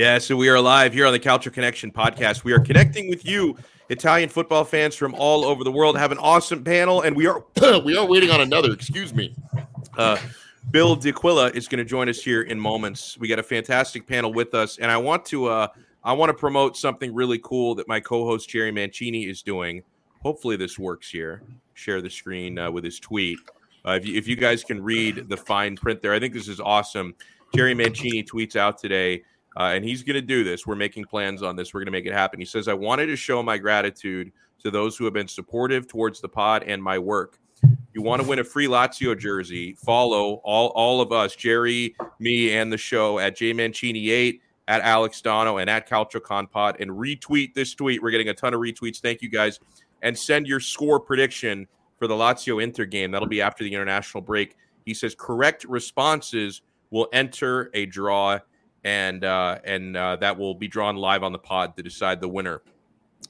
Yeah, so we are live here on the Calcio Connection podcast. We are connecting with you, Italian football fans from all over the world. Have an awesome panel, and we are we are waiting on another. Excuse me. Uh, Bill D'Aquila is going to join us here in moments. We got a fantastic panel with us, and I want to uh, I want to promote something really cool that my co-host Jerry Mancini is doing. Hopefully, this works here. Share the screen uh, with his tweet. Uh, if, you, if you guys can read the fine print there, I think this is awesome. Jerry Mancini tweets out today, uh, and he's going to do this. We're making plans on this. We're going to make it happen. He says, I wanted to show my gratitude to those who have been supportive towards the pod and my work. You want to win a free Lazio jersey? Follow all, all of us, Jerry, me, and the show at jmancini8, at Alex Dono, and at CalcioConPod, and retweet this tweet. We're getting a ton of retweets. Thank you guys. And send your score prediction for the Lazio Inter game. That'll be after the international break. He says correct responses will enter a draw, and uh, and uh, that will be drawn live on the pod to decide the winner.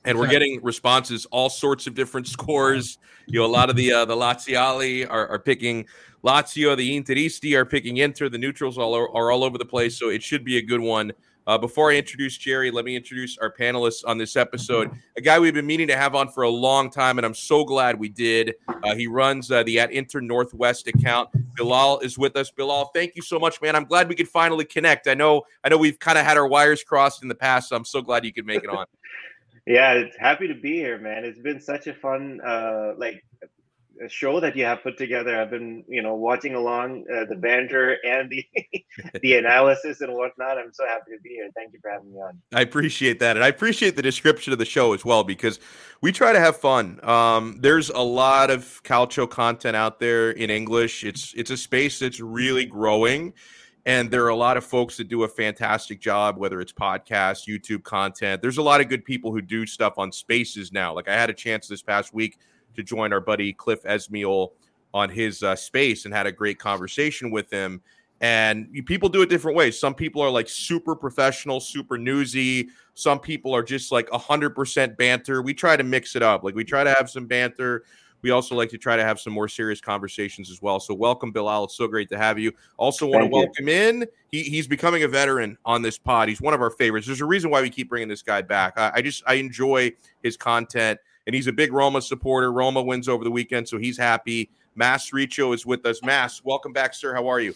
And we're getting responses, all sorts of different scores. You know, a lot of the uh, the Laziali are, are picking Lazio, the Interisti are picking Inter, the neutrals all are, are all over the place. So it should be a good one. Uh, before I introduce Jerry, let me introduce our panelists on this episode. A guy we've been meaning to have on for a long time, and I'm so glad we did. Uh, he runs uh, the at Inter Northwest account. Bilal is with us. Bilal, thank you so much, man. I'm glad we could finally connect. I know, I know, we've kind of had our wires crossed in the past, so I'm so glad you could make it on. yeah, it's happy to be here, man. It's been such a fun, uh, like show that you have put together. I've been, you know, watching along uh, the banter and the the analysis and whatnot. I'm so happy to be here. Thank you for having me on. I appreciate that, and I appreciate the description of the show as well because we try to have fun. Um, there's a lot of Calcio content out there in English. It's it's a space that's really growing. And there are a lot of folks that do a fantastic job, whether it's podcast, YouTube content. There's a lot of good people who do stuff on spaces now. Like I had a chance this past week to join our buddy Cliff Esmiel on his uh, space and had a great conversation with him. And people do it different ways. Some people are like super professional, super newsy. Some people are just like 100% banter. We try to mix it up. Like we try to have some banter. We also like to try to have some more serious conversations as well. So, welcome, Bilal. It's so great to have you. Also, want Thank to welcome you. in. He, he's becoming a veteran on this pod. He's one of our favorites. There's a reason why we keep bringing this guy back. I, I just I enjoy his content and he's a big Roma supporter. Roma wins over the weekend, so he's happy. Mass Riccio is with us. Mass, welcome back, sir. How are you?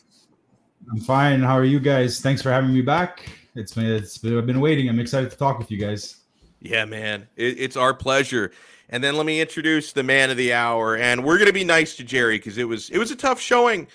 I'm fine. How are you guys? Thanks for having me back. It's been, it's been, I've been waiting. I'm excited to talk with you guys. Yeah, man, it, it's our pleasure. And then let me introduce the man of the hour, and we're going to be nice to Jerry because it was it was a tough showing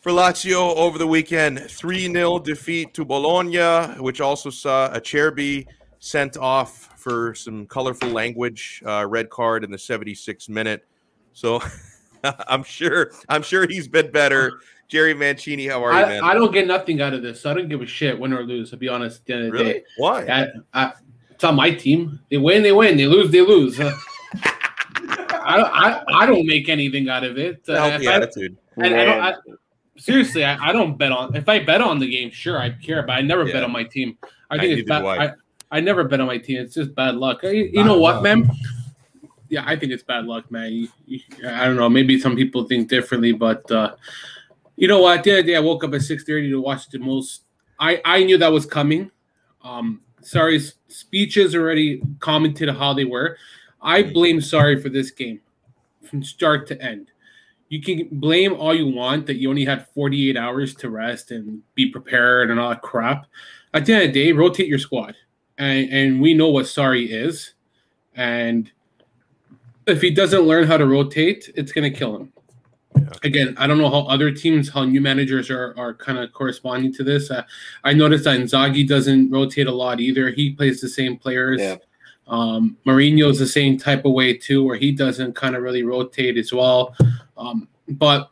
for Lazio over the weekend. Three 0 defeat to Bologna, which also saw a Acerbi sent off for some colorful language, uh, red card in the 76th minute. So I'm sure I'm sure he's been better. Jerry Mancini, how are you, man? I don't get nothing out of this. So I don't give a shit, win or lose. To be honest, at the end of the really? day, why? I, I, it's on my team. They win, they win. They lose, they lose. I, I, I don't make anything out of it. Uh, healthy attitude. I, and I don't, I, seriously, I, I don't bet on. If I bet on the game, sure, I care, but I never yeah. bet on my team. I think it's bad. I never bet on my team. It's just bad luck. You, you know what, man? Yeah, I think it's bad luck, man. You, you, I don't know. Maybe some people think differently, but uh, you know what? The other day I woke up at six thirty to watch the most. I I knew that was coming. Um, Sarri's speeches already commented how they were. I blame Sarri for this game from start to end. You can blame all you want that you only had 48 hours to rest and be prepared and all that crap. At the end of the day, rotate your squad and, and we know what Sarri is. And if he doesn't learn how to rotate, it's going to kill him. Yeah. Again, I don't know how other teams, how new managers are, are kind of corresponding to this. Uh, I noticed that Inzaghi doesn't rotate a lot either. He plays the same players. Yeah. Um, Mourinho's the same type of way too, where he doesn't kind of really rotate as well. Um, but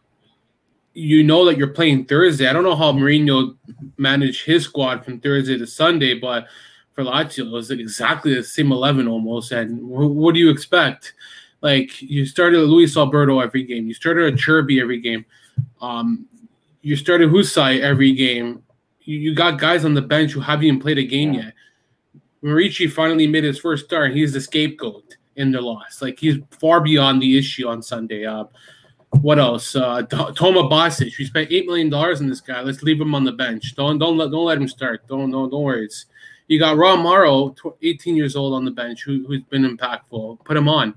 you know that you're playing Thursday. I don't know how Mourinho managed his squad from Thursday to Sunday, but for Lazio. It was exactly the same 11 almost. And what do you expect? Like you started Luis Alberto every game. You started Acerbi every game. Um, you started Hysaj every game. You, you, got guys on the bench who haven't even played a game yeah. yet. Muriqi finally made his first start. He's the scapegoat in the loss. Like he's far beyond the issue on Sunday. Uh, what else? Uh, Toma Basic. We spent eight million dollars on this guy. Let's leave him on the bench. Don't don't let don't let him start. Don't don't don't worry. It's, you got Raul Moro, 18 years old on the bench, who, who's been impactful. Put him on.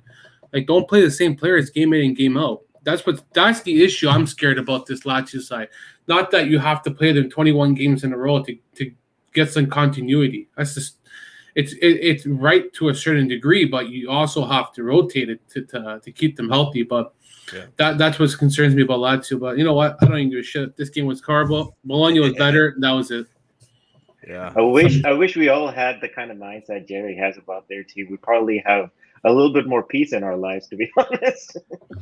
Like, don't play the same players game in and game out. That's what that's the issue I'm scared about this Lazio side. Not that you have to play them 21 games in a row to, to get some continuity. That's just it's it, it's right to a certain degree, but you also have to rotate it to to, to keep them healthy. But yeah. that that's what concerns me about Lazio. But you know what? I don't even give a shit. This game was horrible. Bologna was better. That was it. Yeah. I wish I wish we all had the kind of mindset Jerry has about their team. We probably have a little bit more peace in our lives, to be honest.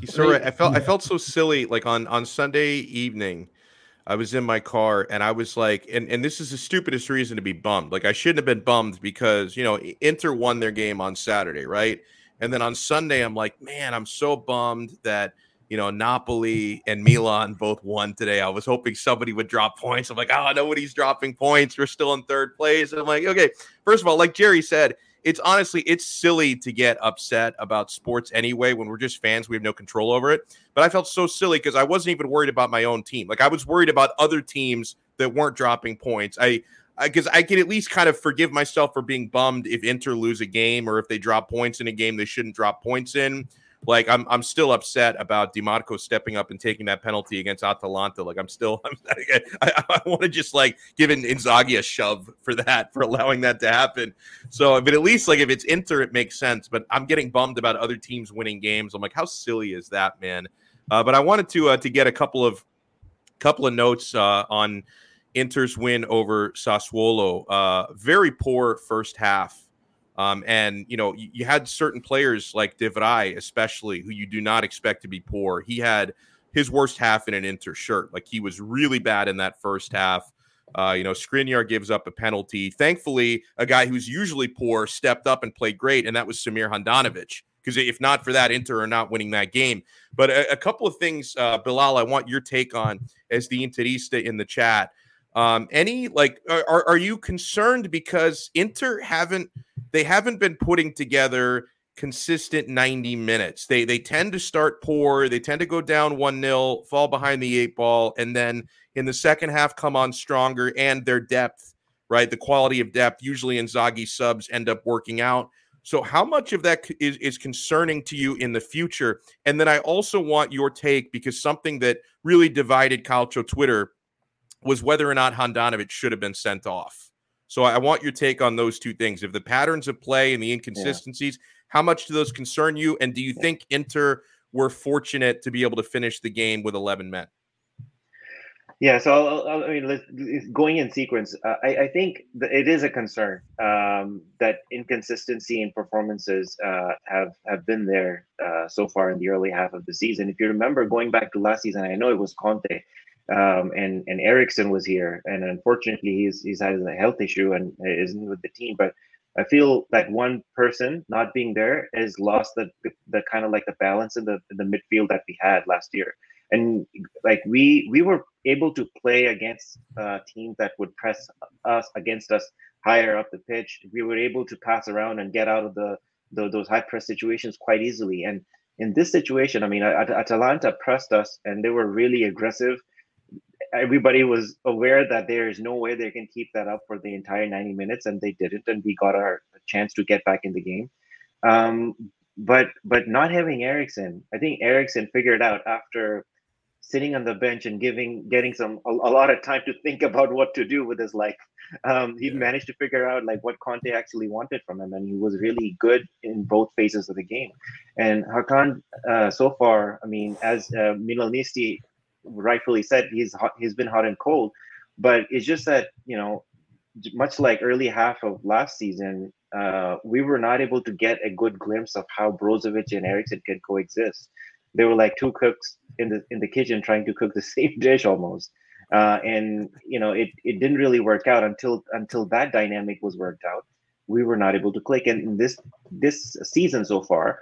so right. I felt I felt so silly. Like on on Sunday evening, I was in my car and I was like, and and this is the stupidest reason to be bummed. Like I shouldn't have been bummed because you know Inter won their game on Saturday, right? And then on Sunday, I'm like, man, I'm so bummed that you know, Napoli and Milan both won today. I was hoping somebody would drop points. I'm like, oh, nobody's dropping points. We're still in third place. And I'm like, okay, first of all, like Jerry said, it's honestly it's silly to get upset about sports anyway when we're just fans we have no control over it but i felt so silly because i wasn't even worried about my own team like i was worried about other teams that weren't dropping points i because I, I can at least kind of forgive myself for being bummed if Inter lose a game or if they drop points in a game they shouldn't drop points in. Like I'm, I'm still upset about Dimarco stepping up and taking that penalty against Atalanta. Like I'm still, I'm, I, I want to just like give an Inzaghi a shove for that, for allowing that to happen. So, but at least like if it's Inter, it makes sense. But I'm getting bummed about other teams winning games. I'm like, how silly is that, man? Uh, but I wanted to uh, to get a couple of couple of notes uh, on Inter's win over Sassuolo. Uh, very poor first half um, and you know, you, you, had certain players like de Vrij, especially, who you do not expect to be poor. He had his worst half in an Inter shirt. Like he was really bad in that first half. Uh, you know, Skriniar gives up a penalty. Thankfully, a guy who's usually poor stepped up and played great, and that was Samir Handanovic. Because if not for that, Inter are not winning that game. But a, a couple of things, uh, Bilal, I want your take on as the Interista in the chat. Um, any like, are, are you concerned because Inter haven't – they haven't been putting together consistent 90 minutes. They they tend to start poor, they tend to go down 1-0, fall behind the eight ball and then in the second half come on stronger and their depth, right? The quality of depth usually in Inzaghi subs end up working out. So how much of that is, is concerning to you in the future? And then I also want your take because something that really divided Calcio Twitter was whether or not Handanovic should have been sent off. So I want your take on those two things. If the patterns of play and the inconsistencies, yeah. how much do those concern you? And do you yeah. think Inter were fortunate to be able to finish the game with 11 men? Yeah, so I'll, I'll, i mean, going in sequence, uh, I, I, think it is a concern um, that inconsistency in performances uh, have have been there uh, so far in the early half of the season. If you remember, going back to last season, I know it was Conte um, and and Eriksen was here, and unfortunately he's he's had a health issue and isn't with the team. But I feel that one person not being there has lost the the, kind of like the balance in the in the midfield that we had last year. And like we we were able to play against uh, teams that would press us against us higher up the pitch. We were able to pass around and get out of the, the those high press situations quite easily. And in this situation, I mean, Atalanta pressed us and they were really aggressive everybody was aware that there is no way they can keep that up for the entire 90 minutes and they didn't and we got our chance to get back in the game um, but but not having Eriksen I think Eriksen figured out after sitting on the bench and giving getting some a, a lot of time to think about what to do with his life um, he yeah. managed to figure out like what Conte actually wanted from him and he was really good in both phases of the game and Hakan uh, so far I mean as uh, Milanisti rightfully said, he's hot, he's been hot and cold. But it's just that you know, much like early half of last season, uh, we were not able to get a good glimpse of how Brozovic and Eriksen can coexist. They were like two cooks in the in the kitchen trying to cook the same dish almost. Uh, and you know, it it didn't really work out until until that dynamic was worked out. We were not able to click. And in this this season so far,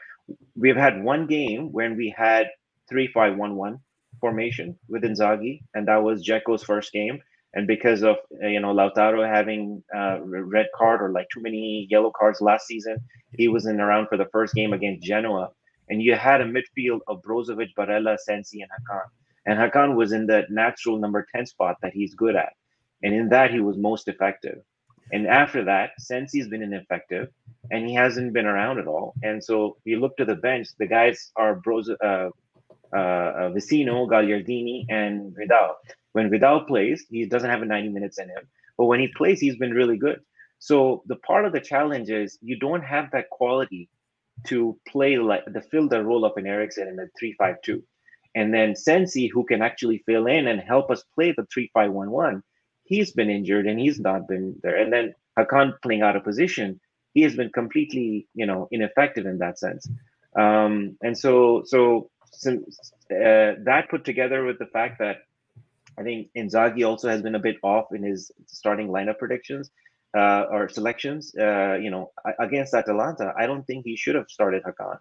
we've had one game when we had three five one one formation with Inzaghi, and that was Dzeko's first game. And because of uh, you know Lautaro having a uh, red card or like too many yellow cards last season, he wasn't around for the first game against Genoa. and you had a midfield of Brozovic, Barella, Sensi, and Hakan. And Hakan was in the natural number 10 spot that he's good at. And in that, he was most effective. And after that, Sensi's been ineffective and he hasn't been around at all. And so you look to the bench, the guys are Broz, uh, uh, Vecino, Gagliardini, and Vidal. When Vidal plays, he doesn't have a 90 minutes in him. But when he plays, he's been really good. So the part of the challenge is you don't have that quality to play like to fill the role of an Eriksen in a 3-5-2. And then Sensi, who can actually fill in and help us play the 3-5-1-1, he's been injured and he's not been there. And then Hakan playing out of position, he has been completely, you know, ineffective in that sense. Um, and so, so since, uh, that put together with the fact that I think Inzaghi also has been a bit off in his starting lineup predictions uh, or selections. Uh, you know, against Atalanta, I don't think he should have started Hakan.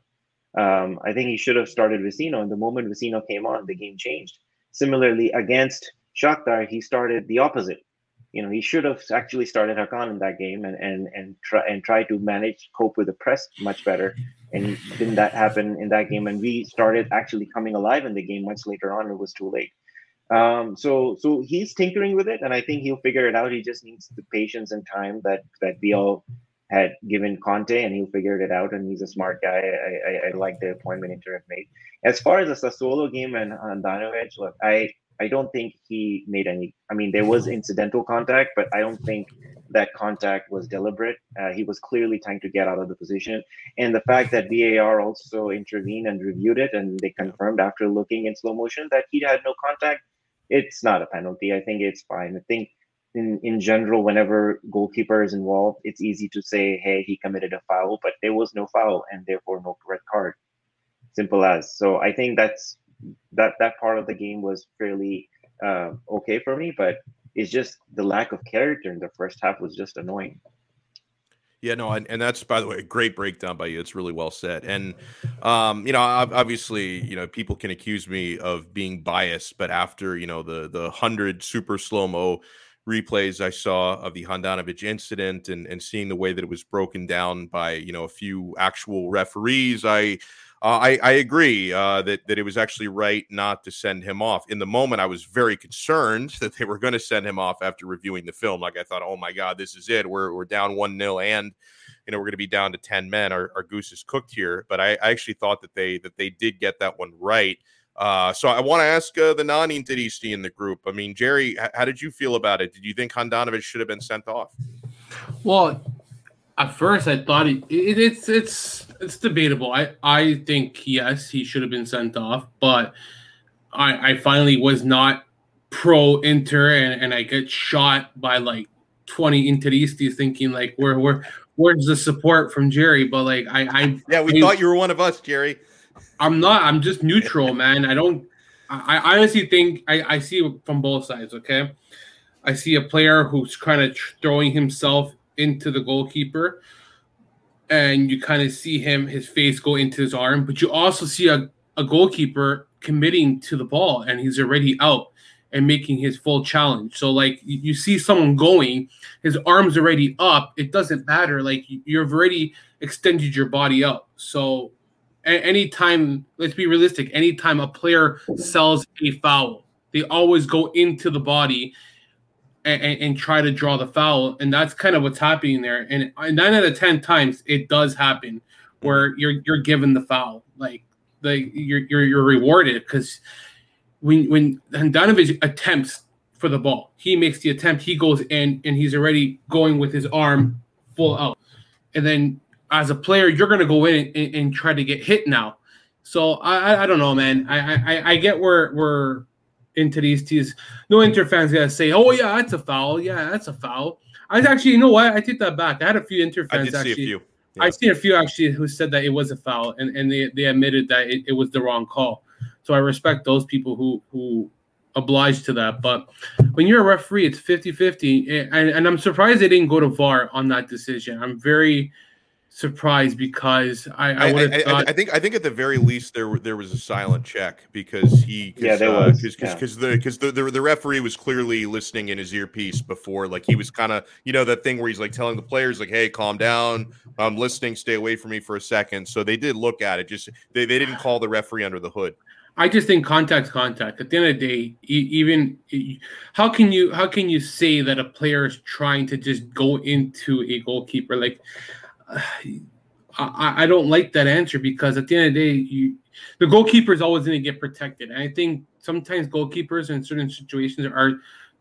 Um, I think he should have started Vecino. And the moment Vecino came on, the game changed. Similarly, against Shakhtar, he started the opposite. You know, he should have actually started Hakan in that game and and and try and try to manage cope with the press much better. And didn't that happen in that game? And we started actually coming alive in the game much later on. It was too late. Um, so so he's tinkering with it, and I think he'll figure it out. He just needs the patience and time that that we all had given Conte, and he'll figure it out. And he's a smart guy. I, I, I like the appointment Inter have made. As far as the Sassuolo game and Handanovic, look, I I don't think he made any. I mean, there was incidental contact, but I don't think that contact was deliberate. Uh, he was clearly trying to get out of the position. And the fact that VAR also intervened and reviewed it, and they confirmed after looking in slow motion that he had no contact, it's not a penalty. I think it's fine. I think in, in general, whenever goalkeeper is involved, it's easy to say, hey, he committed a foul, but there was no foul and therefore no red card. Simple as. So I think that's that that part of the game was fairly uh, okay for me, but it's just the lack of character in the first half was just annoying. Yeah, no, and, and that's by the way a great breakdown by you. It's really well said. And um, you know, obviously, you know, people can accuse me of being biased, but after you know the the hundred super slow mo replays I saw of the Handanovic incident and and seeing the way that it was broken down by you know a few actual referees, I uh, I, I, agree uh, that that it was actually right not to send him off. In the moment, I was very concerned that they were going to send him off after reviewing the film. Like I thought, oh my god, this is it. We're we're down one 0 and you know we're going to be down to ten men. Our, our goose is cooked here. But I, I, actually thought that they that they did get that one right. Uh, so I want to ask uh, the non-Interisti in the group. I mean, Jerry, how did you feel about it? Did you think Handanovic should have been sent off? Well, at first I thought it, it, it's it's it's debatable. I I think yes, he should have been sent off, but I I finally was not pro Inter and, and I get shot by like 20 Interistas thinking like where where where's the support from Jerry? But like I I Yeah, we I, thought you were one of us, Jerry. I'm not, I'm just neutral, man. I don't I, I honestly think I, I see from both sides, okay? I see a player who's kind of throwing himself into the goalkeeper and you kind of see him his face go into his arm but you also see a, a goalkeeper committing to the ball and he's already out and making his full challenge. So like you, see someone going his arms already up it doesn't matter like you've already extended your body up. So anytime let's be realistic anytime a player sells a foul they always go into the body and, and, try to draw the foul, and that's kind of what's happening there. And nine out of ten times, it does happen where mm-hmm. you're you're given the foul, like like you're you're, you're rewarded because when when Handanovic attempts for the ball, he makes the attempt, he goes in, and he's already going with his arm full out, and then as a player, you're going to go in and, and, try to get hit now. So I, I don't know, man. I, I I get where where Interisti. No Inter fans gonna say, "Oh yeah, that's a foul. Yeah, that's a foul." I actually, you know what? I take that back. I had a few Inter fans I actually. Yeah. I see a few actually who said that it was a foul, and, and they, they admitted that it, it was the wrong call. So I respect those people who who obliged to that. But when you're a referee, it's 50 50. And, and I'm surprised they didn't go to VAR on that decision. I'm very surprised because I I, I, I, thought... I, think I think at the very least there there was a silent check because he cause, yeah there uh, was because because yeah. the because the, the, the referee was clearly listening in his earpiece before like he was kind of you know that thing where he's like telling the players like hey calm down I'm listening stay away from me for a second so they did look at it just they, they didn't call the referee under the hood. I just think contact's contact. At the end of the day, even how can you how can you say that a player is trying to just go into a goalkeeper like? I, I don't like that answer because at the end of the day, you, the goalkeeper is always going to get protected. And I think sometimes goalkeepers in certain situations are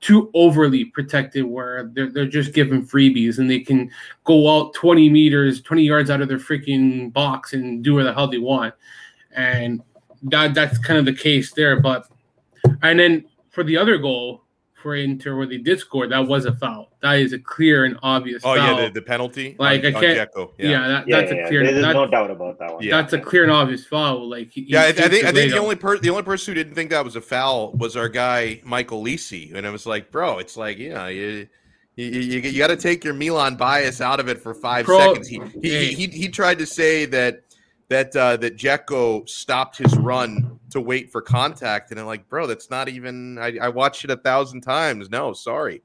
too overly protected where they're, they're just given freebies and they can go out 20 meters, 20 yards out of their freaking box and do whatever the hell they want. And that that's kind of the case there. But and then for the other goal, for Inter where they did score, that was a foul. That is a clear and obvious. Oh foul. yeah, the, the penalty. Like on, I can't. Yeah, yeah, that, yeah that's yeah, a clear. There's no doubt about that one. Yeah. That's a clear and obvious foul. Like he, yeah, I, I, think I think the only person the only person who didn't think that was a foul was our guy Michael Lisi, and I was like, bro, it's like you know you. You, you, you got to take your Milan bias out of it for five Pro, seconds. He he, he he tried to say that that uh, that Dzeko stopped his run to wait for contact, and I'm like, bro, that's not even. I, I watched it a thousand times. No, sorry.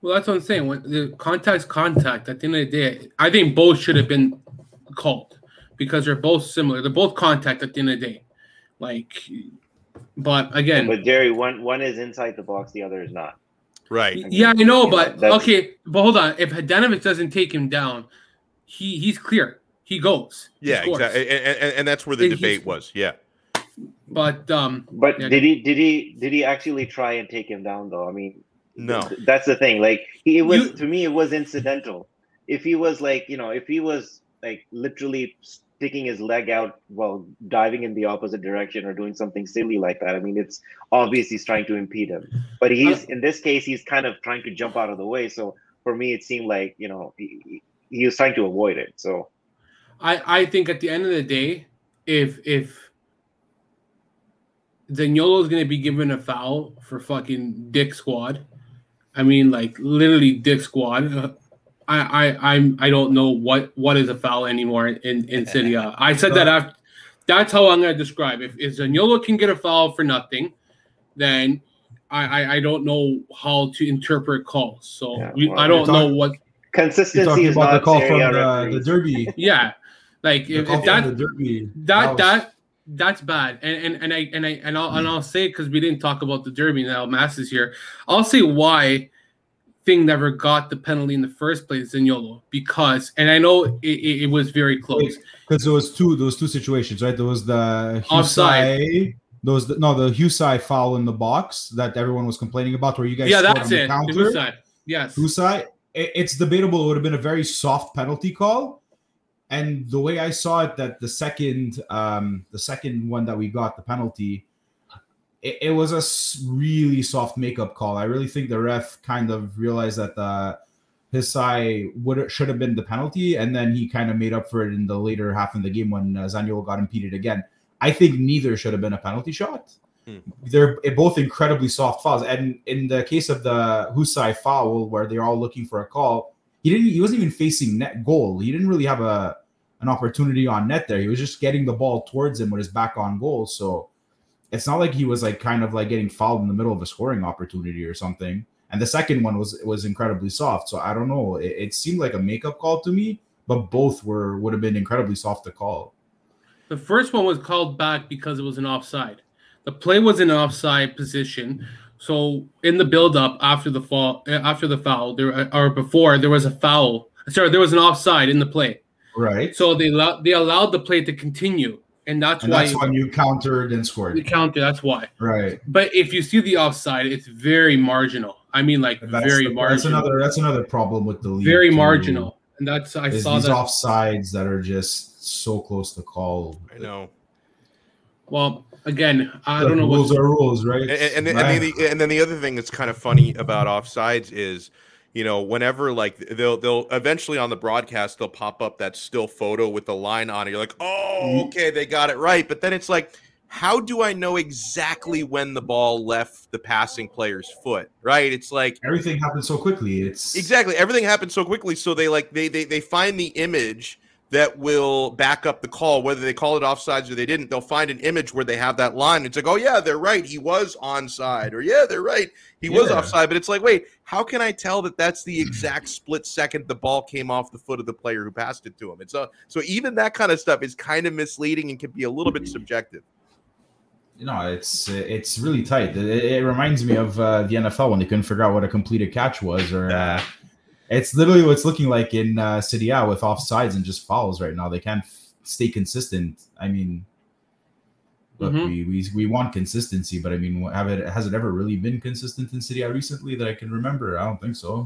Well, that's what I'm saying. When the contact's contact, at the end of the day, I think both should have been called because they're both similar. They're both contact at the end of the day. Like, but again, but Jerry, one one is inside the box, the other is not. Right. Yeah, I know, but know, okay, but hold on. If Handanovic doesn't take him down, he he's clear he goes. Yeah, exactly, and, and, and, that's where the and debate was. Yeah. But um. But yeah. did he did he did he actually try and take him down though? I mean, no. That's the thing. Like he was you, to me, it was incidental. If he was like you know, if he was like literally sticking his leg out while diving in the opposite direction or doing something silly like that. I mean, it's obvious he's trying to impede him. But he's in this case, he's kind of trying to jump out of the way. So for me, it seemed like you know he, he was trying to avoid it. So I I think at the end of the day, if if Zaniolo is going to be given a foul for fucking Dick Squad, I mean like literally Dick Squad. Uh, I I I'm I don't know what what is a foul anymore in in City. I said that after. That's how I'm going to describe. If if Zaniolo can get a foul for nothing, then I, I, I don't know how to interpret calls. So yeah, well, I don't know what consistency is about the call from the, the, derby. Yeah, like if, if that, derby, that that that's bad. And and and I and I and I'll and I'll say because we didn't talk about the derby now, masses here. I'll say why thing never got the penalty in the first place in Zaniolo because and I know it, it, was very close. Because there was two those two situations right? There was the offside. Those no the Hysaj foul in the box that everyone was complaining about where you guys yeah that's it. Counter. the Hysaj yes. Hysaj it, it's debatable. It would have been a very soft penalty call and the way I saw it, that the second, um, the second one that we got, the penalty, it, it was a really soft makeup call. I really think the ref kind of realized that the Hysaj would should have been the penalty, and then he kind of made up for it in the later half of the game when uh, Zaniolo got impeded again. I think neither should have been a penalty shot. Hmm. They're both incredibly soft fouls, and in the case of the Hysaj foul, where they're all looking for a call, he didn't. He wasn't even facing net goal. He didn't really have a an opportunity on net there. He was just getting the ball towards him with his back on goal. So it's not like he was like kind of like getting fouled in the middle of a scoring opportunity or something. And the second one was was incredibly soft. So I don't know. It, it seemed like a makeup call to me, but both were would have been incredibly soft to call. The first one was called back because it was an offside. The play was in an offside position. So in the build-up after the fall, eh, after the foul, there eh, or before there was a foul. Sorry, there was an offside in the play. Right. So they lo- they allowed the play to continue, and that's and why that's when you countered and scored. You counter. That's why. Right. But if you see the offside, it's very marginal. I mean, like that's very the, marginal. That's another. That's another problem with the league. Very too, marginal, and that's I saw these that offsides that are just so close to call. I know. Well, again, I the don't know. Rules are rules, right? And, and, and, right. then the, and then the other thing that's kind of funny about offsides is you know, whenever like they'll they'll eventually on the broadcast they'll pop up that still photo with the line on it. You're like, oh, mm-hmm. okay, they got it right. But then it's like, how do I know exactly when the ball left the passing player's foot? Right? It's like everything happens so quickly. It's exactly everything happens so quickly. So they like they they they find the image that will back up the call, whether they call it offsides or they didn't. They'll find an image where they have that line. It's like, oh yeah, they're right, he was onside, or yeah, they're right, he yeah. was offside. But it's like, wait, how can I tell that that's the exact split second the ball came off the foot of the player who passed it to him? It's a so even that kind of stuff is kind of misleading and can be a little bit subjective. You know, it's it's really tight. It, it reminds me of uh, the NFL when they couldn't figure out what a completed catch was, or. Uh, it's literally what's looking like in uh, Serie A with offsides and just fouls right now. They can't f- stay consistent. I mean, look, mm-hmm. we, we we want consistency, but I mean, have it has it ever really been consistent in Serie A recently that I can remember? I don't think so.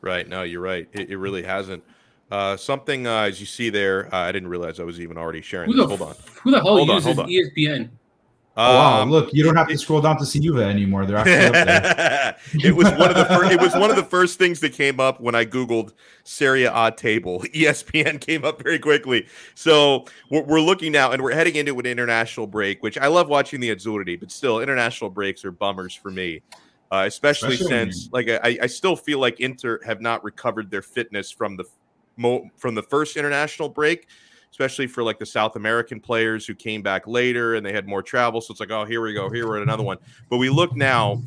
Right. No, you're right. It, it really hasn't. Uh, something uh, as you see there, uh, I didn't realize I was even already sharing. Who the, hold on. Who the hell hold uses on, ESPN? Oh, wow! Um, Look, you don't have to scroll down to see Juve anymore. They're actually up there. it was one of the fir- it was one of the first things that came up when I googled Serie A table. ESPN came up very quickly. So we're, we're looking now, and we're heading into an international break, which I love watching the Azzurri, but still, international breaks are bummers for me. Uh, especially, especially, since like I, I still feel like Inter have not recovered their fitness from the from the first international break especially for like the South American players who came back later and they had more travel. So it's like, oh, here we go, here we're at another one. But we look now,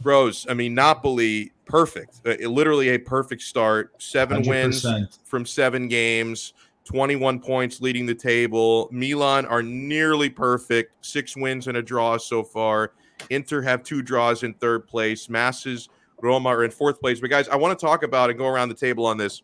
bros. I mean, Napoli, perfect, uh, literally a perfect start. 7 100%. wins from seven games. 21 points leading the table. Milan are nearly perfect, six wins and a draw so far. Inter have two draws in third place. Masses, Roma are in fourth place. But guys, I want to talk about and go around the table on this.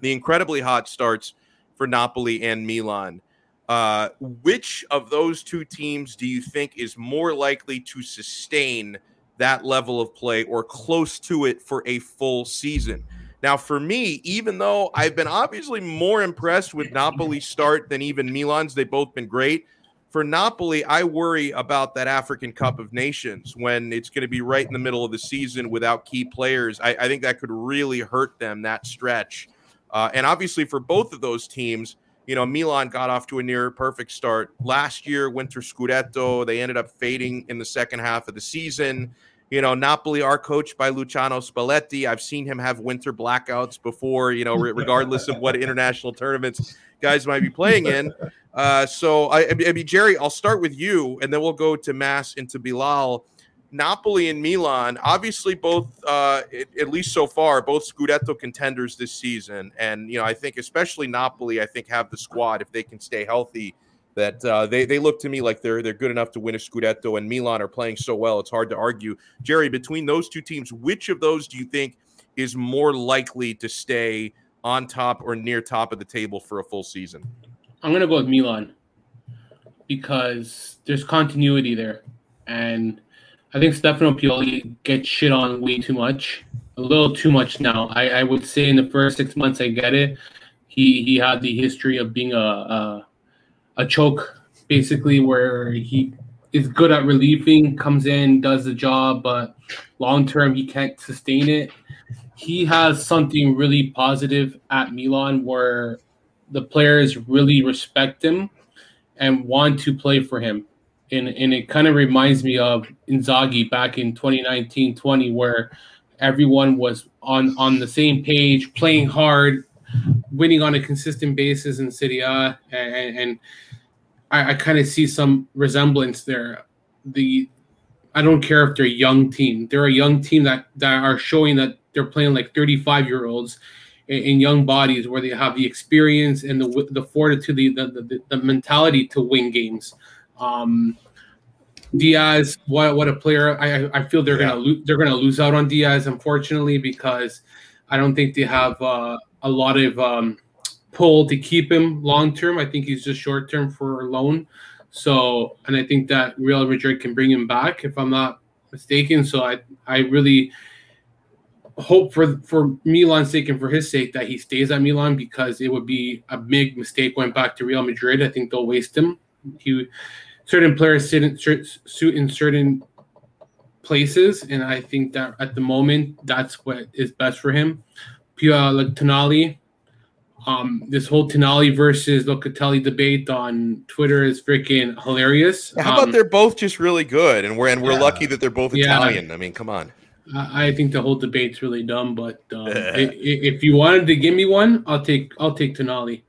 The incredibly hot starts for Napoli and Milan. Uh, which of those two teams do you think is more likely to sustain that level of play or close to it for a full season? Now, for me, even though I've been obviously more impressed with Napoli's start than even Milan's, they've both been great. For Napoli, I worry about that African Cup of Nations when it's going to be right in the middle of the season without key players. I, I think that could really hurt them that stretch. Uh, and obviously, for both of those teams, you know, Milan got off to a near perfect start last year, winter Scudetto. They ended up fading in the second half of the season. You know, Napoli are coached by Luciano Spalletti. I've seen him have winter blackouts before, you know, regardless of what international tournaments guys might be playing in. Uh, so, I, I mean, Jerry, I'll start with you, and then we'll go to Mass and to Bilal. Napoli and Milan, obviously both, uh, at, least so far, both Scudetto contenders this season. And, you know, I think especially Napoli, I think have the squad if they can stay healthy that uh, they, they look to me like they're they're good enough to win a Scudetto and Milan are playing so well. It's hard to argue. Jerry, between those two teams, which of those do you think is more likely to stay on top or near top of the table for a full season? I'm going to go with Milan because there's continuity there. And I think Stefano Pioli gets shit on way too much, a little too much now. I, I would say in the first six months, I get it. He he had the history of being a a, a choke, basically, where he is good at relieving, comes in, does the job, but long term he can't sustain it. He has something really positive at Milan where the players really respect him and want to play for him and and it kind of reminds me of Inzaghi back in 2019-20 where everyone was on on the same page, playing hard, winning on a consistent basis in Serie A, and, and I, I kind of see some resemblance there. The I don't care if they're a young team; they're a young team that that are showing that they're playing like 35 year olds in, in young bodies where they have the experience and the the fortitude, the the, the, the mentality to win games. Um, Diaz, what what a player! I I feel they're yeah. gonna lo- they're gonna lose out on Diaz, unfortunately, because I don't think they have uh, a lot of um, pull to keep him long term. I think he's just short term for a loan. So, and I think that Real Madrid can bring him back if I'm not mistaken. So I I really hope for for Milan's sake and for his sake that he stays at Milan because it would be a big mistake going back to Real Madrid. I think they'll waste him. He certain players sit in, suit in certain places, and I think that at the moment that's what is best for him. Pia like Tonali, um, this whole Tonali versus Locatelli debate on Twitter is freaking hilarious. How about um, they're both just really good, and we're and we're yeah. lucky that they're both Italian. Yeah, I mean, come on. I think the whole debate's really dumb, but um, if you wanted to give me one, I'll take I'll take Tonali.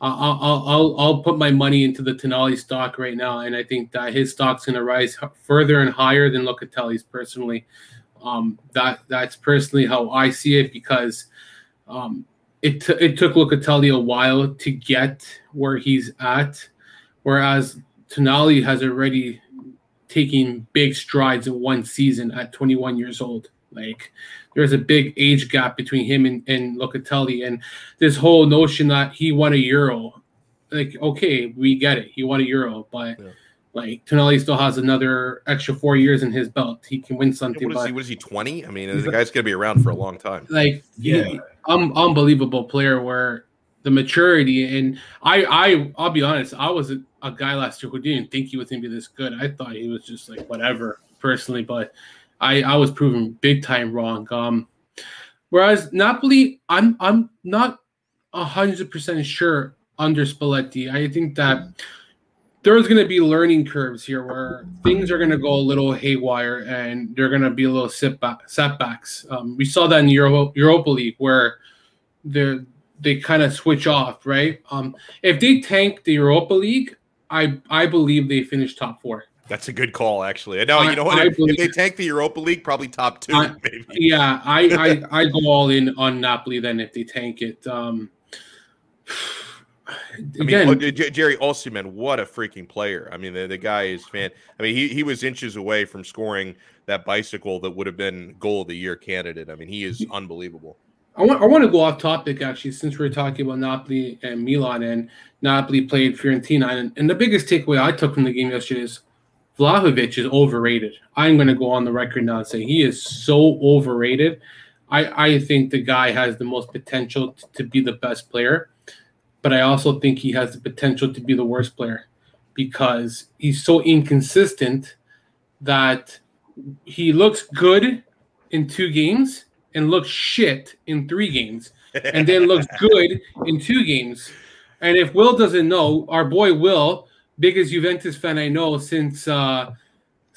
I'll, I'll I'll put my money into the Tonali stock right now, and I think that his stock's going to rise further and higher than Locatelli's personally. Um, that that's personally how I see it because um, it t- it took Locatelli a while to get where he's at, whereas Tonali has already taken big strides in one season at 21 years old. Like there's a big age gap between him and, and Locatelli, and this whole notion that he won a Euro, like okay, we get it, he won a Euro, but yeah. like Tonali still has another extra four years in his belt. He can win something. What is, he, what is he? Twenty? I mean, the guy's gonna be around for a long time. Like yeah, he, um, unbelievable player where the maturity and I I I'll be honest, I was a, a guy last year who didn't think he was gonna be this good. I thought he was just like whatever personally, but I I was proven big time wrong. Um, whereas Napoli, I'm I'm not hundred percent sure under Spalletti. I think that there's going to be learning curves here where things are going to go a little haywire and they're going to be a little setback, setbacks. Um, we saw that in Euro, Europa League where they they kind of switch off, right? Um, if they tank the Europa League, I I believe they finish top four. That's a good call, actually. No, you know what? If, if, they tank the Europa League, probably top two. I, maybe. Yeah, I, I I go all in on Napoli then if they tank it. Um, again, I mean, Jerry Osimhen, what a freaking player! I mean, the, the guy is fan. I mean, he he was inches away from scoring that bicycle that would have been goal of the year candidate. I mean, he is unbelievable. I want, I want to go off topic actually, since we're talking about Napoli and Milan, and Napoli played Fiorentina, and, and the biggest takeaway I took from the game yesterday is Vlahovic is overrated. I'm going to go on the record now and say he is so overrated. I, I think the guy has the most potential t- to be the best player, but I also think he has the potential to be the worst player because he's so inconsistent that he looks good in two games and looks shit in three games and then looks good in two games. And if Will doesn't know, our boy Will biggest Juventus fan I know since uh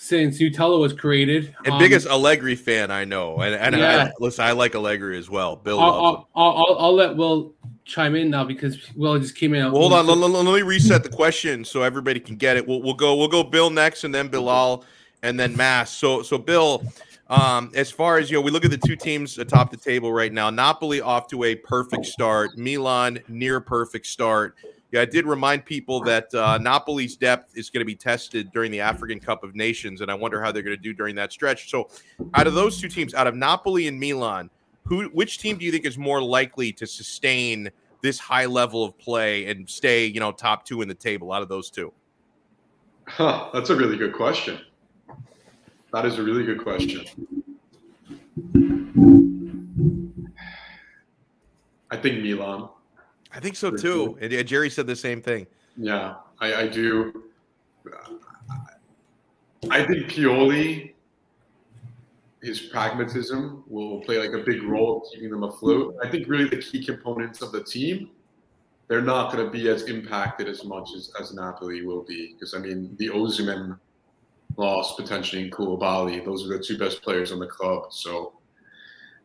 since Nutella was created. And um, biggest Allegri fan I know. And, and yeah. I, listen, I like Allegri as well. Bill I'll, I'll, I'll, I'll, let Will chime in now because Will just came in. Well, hold on, let, let, let, me reset the question so everybody can get it. We'll, we'll go we'll go Bill next and then Bilal and then Mass. So so Bill, um, as far as you know, we look at the two teams atop the table right now. Napoli off to a perfect start. Milan near perfect start. Yeah, I did remind people that uh, Napoli's depth is going to be tested during the African Cup of Nations, and I wonder how they're going to do during that stretch. So, out of those two teams, out of Napoli and Milan, who which team do you think is more likely to sustain this high level of play and stay, you know, top two in the table out of those two? Huh, that's a really good question. That is a really good question. I think Milan. I think so too. And yeah, Jerry said the same thing. Yeah, I, I do. I think Pioli, his pragmatism will play like a big role keeping them afloat. I think really the key components of the team, they're not going to be as impacted as much as, as Napoli will be. Because I mean, the Osimhen loss potentially in Koulibaly, those are the two best players on the club. So,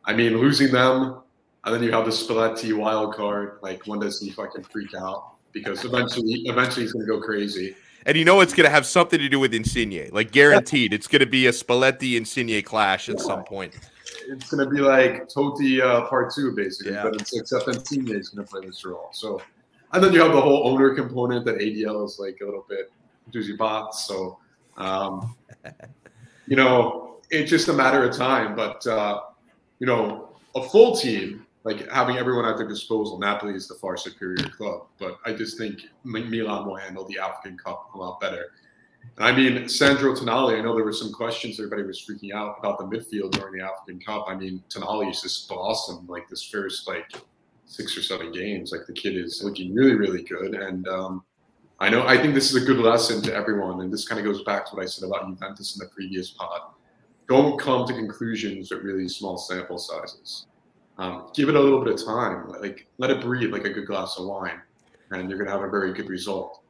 I mean, losing them and then you have the Spalletti wild card. Like, when does he fucking freak out? Because eventually, eventually he's going to go crazy. And you know it's going to have something to do with Insigne. Like, guaranteed, it's going to be a Spalletti Insigne clash at some point. It's going to be like Totti uh, part two, basically. Yeah. But it's, except Insigne is going to play this role. So, and then you have the whole owner component that ADL is like a little bit doozy bots. So, um, you know, it's just a matter of time. But, uh, you know, a full team like having everyone at their disposal. Napoli is the far superior club, but I just think Milan will handle the African Cup a lot better. And I mean, Sandro Tonali, I know there were some questions. Everybody was freaking out about the midfield during the African Cup. I mean, Tonali is just awesome. Like this first like six or seven games, like the kid is looking really, really good. And um, I know I think this is a good lesson to everyone. And this kind of goes back to what I said about Juventus in the previous pod. Don't come to conclusions with really small sample sizes. Um, give it a little bit of time, like let it breathe like a good glass of wine, and you're gonna have a very good result.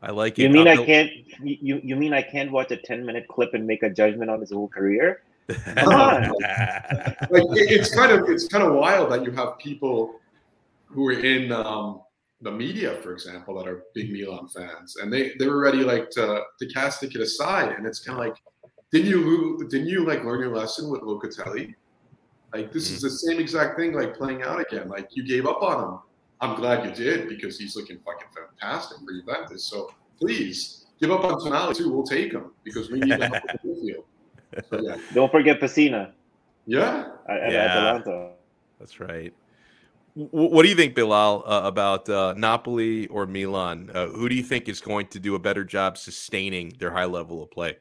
I like it. You mean I can't? You you mean I can't watch a ten minute clip and make a judgment on his whole career? Come on. like it, it's kind of it's kind of wild that you have people who are in um, the media, for example, that are big Milan fans, and they they were ready like to to cast kid aside, and it's kind of like, didn't you didn't you like learn your lesson with Locatelli? Like this is mm. the same exact thing, like playing out again. Like you gave up on him. I'm glad you did because he's looking fucking fantastic for Juventus. So please give up on Tonali too. We'll take him because we need to help the midfield. So, yeah. Don't forget Pessina. Yeah. At, yeah. Atalanta. That's right. What do you think, Bilal, uh, about uh, Napoli or Milan? Uh, who do you think is going to do a better job sustaining their high level of play?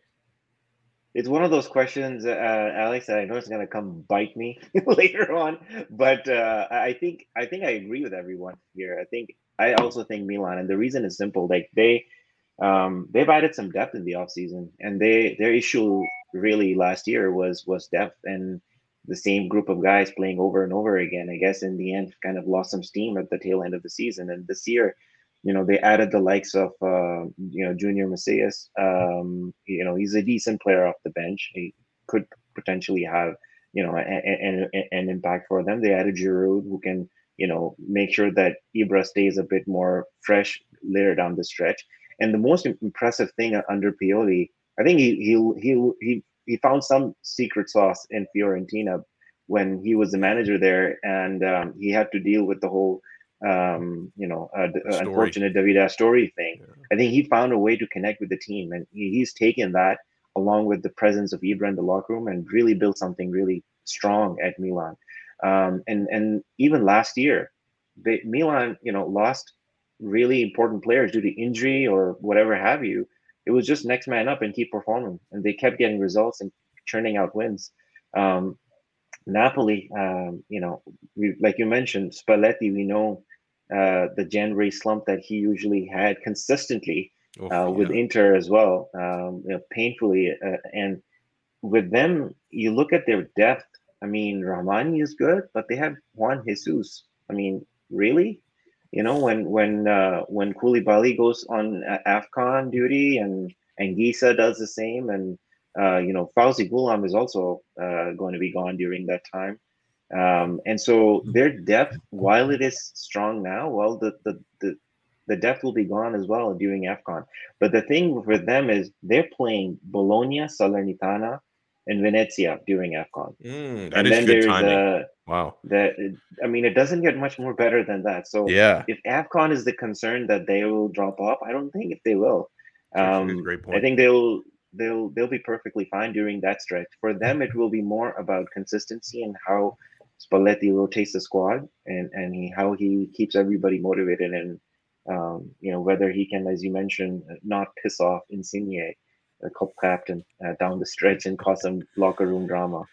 It's one of those questions, uh, Alex. That I know it's going to come bite me later on, but uh, I think I think I agree with everyone here. I think I also think Milan, and the reason is simple. Like they um, they've added some depth in the offseason, and they their issue really last year was was depth and the same group of guys playing over and over again. I guess in the end, kind of lost some steam at the tail end of the season. And this year, you know, they added the likes of uh, you know Junior Messias. Um, you know, he's a decent player off the bench. He could potentially have you know an, an impact for them. They added Giroud, who can you know make sure that Ibra stays a bit more fresh later down the stretch. And the most impressive thing under Pioli, I think he he he he he found some secret sauce in Fiorentina when he was the manager there, and um, he had to deal with the whole, um, you know, uh, unfortunate Davide Astori thing. Yeah. I think he found a way to connect with the team, and he, he's taken that along with the presence of Ibra in the locker room and really built something really strong at Milan. Um, and and even last year, they, Milan, you know, lost really important players due to injury or whatever have you it was just next man up and keep performing, and they kept getting results and churning out wins. Um, Napoli, um, you know, we, like you mentioned, Spalletti, we know uh, the January slump that he usually had consistently oh, uh, with yeah. Inter as well, um, you know, painfully. Uh, and with them, you look at their depth. I mean, Rrahmani is good, but they have Juan Jesus. I mean, really? You know, when when uh, when Koulibaly goes on Afcon duty and and Gisa does the same, and uh, you know, Fauzi Ghoulam is also uh, going to be gone during that time. Um, and so mm-hmm. their depth, while it is strong now, well, the, the the the depth will be gone as well during AFCON. But the thing for them is they're playing Bologna, Salernitana, and Venezia during AFCON. Mm, and then there's timing. Uh, wow. That I mean, it doesn't get much more better than that. So yeah, if AFCON is the concern that they will drop off, I don't think if they will. Um, great point. I think they'll they'll they'll be perfectly fine during that stretch. For them, it will be more about consistency and how Spalletti rotates the squad and and he, how he keeps everybody motivated and um, you know whether he can, as you mentioned, not piss off Insigne the cup captain uh, down the stretch and cause some locker room drama.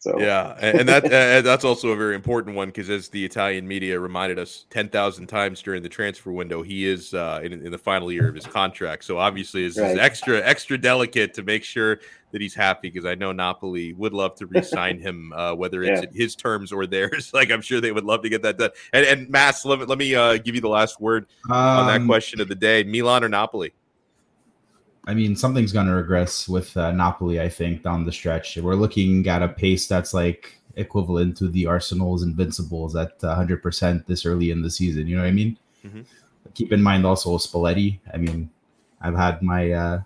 So yeah, and, and that uh, that's also a very important one because as the Italian media reminded us ten thousand times during the transfer window, he is uh, in, in, the final year of his contract. So obviously, it's right. extra extra delicate to make sure that he's happy because I know Napoli would love to re-sign him, uh, whether it's yeah. his terms or theirs. Like I'm sure they would love to get that done. And, and Mass, let me, let me uh, give you the last word um, on that um, question of the day: Milan or Napoli? I mean, something's going to regress with uh, Napoli, I think, down the stretch. We're looking at a pace that's like equivalent to the Arsenal's Invincibles at 100% this early in the season. You know what I mean? Mm-hmm. Keep in mind also Spalletti. I mean, I've had my. Uh,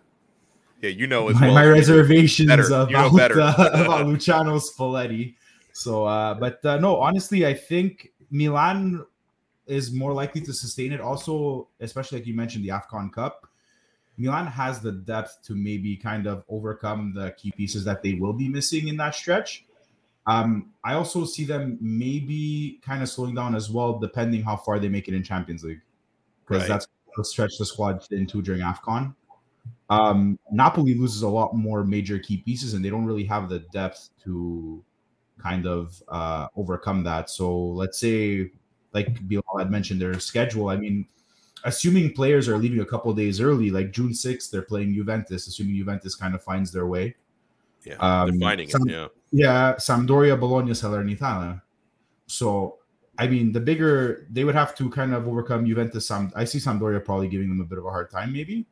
yeah, you know, my, well my reservations about, you know uh, about Luciano Spalletti. So, uh, but uh, no, honestly, I think Milan is more likely to sustain it. Also, especially like you mentioned, the Afcon Cup Milan has the depth to maybe kind of overcome the key pieces that they will be missing in that stretch. Um, I also see them maybe kind of slowing down as well, depending how far they make it in Champions League, because right. that's the stretch the squad into during AFCON. Um, Napoli loses a lot more major key pieces, and they don't really have the depth to kind of uh, overcome that. So let's say, like Bilal had mentioned, their schedule. I mean, assuming players are leaving a couple days early, like June 6th, they're playing Juventus, assuming Juventus kind of finds their way. Yeah, um, they're finding Sam- it. Yeah. Yeah, Sampdoria, Bologna, Salernitana. So, I mean, the bigger they would have to kind of overcome Juventus. Sam, I see Sampdoria probably giving them a bit of a hard time, maybe,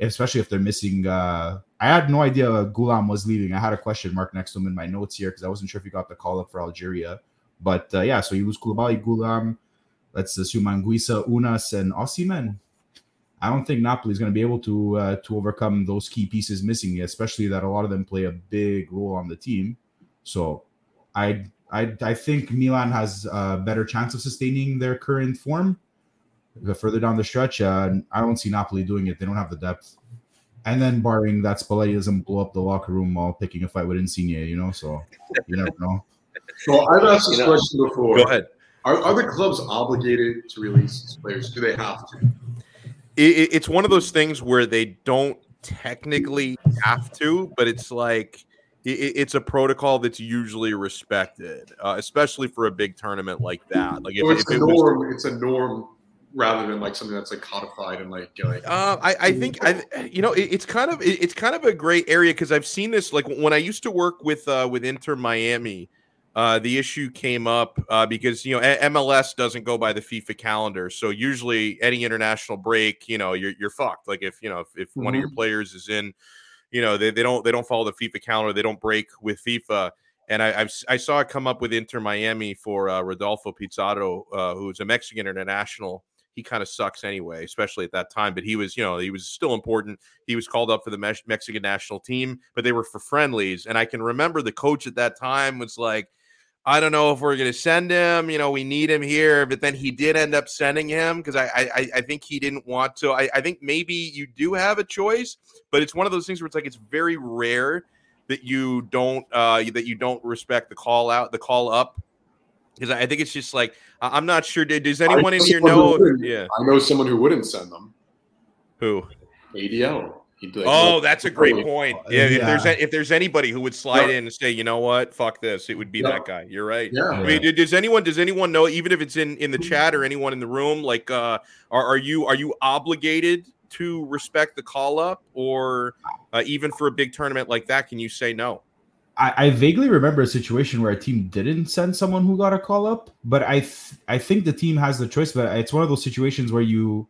especially if they're missing. Uh, I had no idea Ghoulam was leaving. I had a question mark next to him in my notes here because I wasn't sure if he got the call up for Algeria. But uh, yeah, so you lose Koulibaly, Ghoulam, let's assume Anguissa, Ounas, and Osimhen. I don't think Napoli is going to be able to uh, to overcome those key pieces missing, especially that a lot of them play a big role on the team. So, I I I think Milan has a better chance of sustaining their current form further down the stretch. Uh, I don't see Napoli doing it. They don't have the depth. And then barring that Spalletti doesn't blow up the locker room while picking a fight with Insigne, you know, so you never know. So I've asked this you know, question before. Go ahead. Are, are the clubs obligated to release these players? Do they have to? It, it's one of those things where they don't technically have to, but it's like it, it's a protocol that's usually respected, uh, especially for a big tournament like that. Like if, it's if a norm, was, it's a norm rather than like something that's like codified and like like uh, I, I think I you know it, it's kind of it, it's kind of a great area because I've seen this like when I used to work with uh, with Inter Miami uh, the issue came up uh, because you know MLS doesn't go by the FIFA calendar, so usually any international break, you know, you're you're fucked. Like if you know if, if mm-hmm. one of your mm-hmm. players is in, you know, they, they don't they don't follow the FIFA calendar, they don't break with FIFA. And I I've, i saw it come up with Inter Miami for uh, Rodolfo Pizarro, uh, who's a Mexican international. He kind of sucks anyway, especially at that time. But he was, you know, he was still important. He was called up for the Me- Mexican national team, but they were for friendlies. And I can remember the coach at that time was like, I don't know if we're going to send him. You know, we need him here, but then he did end up sending him because I, I, I think he didn't want to. I, I think maybe you do have a choice, but it's one of those things where it's like it's very rare that you don't uh, that you don't respect the call out, the call up, because I think it's just like I'm not sure. Does anyone in here know? Yeah, I know someone who wouldn't send them. Who? ADL. Like, oh, that's a great point. Yeah, yeah, if there's a, if there's anybody who would slide yeah. in and say, you know what, fuck this, it would be yeah. that guy. You're right. Yeah. I mean, does anyone does anyone know, even if it's in in the chat or anyone in the room, like, uh, are are you are you obligated to respect the call up, or uh, even for a big tournament like that, can you say no? I, I, vaguely remember a situation where a team didn't send someone who got a call up, but I th- I think the team has the choice. But it's one of those situations where you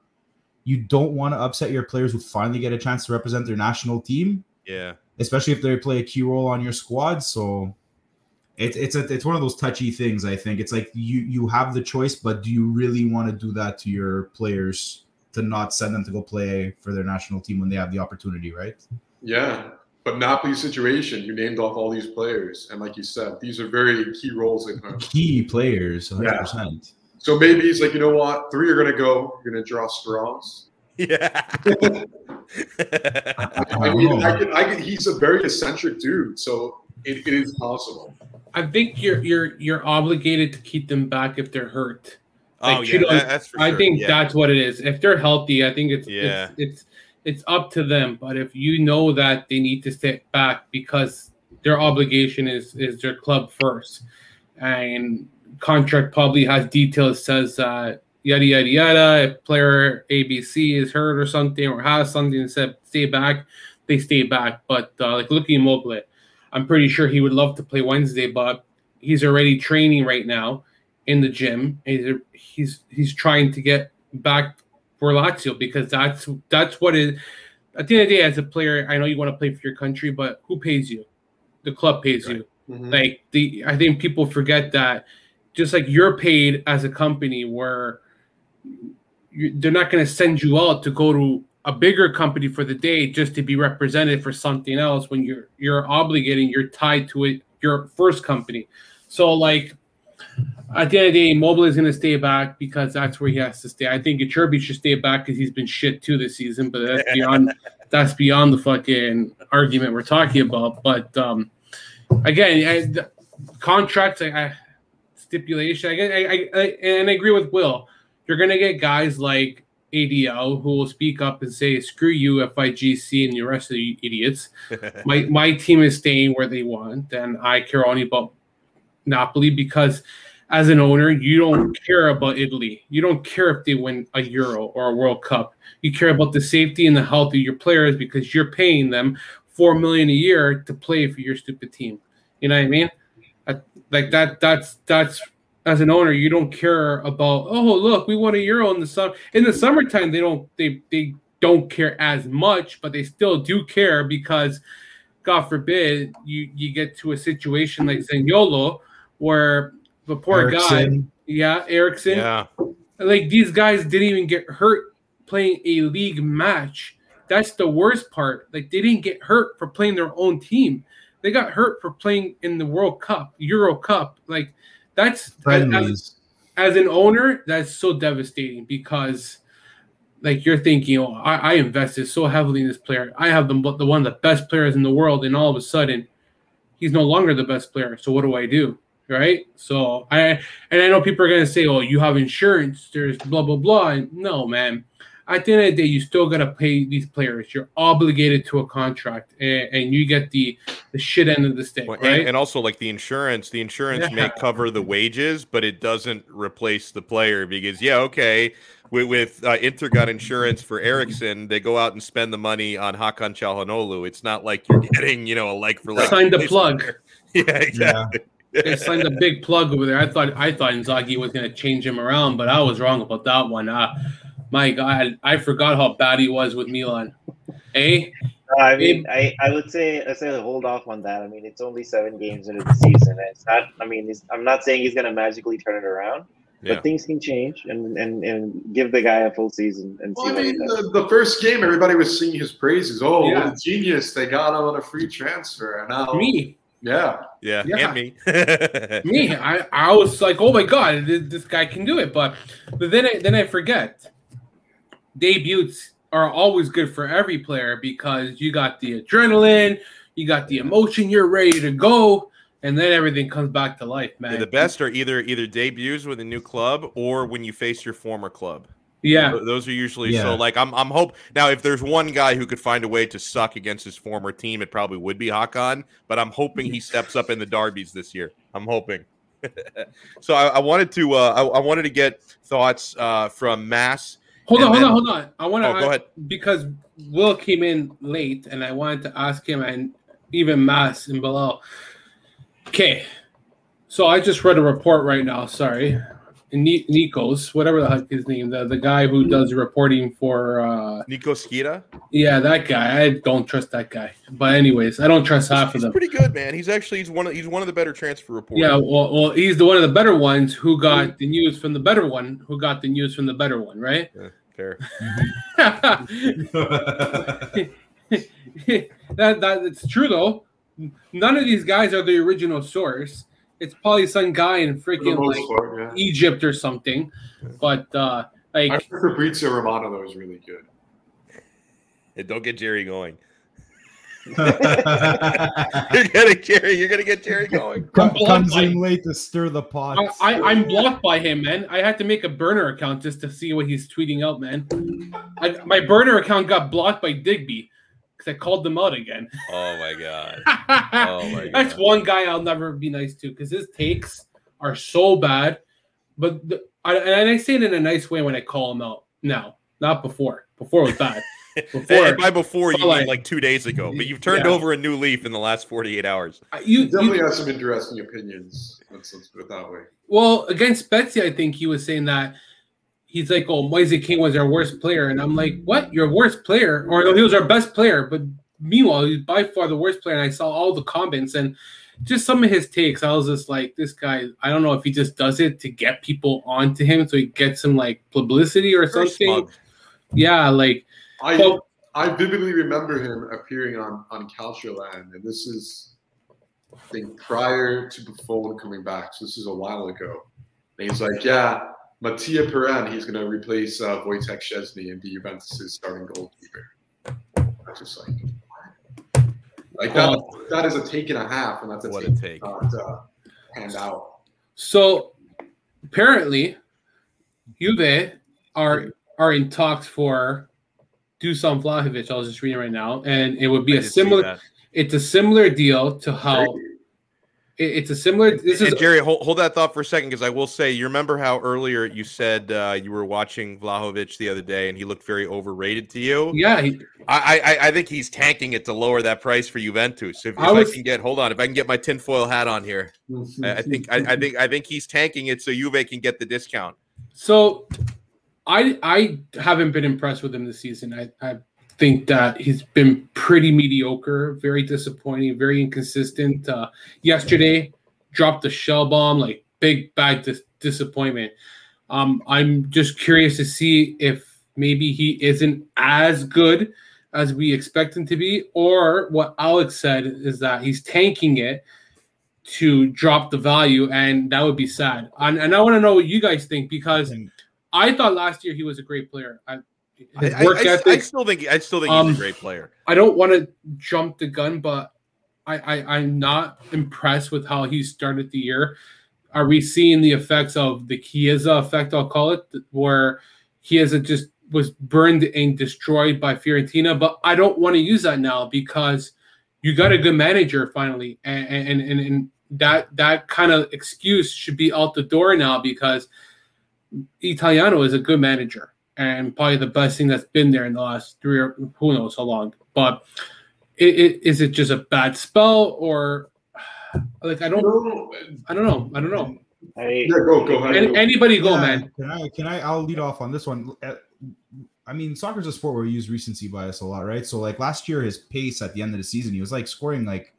you don't want to upset your players who finally get a chance to represent their national team. Yeah. Especially if they play a key role on your squad. So it's it's a, it's one of those touchy things. I think it's like you you have the choice, but do you really want to do that to your players to not send them to go play for their national team when they have the opportunity, right? Yeah, but Napoli's situation, you named off all these players, and like you said, these are very key roles. In key players, 100%. Yeah. So maybe he's like, you know what? Three are going to go. You're going to draw straws. Yeah. I, I, mean, I can, I can, he's a very eccentric dude, so it, it is possible. I think you're you're you're obligated to keep them back if they're hurt. Oh, like, oh yeah, that, that's for I sure. think yeah. that's what it is. If they're healthy, I think it's yeah. it's, it's it's up to them. But if you know that they need to sit back because their obligation is is their club first, and contract probably has details says uh, yada yada yada. If player ABC is hurt or something or has something said stay back, they stay back. But uh, like Luka Immobile, I'm pretty sure he would love to play Wednesday, but he's already training right now in the gym. He's he's, he's trying to get back for Lazio because that's that's what it. At the end of the day, as a player, I know you want to play for your country, but who pays you? The club pays right. you. Mm-hmm. Like the, I think people forget that just like you're paid as a company where you, they're not going to send you out to go to a bigger company for the day just to be represented for something else when you're you're obligating you're tied to it your first company. So like at the end of the day mobile is going to stay back because that's where he has to stay. I think Iturbi should stay back because he's been shit too this season but that's beyond that's beyond the fucking argument we're talking about. But um again I, contracts I, I stipulation. I, I, I, and I agree with Will. You're going to get guys like ADL who will speak up and say, "Screw you, FIGC, and the rest of the idiots." my my team is staying where they want, and I care only about Napoli because, as an owner, you don't care about Italy. You don't care if they win a Euro or a World Cup. You care about the safety and the health of your players because you're paying them four million a year to play for your stupid team. You know what I mean? Like that that's that's as an owner you don't care about oh look we won a euro in the summer in the summertime they don't they they don't care as much but they still do care because god forbid you you get to a situation like Zaniolo where the poor Eriksen. guy yeah Eriksen yeah Like these guys didn't even get hurt playing a league match. That's the worst part. Like they didn't get hurt for playing their own team. They got hurt for playing in the World Cup, Euro Cup. Like that's as, as, an owner, that's so devastating because like you're thinking, oh, I, I invested so heavily in this player. I have the, the one of the best players in the world, and all of a sudden, he's no longer the best player. So what do I do? Right. So I and I know people are gonna say, oh, you have insurance. There's blah blah blah. And no, man. At the end of the day, you still gotta pay these players. You're obligated to a contract, and, and you get the the shit end of the stick, well, right? And, and, also, like the insurance, the insurance yeah. may cover the wages, but it doesn't replace the player because, yeah, okay, with, with uh, Intergut insurance for Eriksen, they go out and spend the money on Hakan Calhanoglu. It's not like you're getting, you know, a like for like. Signed a plug. yeah, exactly. Yeah. they signed a big plug over there. I thought I thought Inzaghi was going to change him around, but I was wrong about that one. Uh, my God, I forgot how bad he was with Milan. Eh? Uh, I mean, I, I would say I say hold off on that. I mean, it's only seven games into the season. It's not. I mean, I'm not saying he's going to magically turn it around, yeah. But things can change, and, and and give the guy a full season and well, see. I mean, the, the, first game, everybody was singing his praises. Oh, yeah. what a genius! They got him on a free transfer, and now me. Yeah. Yeah, yeah. and me. me, I, I was like, oh my god, this guy can do it. But but then I then I forget. Debuts are always good for every player because you got the adrenaline, you got the emotion, you're ready to go and then everything comes back to life, man. Yeah, the best are either either debuts with a new club or when you face your former club. Yeah, those are usually yeah. so. Like I'm, I'm hope now if there's one guy who could find a way to suck against his former team, it probably would be Hakan. But I'm hoping he steps up in the derbies this year. I'm hoping. so I, I, wanted to, uh, I, I, wanted to get thoughts uh, from Mass. Hold on, then, hold on, hold on. I want to oh, go ahead because Will came in late, and I wanted to ask him and even Mass and Bilal. Okay, so I just read a report right now. Sorry, Nikos, whatever the heck his name, the, the guy who does reporting for uh Nico Schira. Yeah, that guy. I don't trust that guy. But anyways, I don't trust half he's of them. He's pretty good, man. He's actually he's one of he's one of the better transfer reporters. Yeah, well, well, he's the one of the better ones who got the news from the better one, who got the news from the better one, right? Yeah, fair. that that it's true though none of these guys are the original source. It's probably some guy in freaking like part, yeah. Egypt or something. But uh like I Fabrizio Romano though was really good. Hey, don't get Jerry going. you're gonna Jerry. You're gonna get Jerry going. Comes in late to stir the pot. I, I, am blocked by him, man. I had to make a burner account just to see what he's tweeting out, man. I, my burner account got blocked by Digby because I called them out again. Oh my god! Oh my god! That's one guy I'll never be nice to because his takes are so bad. But the, I, and I say it in a nice way when I call him out. Now, not before. Before was bad. Before, by before you like, mean like two days ago, but you've turned yeah. over a new leaf in the last 48 hours. Uh, you, you definitely you, have some interesting opinions. Let's, let's put it that way. Well, against Betsy, I think he was saying that he's like, "Oh, Moise Kean was our worst player," and I'm like, "What? Your worst player? Or no, he was our best player, but meanwhile, he's by far the worst player." And I saw all the comments and just some of his takes. I was just like, "This guy, I don't know if he just does it to get people onto him, so he gets some like publicity or something." Yeah, like I well, I vividly remember him appearing on on Calcioland, and this is. I think prior to Buffon coming back, so this is a while ago. And he's like, "Yeah, Mattia Perin, he's going to replace uh, Wojciech Szczesny and be Juventus' starting goalkeeper. That's just like, like that, oh. that is a take and a half, and that's a what take, a take. Not, uh, hand out. So apparently, Juve are are in talks for Dusan Vlahovic. I was just reading right now, and it would be I a similar. It's a similar deal to how it's a similar. This and is Jerry. Hold, hold that thought for a second, because I will say, you remember how earlier you said uh, you were watching Vlahovic the other day, and he looked very overrated to you. Yeah, he, I, I, I think he's tanking it to lower that price for Juventus. If, if I, was, I, can get, hold on, if I can get my tinfoil hat on here, I, I think I, I think I think he's tanking it so Juve can get the discount. So, I I haven't been impressed with him this season. I I think that he's been pretty mediocre, very disappointing, very inconsistent. Uh, yesterday, dropped the shell bomb, like big bad dis- disappointment. Um, I'm just curious to see if maybe he isn't as good as we expect him to be, or what Alex said is that he's tanking it to drop the value, and that would be sad. And, and I want to know what you guys think because I thought last year he was a great player. I, I, I, I, still think I still think um, he's a um, great player. I don't want to jump the gun, but I, I I'm not impressed with how he started the year. Are we seeing the effects of the Chiesa effect? I'll call it, where Chiesa just was burned and destroyed by Fiorentina. But I don't want to use that now because you got a good manager finally, and and and, and that that kind of excuse should be out the door now because Italiano is a good manager and probably the best thing that's been there in the last three or who knows how long. But it, it, is it just a bad spell or like I don't I don't know I don't know. Hey, yeah, go go ahead. anybody go, yeah, man. Can I can I? I'll lead off on this one. Uh, I mean, soccer's a sport where we use recency bias a lot, right? So like last year, his pace at the end of the season, he was like scoring like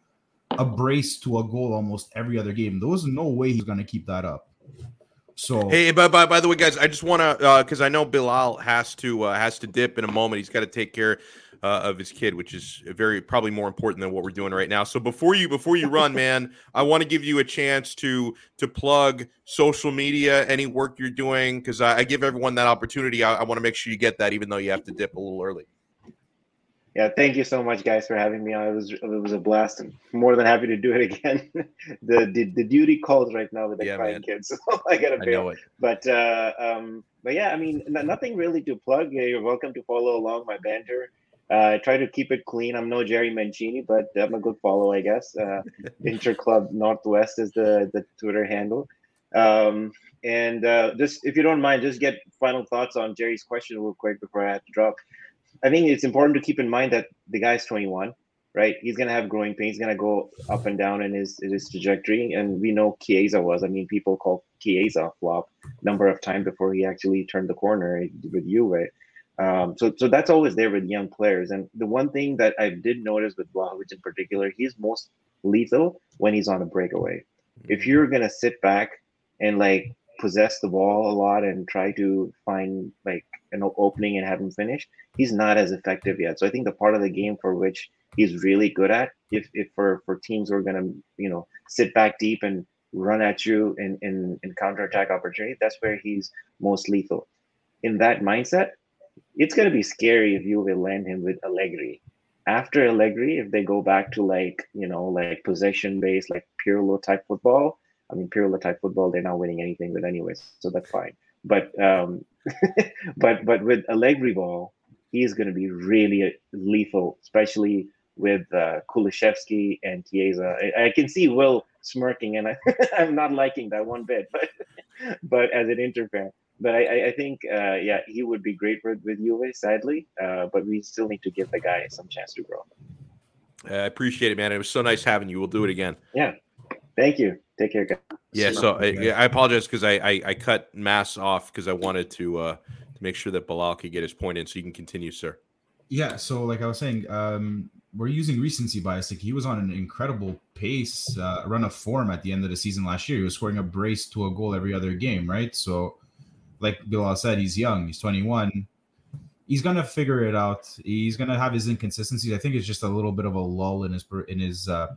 a brace to a goal almost every other game. There was no way he's going to keep that up. So hey, by, by, by the way, guys, I just want to because uh, I know Bilal has to uh, has to dip in a moment. He's got to take care uh, of his kid, which is very probably more important than what we're doing right now. So before you before you run, man, I want to give you a chance to to plug social media, any work you're doing, because I, I, give everyone that opportunity. I, I want to make sure you get that, even though you have to dip a little early yeah, thank you so much, guys, for having me on. It was it was a blast. I'm more than happy to do it again. the, the the duty calls right now with the yeah, crying kids, so I gotta bail. But uh, um, but yeah, I mean, n- nothing really to plug. You're welcome to follow along my banter. Uh, I try to keep it clean. I'm no Jerry Mancini, but I'm a good follow, I guess. Uh, Interclub Northwest is the the Twitter handle. Um, and uh, just if you don't mind, just get final thoughts on Jerry's question real quick before I have to drop. I think it's important to keep in mind that the guy's 21, right? He's gonna have growing pains. He's gonna go up and down in his in his trajectory, and we know Chiesa was. I mean, people call Chiesa flop number of times before he actually turned the corner with you, right? Um, so, so that's always there with young players. And the one thing that I did notice with Vlahovic in particular, he's most lethal when he's on a breakaway. If you're gonna sit back and like possess the ball a lot and try to find like an opening and have him finish, he's not as effective yet. So I think the part of the game for which he's really good at, if, if for, for teams who are gonna, you know, sit back deep and run at you in, in, in counterattack opportunity, that's where he's most lethal. In that mindset, it's gonna be scary if you will land him with Allegri. After Allegri, if they go back to like, you know, like possession based, like Pirlo type football, I mean, Pirlo type football, they're not winning anything with anyways, so that's fine. But um, but but with Allegri ball, he's going to be really lethal, especially with uh, Kulusevski and Chiesa. I, I, can see Will smirking, and I, I'm not liking that one bit. But but as an Inter fan, but I, I think uh, yeah, he would be great with with Juve. Sadly, uh, but we still need to give the guy some chance to grow. I appreciate it, man. It was so nice having you. We'll do it again. Yeah, thank you. Take care, guys. Yeah, so I, I apologize because I, I, I cut Mass off because I wanted to uh, to make sure that Bilal could get his point in, so you can continue, sir. Yeah, so like I was saying, um, we're using recency bias. Like he was on an incredible pace, uh, run of form at the end of the season last year. He was scoring a brace to a goal every other game, right? So, like Bilal said, he's young. He's 21. He's gonna figure it out. He's gonna have his inconsistencies. I think it's just a little bit of a lull in his in his uh,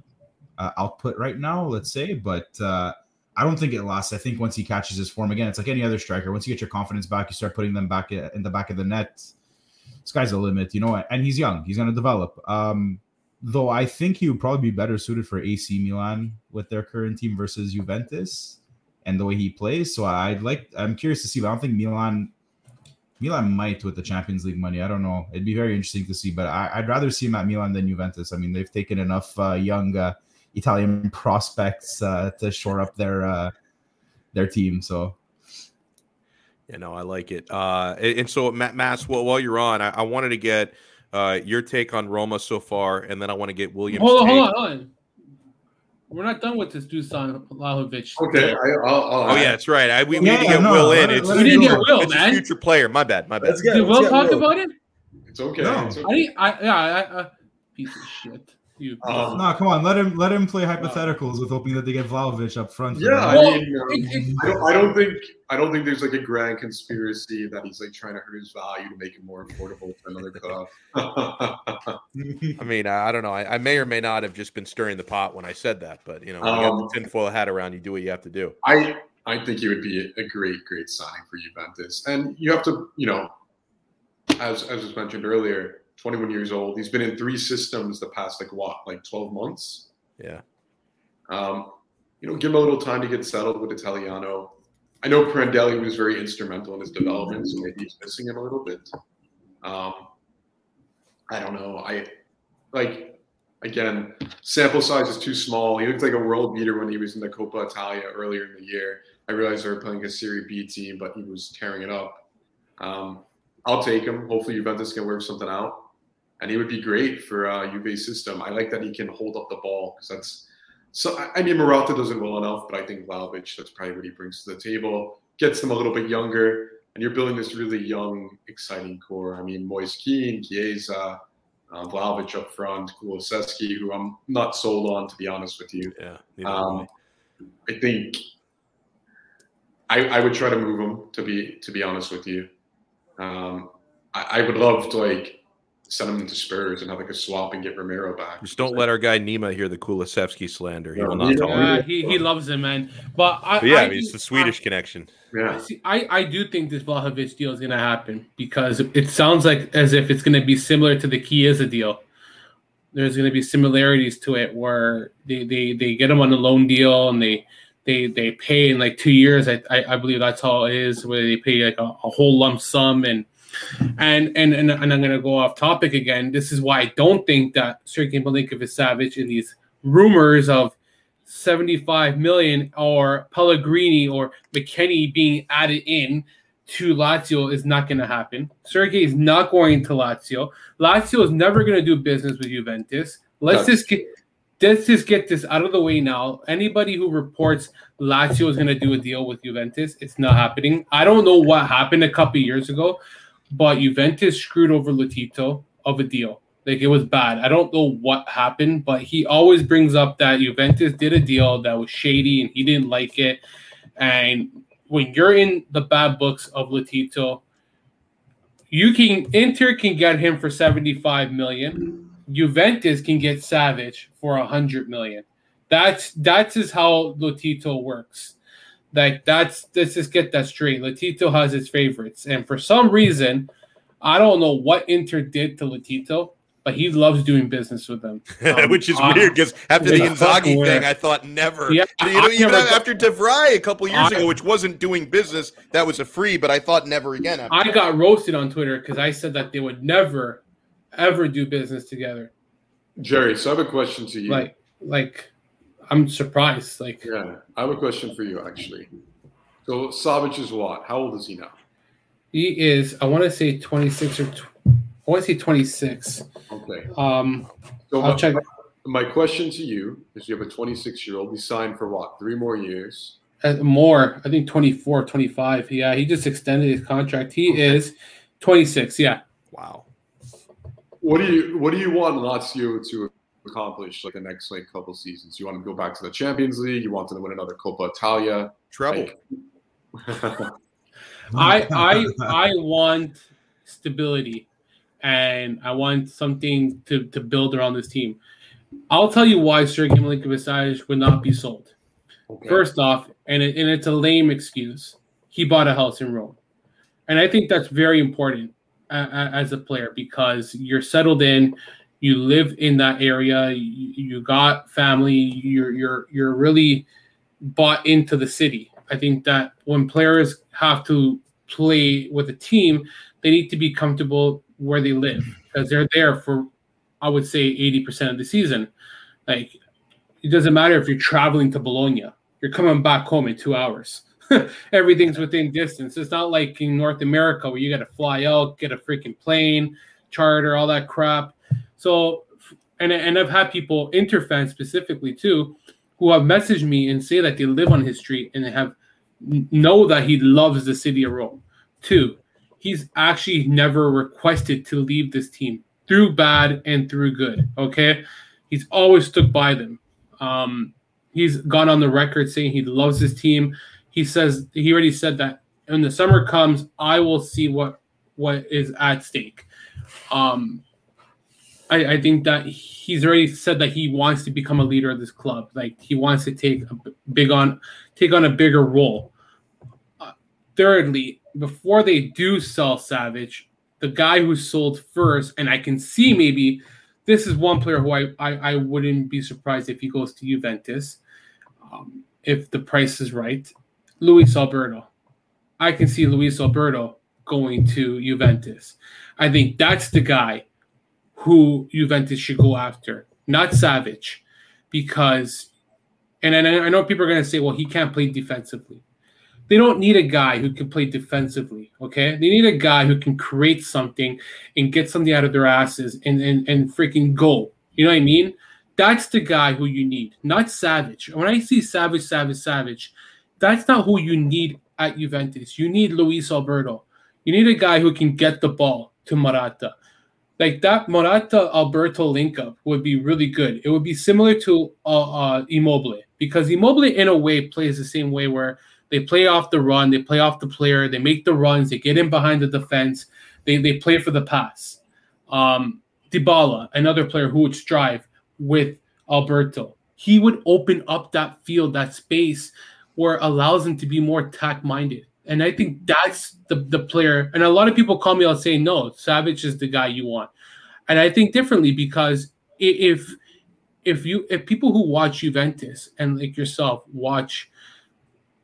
uh, output right now, let's say, but uh, I don't think it lasts. I think once he catches his form again, it's like any other striker. Once you get your confidence back, you start putting them back in the back of the net. Sky's the limit, you know. And he's young; he's going to develop. Um, though I think he would probably be better suited for AC Milan with their current team versus Juventus and the way he plays. So I'd like. I'm curious to see, but I don't think Milan. Milan might with the Champions League money. I don't know. It'd be very interesting to see, but I, would rather see him at Milan than Juventus. I mean, they've taken enough uh, young. Uh, Italian prospects uh, to shore up their uh, their team. So, you know, I like it. Uh, and so, Matt Mass, well, while you're on, I, I wanted to get uh, your take on Roma so far, and then I want to get William. Hold on, hold on, hold on. We're not done with this Dusan Vlahovic. Okay. I, I'll, I'll oh yeah, that's right. I, we, we yeah, need to get no, Will in. It's, we need to get Will, it's man. a future player. My bad. My bad. Let's get, Did Will talk Will. about it? It's okay. No. It's okay. I, I, yeah, I, uh, piece of shit. You. Um, no, come on. Let him let him play hypotheticals with hoping that they get Vlahovic up front. Yeah, I mean, um, I, don't, I don't think I don't think there's like a grand conspiracy that he's like trying to hurt his value to make it more affordable for another club. I mean, I, don't know. I, I, may or may not have just been stirring the pot when I said that, but you know, when um, you got the um, tinfoil hat around, you do what you have to do. I I think he would be a great, great signing for Juventus, and you have to, you know, as as was mentioned earlier 21 years old. He's been in three systems the past like what, like 12 months. Yeah. Um, you know, give him a little time to get settled with Italiano. I know Prandelli was very instrumental in his development, so maybe he's missing him a little bit. Um, I don't know. I like again, sample size is too small. He looked like a world beater when he was in the Coppa Italia earlier in the year. I realized they were playing a Serie B team, but he was tearing it up. Um, I'll take him. Hopefully, Juventus can work something out and he would be great for uh, Juve's system. I like that he can hold up the ball because that's so. I mean, Morata does it well enough, but I think Vlahovic that's probably what he brings to the table. Gets them a little bit younger, and you're building this really young, exciting core. I mean, Moise Kean, Chiesa, uh, Vlahovic up front, Kulusevski, who I'm not sold on to be honest with you. Yeah, um, I think I, I, would try to move him to be to be honest with you. Um, I, I would love to like send him to Spurs and have like a swap and get Romero back. Just don't let our guy Nima hear the Kulusevski slander. He will not yeah, he, he loves him, man. But, I, but yeah, I, I mean, it's the Swedish I, connection. Yeah, see, I, I do think this Vlahovic deal is going to happen because it sounds like as if it's going to be similar to the Chiesa deal. There's going to be similarities to it where they, they, they get him on a loan deal and they they they pay in like two years. I, I, I believe that's all it is, where they pay like a, a whole lump sum and and and and, and I'm going to go off topic again. This is why I don't think that Sergei Milinkovic-Savic in these rumors of 75 million or Pellegrini or McKennie being added in to Lazio is not going to happen. Sergei is not going to Lazio. Lazio is never going to do business with Juventus. Let's just get let's just get this out of the way now. Anybody who reports Lazio is going to do a deal with Juventus, it's not happening. I don't know what happened a couple years ago, but Juventus screwed over Lotito of a deal. Like it was bad. I don't know what happened, but he always brings up that Juventus did a deal that was shady and he didn't like it. And when you're in the bad books of Lotito, you can Inter can get him for 75 million. Juventus can get Savage for 100 million. That's that's is how Lotito works. Like that's let's just get that straight. Lotito has his favorites, and for some reason, I don't know what Inter did to Lotito, but he loves doing business with them, um, which is uh, weird because after the Inzaghi thing, I thought never. Yeah, you know, even never, after De Vrij a couple years I, ago, which wasn't doing business, that was a free, but I thought never again. I got roasted on Twitter because I said that they would never, ever do business together. Jerry, so I have a question to you. Like, like I'm surprised. Like, yeah, I have a question for you actually. So Savage is what? How old is he now? He is. I want to say 26 or. Tw- I want to say 26. Okay. Um, so I'll my, check. My question to you is: You have a 26 year old. He signed for what? Three more years. Uh, more. I think 24, 25. Yeah, he just extended his contract. He okay. is 26. Yeah. Wow. What do you What do you want Lazio to accomplish like the next like couple seasons? You want to go back to the Champions League? You want to win another Coppa Italia? Treble. Like, I I I want stability, and I want something to to build around this team. I'll tell you why Sergei Milinkovic would not be sold. Okay. First off, and it, and it's a lame excuse. He bought a house in Rome, and I think that's very important uh, as a player because you're settled in you live in that area, you, you got family, you're you're you're really bought into the city. I think that when players have to play with a team, they need to be comfortable where they live mm-hmm. because they're there for I would say 80% of the season. Like it doesn't matter if you're traveling to Bologna, you're coming back home in 2 hours. Everything's within distance. It's not like in North America where you got to fly out, get a freaking plane, charter, all that crap. So, and and I've had people, Inter fans specifically too, who have messaged me and say that they live on his street and have know that he loves the city of Rome. Two, he's actually never requested to leave this team through bad and through good. Okay, He's always stuck by them. Um, he's gone on the record saying he loves his team. He says he already said that when the summer comes, I will see what what is at stake. Um, I, I think that he's already said that he wants to become a leader of this club. Like he wants to take a big on take on a bigger role. Uh, thirdly, before they do sell Savage, the guy who sold first, and I can see maybe this is one player who I, I, I wouldn't be surprised if he goes to Juventus, um, if the price is right. Luis Alberto. I can see Luis Alberto going to Juventus. I think that's the guy who Juventus should go after, not Savage, because, and I know people are going to say, well, he can't play defensively. They don't need a guy who can play defensively, okay? They need a guy who can create something and get something out of their asses and, and, and freaking go. You know what I mean? That's the guy who you need, not Savage. When I see Savage, Savage, Savage, that's not who you need at Juventus. You need Luis Alberto. You need a guy who can get the ball to Morata like that Morata Alberto link up would be really good. It would be similar to uh, uh, Immobile because Immobile in a way plays the same way where they play off the run, they play off the player, they make the runs, they get in behind the defense, they they play for the pass. Um, Dybala, another player who would strive with Alberto, he would open up that field, that space where it allows him to be more attack minded. And I think that's the, the player. And a lot of people call me out saying, no, Savage is the guy you want. And I think differently because if if you if people who watch Juventus and like yourself watch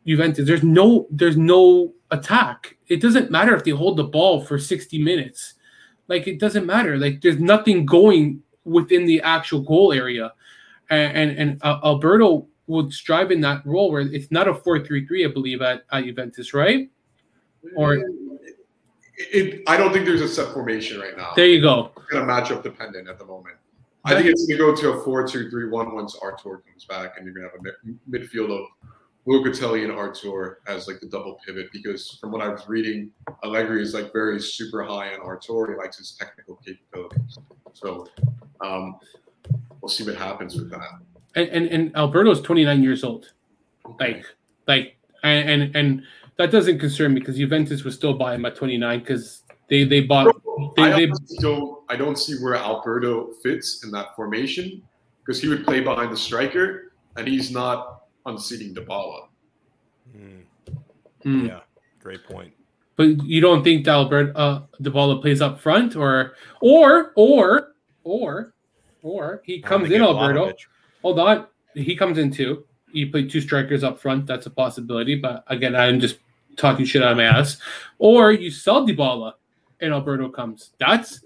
Juventus, there's no there's no attack. It doesn't matter if they hold the ball for 60 minutes. Like it doesn't matter. Like there's nothing going within the actual goal area. And and, and uh, Alberto would strive in that role where it's not a 4-3-3, I believe, at, at Juventus, right? Or it, I don't think there's a set formation right now. There you go. It's kind of matchup dependent at the moment. I think it's going to go to a 4-2-3-1 once Arthur comes back, and you're going to have a mid- midfield of Locatelli and Arthur as like the double pivot. Because from what I was reading, Allegri is like very super high on Arthur. He likes his technical capabilities. So um, we'll see what happens with that and, and, and Alberto's 29 years old. Like, like, and, and, and that doesn't concern me because Juventus was still buying him at 29 because they they bought. They, I they, don't I don't see where Alberto fits in that formation because he would play behind the striker and he's not unseating Dybala. Mm. Mm. Yeah, great point. But you don't think that Albert uh, Dybala plays up front, or or or or or he comes in Alberto. Hold on. He comes in too. You play two strikers up front. That's a possibility. But again, I'm just talking shit out of my ass. Or you sell Dybala and Alberto comes. That's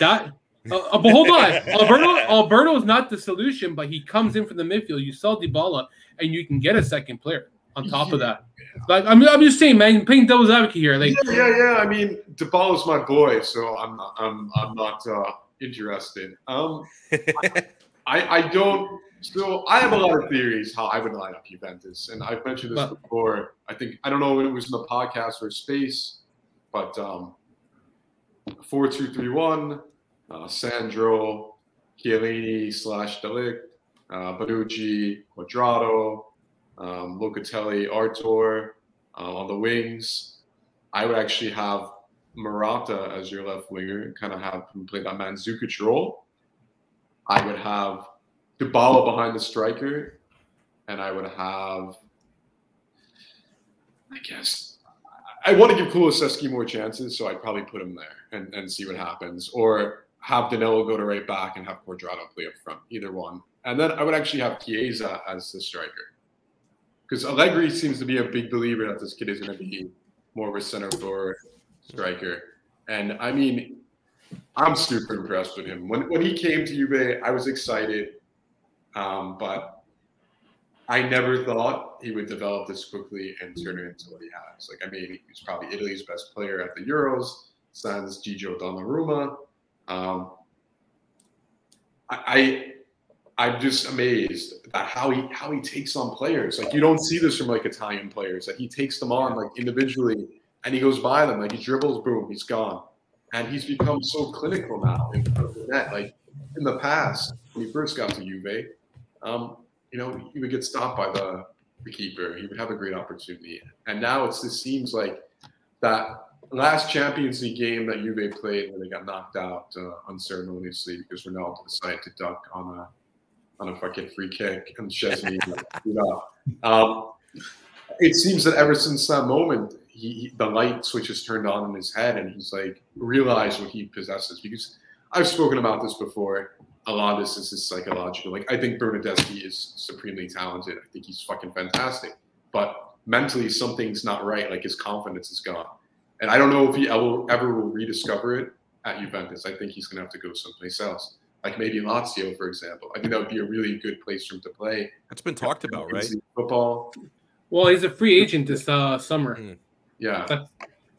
that. Uh, uh, but hold on, Alberto. Alberto is not the solution, but he comes in from the midfield. You sell Dybala, and you can get a second player on top of that. Like I'm, I'm just saying, man, playing devil's advocate here. Like, yeah, yeah, yeah. I mean, Dybala's my boy, so I'm, I'm, I'm not uh, interested. Um, I, I don't. So I have a lot of theories how I would line up Juventus, and I've mentioned this before. I think I don't know if it was in the podcast or space, but um, four two three one, uh, Sandro, Chiellini slash De Ligt, uh, Bonucci, Cuadrado, um, Locatelli, Arthur uh, on the wings. I would actually have Morata as your left winger and kind of have him play that Mandzukic role. I would have Dybala behind the striker, and I would have, I guess, I want to give Kulusevski more chances, so I'd probably put him there and, and see what happens, or have Danilo go to right back and have Cuadrado play up front, either one. And then I would actually have Chiesa as the striker, because Allegri seems to be a big believer that this kid is going to be more of a center forward striker. And I mean, I'm super impressed with him. When when he came to Juve, I was excited, um, but I never thought he would develop this quickly and turn it into what he has. Like, I mean, he's probably Italy's best player at the Euros, sans Gigio Donnarumma. Um, I, I I'm just amazed at how he how he takes on players. Like you don't see this from like Italian players. Like he takes them on like individually and he goes by them. Like he dribbles, boom, he's gone and he's become so clinical now in front of the net. Like in the past when he first got to Juve, um, you know, he would get stopped by the the keeper. He would have a great opportunity, and now it's just seems like that last Champions League game that Juve played where they got knocked out uh, unceremoniously because Ronaldo decided to duck on a on a fucking free kick and Szczesny um, it seems that ever since that moment, he, he, the light switch is turned on in his head and he's like realized what he possesses because I've spoken about this before. A lot of this is just psychological. Like I think Bernardeschi is supremely talented. I think he's fucking fantastic. But mentally something's not right. Like his confidence is gone. And I don't know if he ever, ever will rediscover it at Juventus. I think he's going to have to go someplace else, like maybe Lazio, for example. I think that would be a really good place for him to play. That's been talked about, right? Football. Well, he's a free agent this uh, summer. Mm. Yeah, that,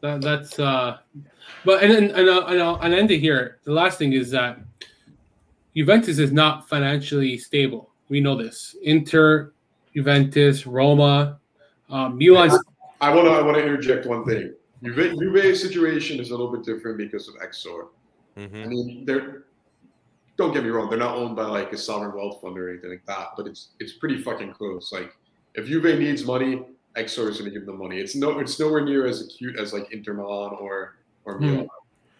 that, that's. Uh, but and and and, uh, and I'll, and end it here. The last thing is that Juventus is not financially stable. We know this. Inter, Juventus, Roma, uh, Milan. I want to I want to interject one thing. Juve, Juve's situation is a little bit different because of Exor. Mm-hmm. I mean, they're don't get me wrong, they're not owned by like a sovereign wealth fund or anything like that, but it's it's pretty fucking close. Like if Juve needs money, Exor is going to give them money. It's no, it's nowhere near as acute as like Inter Milan or or hmm. Milan.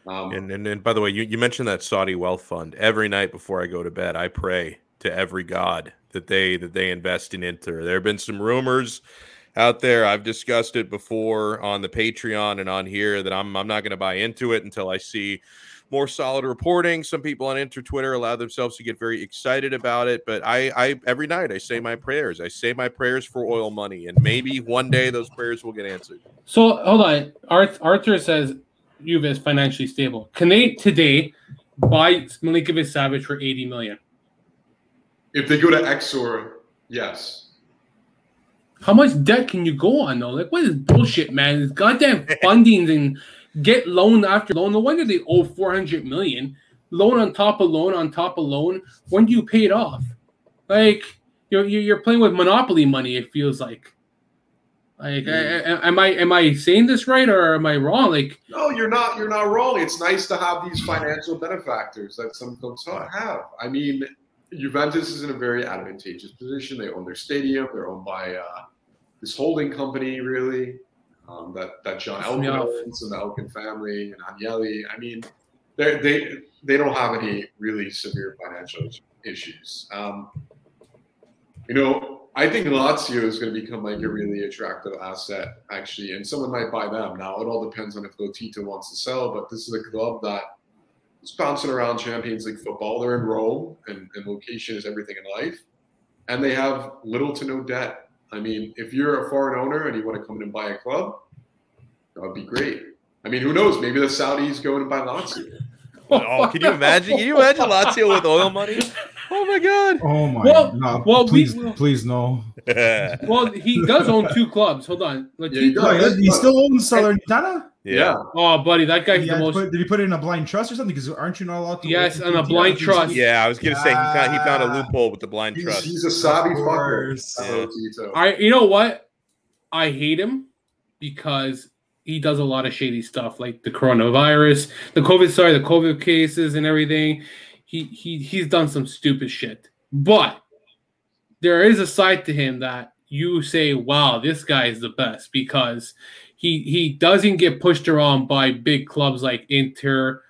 Um, and, and and by the way, you, you mentioned that Saudi wealth fund. Every night before I go to bed, I pray to every god that they that they invest in Inter. There have been some rumors out there. I've discussed it before on the Patreon and on here that I'm I'm not going to buy into it until I see more solid reporting. Some people on Inter Twitter allow themselves to get very excited about it, but I, I every night I say my prayers. I say my prayers for oil money, and maybe one day those prayers will get answered. So hold on, Arthur says Juve is financially stable. Can they today buy Milinkovic-Savic for eighty million? If they go to Exor, yes. How much debt can you go on though? Like, what is bullshit, man? It's goddamn fundings and get loan after loan. No wonder they owe 400 million. Loan on top of loan on top of loan. When do you pay it off? Like, you're, you're playing with monopoly money, it feels like. Like, mm. I, am I am I saying this right or am I wrong? Like, no, you're not. You're not wrong. It's nice to have these financial benefactors that some folks have. I mean, Juventus is in a very advantageous position. They own their stadium. They're owned by uh, this holding company, really, um, that that John Elkann owns and the Elkann family and Agnelli. I mean, they they they don't have any really severe financial issues. Um, you know, I think Lazio is going to become like a really attractive asset, actually, and someone might buy them. Now, it all depends on if Lotito wants to sell, but this is a club that is bouncing around Champions League football. They're in Rome, and, and location is everything in life, and they have little to no debt I mean, if you're a foreign owner and you want to come in and buy a club, that would be great. I mean, who knows? Maybe the Saudis go in and buy Lazio. oh, can you imagine? Can you imagine Lazio with oil money? Oh my god! Oh my! Well, no, well please, we, please no. well, he does own two clubs. Hold on. Yeah, he, does. he still owns Southern Salernitana. Yeah. Oh, buddy, that guy's the most. Put, did he put it in a blind trust or something? Because aren't you not allowed to? Yes, on a blind trust. Yeah, I was gonna say he found, he found a loophole with the blind he's, trust. He's a savvy fucker. Yeah. I, you know what? I hate him because he does a lot of shady stuff, like the coronavirus, the COVID, sorry, the COVID cases and everything he he he's done some stupid shit. But there is a side to him that you say, "Wow, this guy is the best," because he he doesn't get pushed around by big clubs like Inter,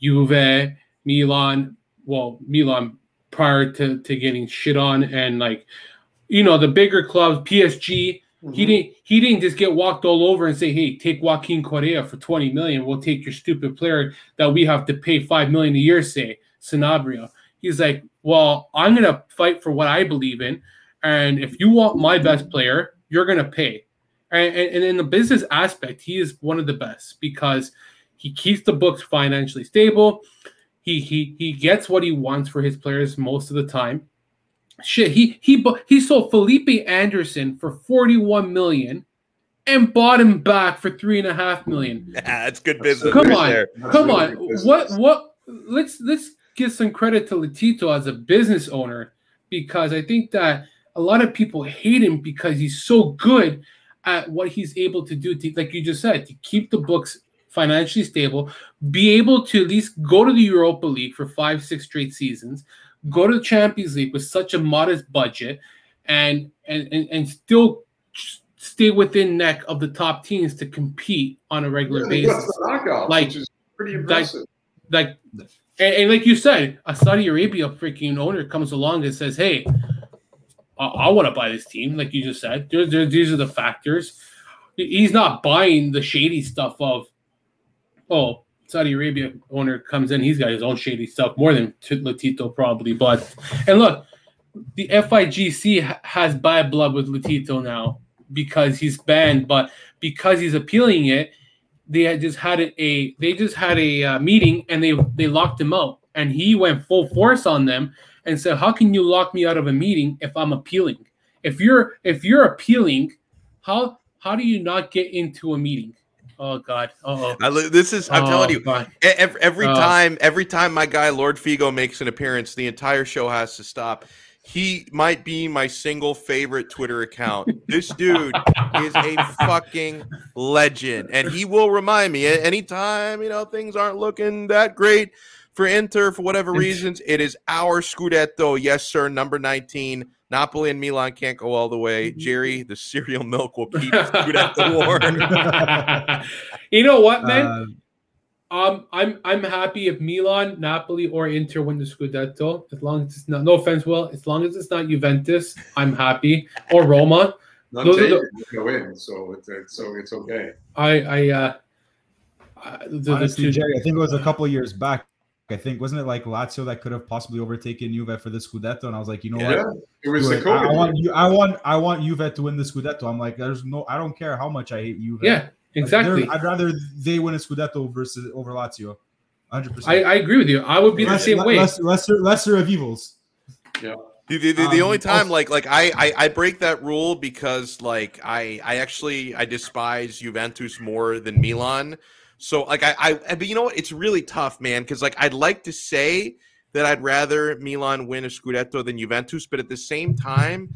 Juve, Milan. Well, Milan prior to to getting shit on, and like you know the bigger clubs, PSG. Mm-hmm. He didn't. He didn't just get walked all over and say, "Hey, take Joaquin Correa for twenty million. We'll take your stupid player that we have to pay five million a year." Say, Sanabria. He's like, well, I'm going to fight for what I believe in. And if you want my best player, you're going to pay. And, and, and in the business aspect, he is one of the best because he keeps the books financially stable. He, he, he gets what he wants for his players most of the time. Shit, he he he sold Felipe Anderson for 41 million and bought him back for three and a half million. Yeah, that's good business. Come on, there. come on. What what? Let's let's give some credit to Lotito as a business owner because I think that a lot of people hate him because he's so good at what he's able to do to, like you just said, to keep the books financially stable, be able to at least go to the Europa League for five, six straight seasons, go to the Champions League with such a modest budget, and and and, and still stay within neck of the top teams to compete on a regular yeah, basis. Knockout, like, pretty impressive. Like, like and, and, like you said, a Saudi Arabia freaking owner comes along and says, "Hey, I, I want to buy this team." Like you just said, there, there, these are the factors. He's not buying the shady stuff of, oh, Saudi Arabia owner comes in, he's got his own shady stuff more than Lotito probably. But and look, the FIGC has bad blood with Lotito now because he's banned, but because he's appealing it, they just had a they just had a uh, meeting and they they locked him out, and he went full force on them and said, "How can you lock me out of a meeting if I'm appealing? If you're if you're appealing, how how do you not get into a meeting?" Oh God! Oh, this is I'm oh, telling you. God. Every, every uh, time, every time my guy Lord Figo makes an appearance, the entire show has to stop he might be my single favorite Twitter account. This dude is a fucking legend, and he will remind me anytime you know things aren't looking that great for Inter for whatever reasons. It is our Scudetto, yes sir, number nineteen. Napoli and Milan can't go all the way. Jerry, the cereal milk will keep Scudetto warm. you know what, man? Uh, um, I'm I'm happy if Milan, Napoli, or Inter win the Scudetto. As long as it's not, no offense, Will. As long as it's not Juventus, I'm happy. Or Roma. Not Those are the, win, so it's, so it's okay. I I uh, the, Honestly, the two, Jerry, I think it was a couple years back. I think wasn't it like Lazio that could have possibly overtaken Juve for the Scudetto, and I was like, you know yeah, what? It was the I, I want you. I want I want Juve to win the Scudetto. I'm like, there's no. I don't care how much I hate Juve. Yeah, Exactly. Like I'd rather they win a Scudetto versus over Lazio. 100%. I, I agree with you. I would be the same way. Lesser, lesser, lesser of evils. Yeah. The, the, the, the um, only time like like I, I I break that rule because like I I actually I despise Juventus more than Milan. So like I I but you know what it's really tough man because like I'd like to say that I'd rather Milan win a Scudetto than Juventus, but at the same time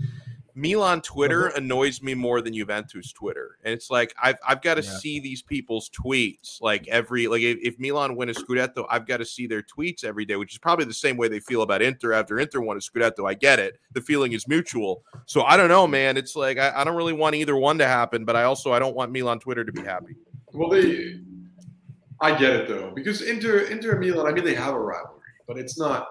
Milan Twitter uh-huh. annoys me more than Juventus Twitter, and it's like I've I've got to yeah. see these people's tweets like every like if, if Milan win a Scudetto, I've got to see their tweets every day, which is probably the same way they feel about Inter after Inter won a Scudetto. I get it; the feeling is mutual. So I don't know, man. It's like I, I don't really want either one to happen, but I also I don't want Milan Twitter to be happy. Well, they, I get it though because Inter Inter Milan, I mean they have a rivalry, but it's not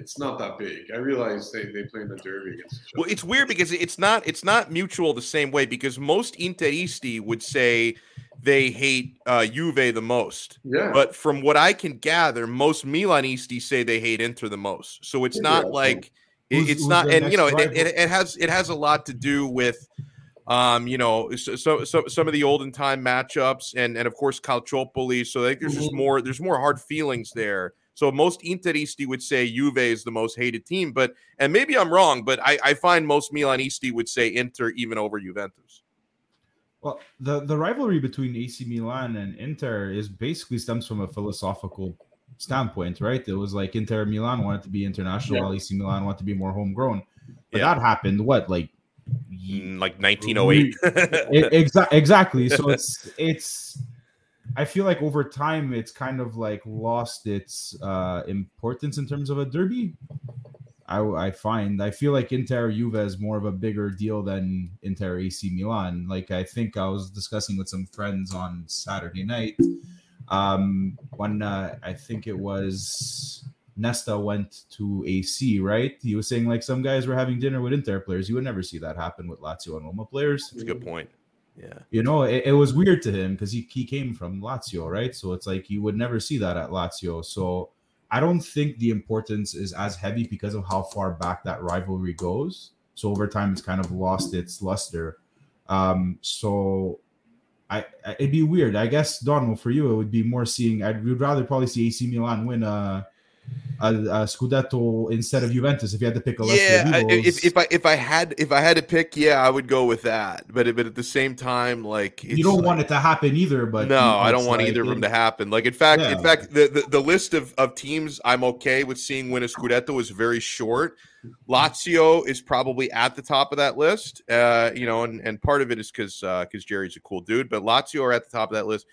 it's not that big. I realize they, they play in the derby against Well, it's weird because it's not it's not mutual the same way because most Interisti would say they hate uh, Juve the most. Yeah. But from what I can gather, most Milanisti say they hate Inter the most. So it's not yeah. like it, it's who's not, and you know, it, it, it, has it has a lot to do with. Um, you know, so, so, so some of the olden time matchups, and and of course Calciopoli. So I think there's mm-hmm. just more there's more hard feelings there so most Interisti would say Juve is the most hated team, but and maybe I'm wrong, but I, I find most Milanisti would say Inter even over Juventus. Well, the the rivalry between AC Milan and Inter is basically stems from a philosophical standpoint, right? It was like Inter Milan wanted to be international, yeah. while AC Milan wanted to be more homegrown. But yeah. that happened what like mm, like 1908 exactly exactly so it's it's I feel like over time it's kind of like lost its uh, importance in terms of a derby. I, I find I feel like Inter Juve is more of a bigger deal than Inter AC Milan. Like I think I was discussing with some friends on Saturday night um, when uh, I think it was Nesta went to AC, right? He was saying like some guys were having dinner with Inter players. You would never see that happen with Lazio and Roma players. That's a good point. Yeah. You know, it, it was weird to him because he, he came from Lazio, right? So it's like you would never see that at Lazio. So I don't think the importance is as heavy because of how far back that rivalry goes. So over time, it's kind of lost its luster. Um, so I it'd be weird. I guess Donald, for you, it would be more seeing. I'd would rather probably see AC Milan win a a, a Scudetto instead of Juventus if you had to pick a yeah if, if I if I had if I had to pick yeah I would go with that. But but at the same time like you don't like, want it to happen either but no I don't want like, either of them to happen. Like in fact yeah. in fact the, the, the list of, of teams I'm okay with seeing win a Scudetto is very short. Lazio is probably at the top of that list uh you know and, and part of it is because because uh, Jerry's a cool dude but Lazio are at the top of that list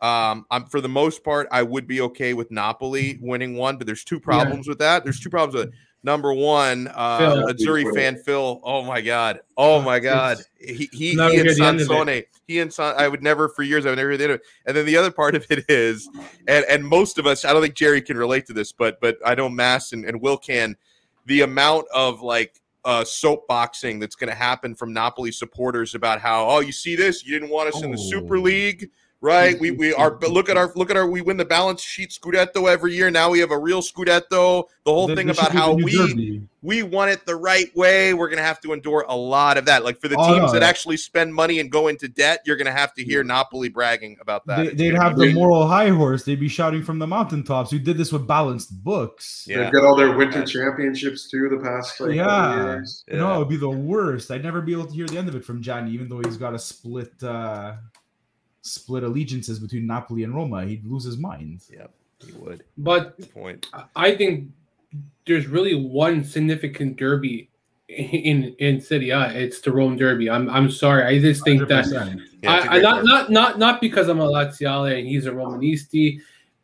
Um, I'm for the most part, I would be okay with Napoli winning one, but there's two problems yeah. with that. There's two problems with it. Number one, uh, Azzurri fan Phil. Oh my god. Oh my god. He he, he and Sansone. He and San, I would never for years I would never hear the end of it. And then the other part of it is, and and most of us, I don't think Jerry can relate to this, but but I know Mass and, and Will can. The amount of like uh, soapboxing that's going to happen from Napoli supporters about how, oh, you see this? You didn't want us oh. in the Super oh. League right? We we are look at our look at our we win the balance sheet Scudetto every year. Now we have a real Scudetto. The whole thing about how we derby. we want it the right way. We're gonna have to endure a lot of that. Like for the oh, teams no, that yeah. actually spend money and go into debt, you're gonna have to hear Napoli bragging about that. They, would have the moral high horse. They'd be shouting from the mountaintops. Who did this with balanced books? Yeah. They've got all their winter championships too. The past like, yeah. years. yeah, no, it would be the worst. I'd never be able to hear the end of it from Johnny, even though he's got a split. uh split allegiances between Napoli and Roma, he'd lose his mind. Yep, he would. But Good point. I think there's really one significant derby in in Serie A. It's the Rome Derby. I'm I'm sorry. I just think 100%. that yeah, I, I not not not not because I'm a Laziale and he's a Romanisti.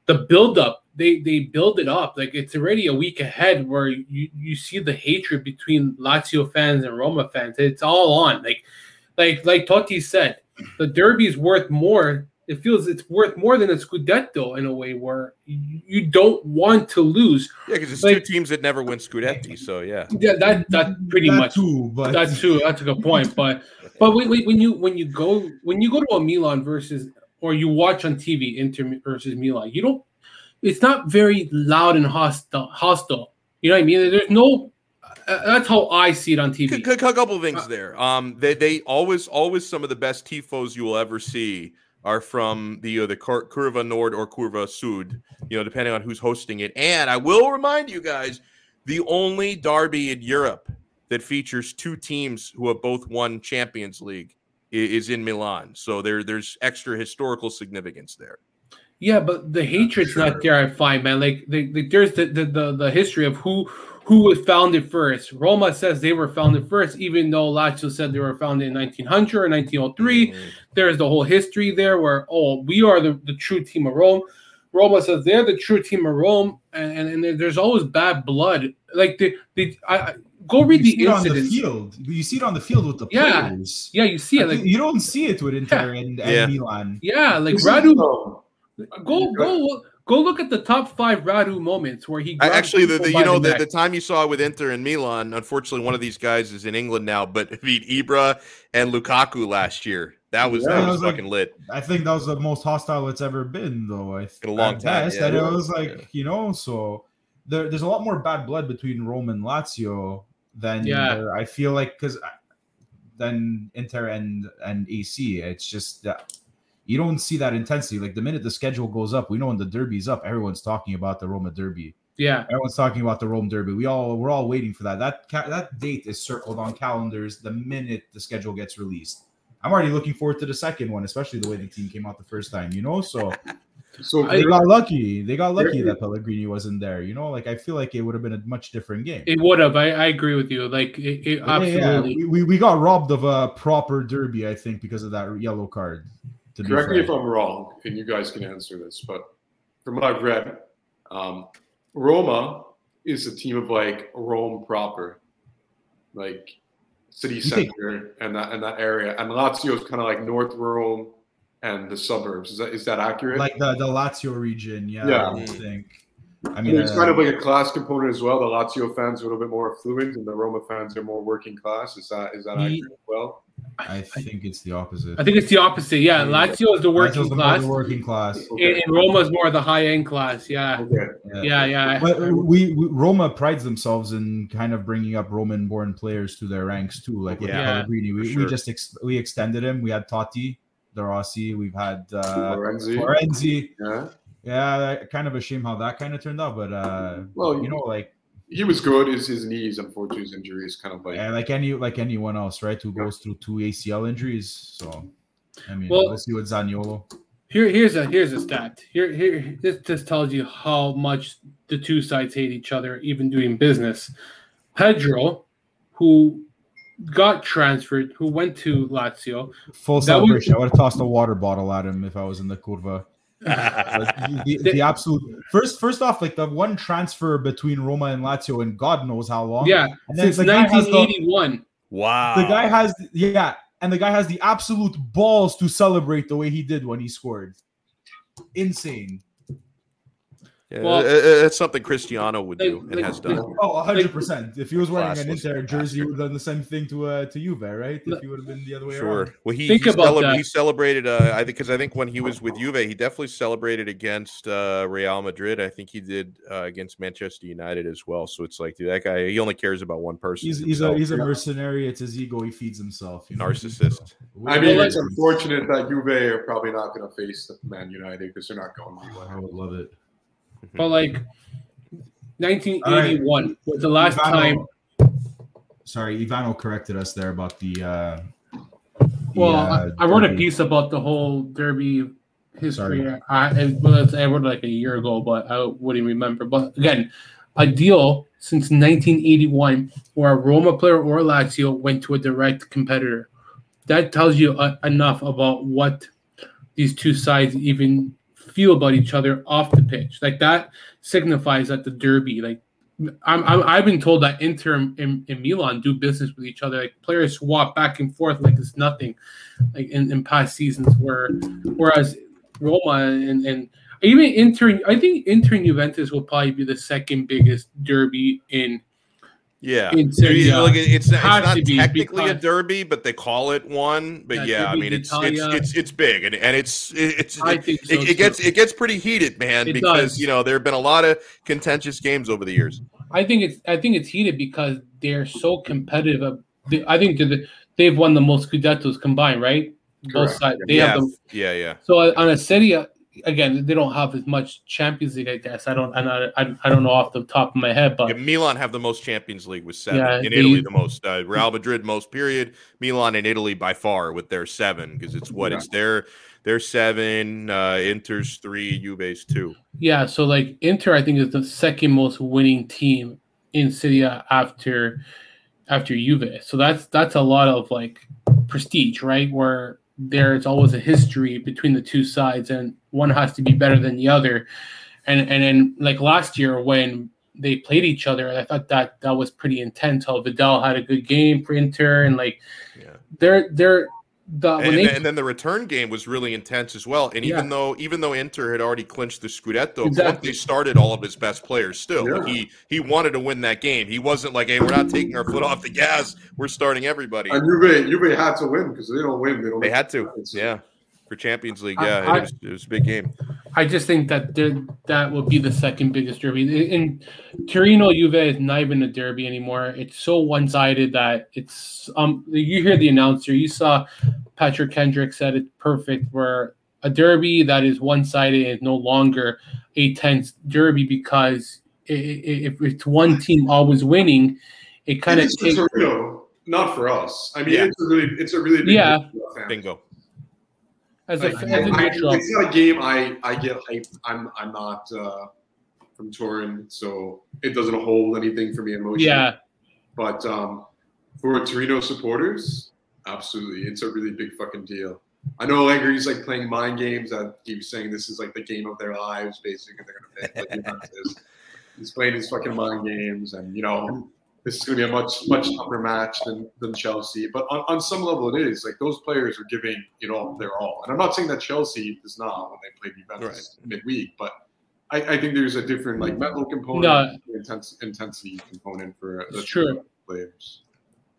The build up, they they build it up like it's already a week ahead where you you see the hatred between Lazio fans and Roma fans. It's all on. Like like like Totti said, the derby is worth more. It feels it's worth more than a scudetto in a way where you don't want to lose. Yeah, because it's like, two teams that never win scudetti. So yeah, yeah, that that pretty that much. Too, but... That too. That's a good point. But but wait, wait, when you when you go when you go to a Milan versus or you watch on TV Inter versus Milan, you don't. It's not very loud and hostile. Hostile. You know what I mean? There's no that's how I see it on TV. A, couple of things uh, there. Um, they they always always some of the best tifos you will ever see are from the uh, the Curva Nord or Curva Sud, you know, depending on who's hosting it. And I will remind you guys, the only derby in Europe that features two teams who have both won Champions League is in Milan. So there there's extra historical significance there. Yeah, but the hatred's sure. not there. I find, man. Like, the, there's the, the the the history of who who was founded first. Roma says they were founded first, even though Lazio said they were founded in 1900 or 1903. Mm-hmm. There's the whole history there where, oh, we are the, the true team of Rome. Roma says they're the true team of Rome, and, and, and there's always bad blood. Like the, the I, go read you the incidents. the field. You see it on the field with the yeah. players. Yeah, you see it. Like, you don't see it with Inter yeah. and, and yeah. Milan. Yeah, like Radu. Go go Go look at the top five Radu moments where he actually the, the you know the, the, time you saw with Inter and Milan. Unfortunately, one of these guys is in England now, but beat Ibra and Lukaku last year. That was yeah, that was, was fucking like, lit. I think that was the most hostile it's ever been, though. I in a long time. Best, yeah, and it was like yeah. you know, so there, there's a lot more bad blood between Rome and Lazio than yeah. There, I feel like because uh, than Inter and and AC. It's just that you don't see that intensity. Like the minute the schedule goes up, we know when the derby's up, everyone's talking about the Roma Derby. Yeah, everyone's talking about the Rome Derby. We all we're all waiting for that. That ca- that date is circled on calendars the minute the schedule gets released. I'm already looking forward to the second one, especially the way the team came out the first time. You know, so so they got lucky. They got lucky that Pellegrini wasn't there. You know, like I feel like it would have been a much different game. It would have. I, I agree with you. Like it, it absolutely. Yeah, we, we got robbed of a proper derby, I think, because of that yellow card. Correct me if I'm wrong, and you guys can answer this, but from what I've read, um, Roma is a team of like Rome proper, like city center and that and that area, and Lazio is kind of like North Rome and the suburbs. Is that is that accurate? Like the the Lazio region, yeah. Yeah. I think. I mean, it's uh, kind of like a class component as well. The Lazio fans are a little bit more affluent, and the Roma fans are more working class. Is that is that accurate as well? I think it's the opposite. I think it's the opposite. Yeah, Lazio is the working the class. The working class. Okay. And, Roma is more the high end class. Yeah. Okay. Yeah, yeah. yeah. But we, we, Roma prides themselves in kind of bringing up Roman-born players to their ranks too. Like with yeah, Pellegrini, we, sure. we just ex- we extended him. We had Totti, De Rossi. We've had uh, Florenzi. Florenzi. Yeah. Yeah, kind of a shame how that kind of turned out, but uh, well, you know, like he was good. Is his knees, unfortunately, his injuries kind of like yeah, like any like anyone else, right? Who goes through two ACL injuries. So I mean, well, let's see what Zaniolo. Here, here's a here's a stat. Here, here, this just tells you how much the two sides hate each other, even doing business. Pedro, who got transferred, who went to Lazio. Full celebration. Was, I would have tossed a water bottle at him if I was in the curva. The, the, the, absolute first first off like the one transfer between Roma and Lazio and God knows how long. Yeah since 1981 wow. The guy has yeah and the guy has the absolute balls to celebrate the way he did when he scored. Insane yeah, well, it's something Cristiano would do like, and like, has done. Oh, 100 percent. If he was wearing an Inter jersey, he would have done the same thing to uh, to Juve, right? If he would have been the other way around. sure. around. Well, he, think he, about that. he celebrated. Uh, I think because I think when he was with Juve, he definitely celebrated against uh, Real Madrid. I think he did uh, against Manchester United as well. So it's like, dude, that guy, he only cares about one person. He's, he's a he's a mercenary. It's his ego. He feeds himself. You know? Narcissist. I mean, it's unfortunate that Juve are probably not going to face Man United because they're not going to be. I would love it. But like 1981 right. was the last Ivano, time. Sorry, Ivano corrected us there about the. Uh, well, uh, I, I, wrote a piece about the whole Derby history. I, it was, I wrote like a year ago, but I wouldn't remember. But again, a deal since 1981 where a Roma player or Lazio went to a direct competitor. That tells you uh, enough about what these two sides even feel about each other off the pitch. Like that signifies that the derby, like i have been told that Inter and, and, Milan do business with each other. Like players swap back and forth like it's nothing, like in, in past seasons. Where whereas Roma and, and even Inter, I think Inter and Juventus will probably be the second biggest derby in yeah, it's, uh, like it's, it's not technically a derby, but they call it one. But yeah, I mean it's, it's it's it's big and, and it's it's it, so it, gets it gets pretty heated, man, it because does. you know there have been a lot of contentious games over the years. I think it's I think it's heated because they're so competitive. I think they've won the most Scudettos combined, right? Both sides. They yeah. have them. Yeah, yeah. So on a Serie again, they don't have as much Champions League, I guess. I don't, I, I, I don't know off the top of my head, but yeah, Milan have the most Champions League with seven. Yeah, in they, Italy, the most. Uh, Real Madrid most. Period. Milan in Italy by far with their seven because it's what yeah. it's their their seven. Uh, Inter's three. Juve's two. Yeah, so like Inter, I think is the second most winning team in Serie after after Juve. So that's that's a lot of like prestige, right? Where there's always a history between the two sides, and one has to be better than the other. And and then like last year when they played each other, I thought that that was pretty intense. How Vidal had a good game for Inter, and like yeah. they're they're the and, they, and, then the return game was really intense as well. And even though even though Inter had already clinched the Scudetto, exactly. they started all of his best players still. Yeah. He he wanted to win that game. He wasn't like, hey, we're not taking our foot off the gas. We're starting everybody. And Juve, Juve had to win because they don't win. They don't. They had to. Yeah for Champions League. Yeah, I, it, was, it, was, a big game. I just think that that will be the second biggest derby. In Torino, Juve is not even a derby anymore. It's so one sided that it's um. You hear the announcer. You saw Patrick Kendrick said it perfect. Where a derby that is one sided is no longer a tense derby because if it's one team always winning, it kind of not for us. I mean, yeah. it's a really, it's a really big yeah. Bingo as a, as a neutral. It's not a game I, I get hyped. I'm I'm not uh, from Turin, so it doesn't hold anything for me emotionally. Yeah. But um, for Torino supporters, absolutely, it's a really big fucking deal. I know Allegri's like playing mind games. That he was saying this is like the game of their lives, basically. They're gonna. Like, he's playing his fucking mind games, and you know this is going to be a much much tougher match than, than Chelsea. But on, on some level, it is like those players are giving you know their all. And I'm not saying that Chelsea is not when they play Juventus right. midweek, but I, I, think there's a different like mental component, no. intense, intensity component for the true players.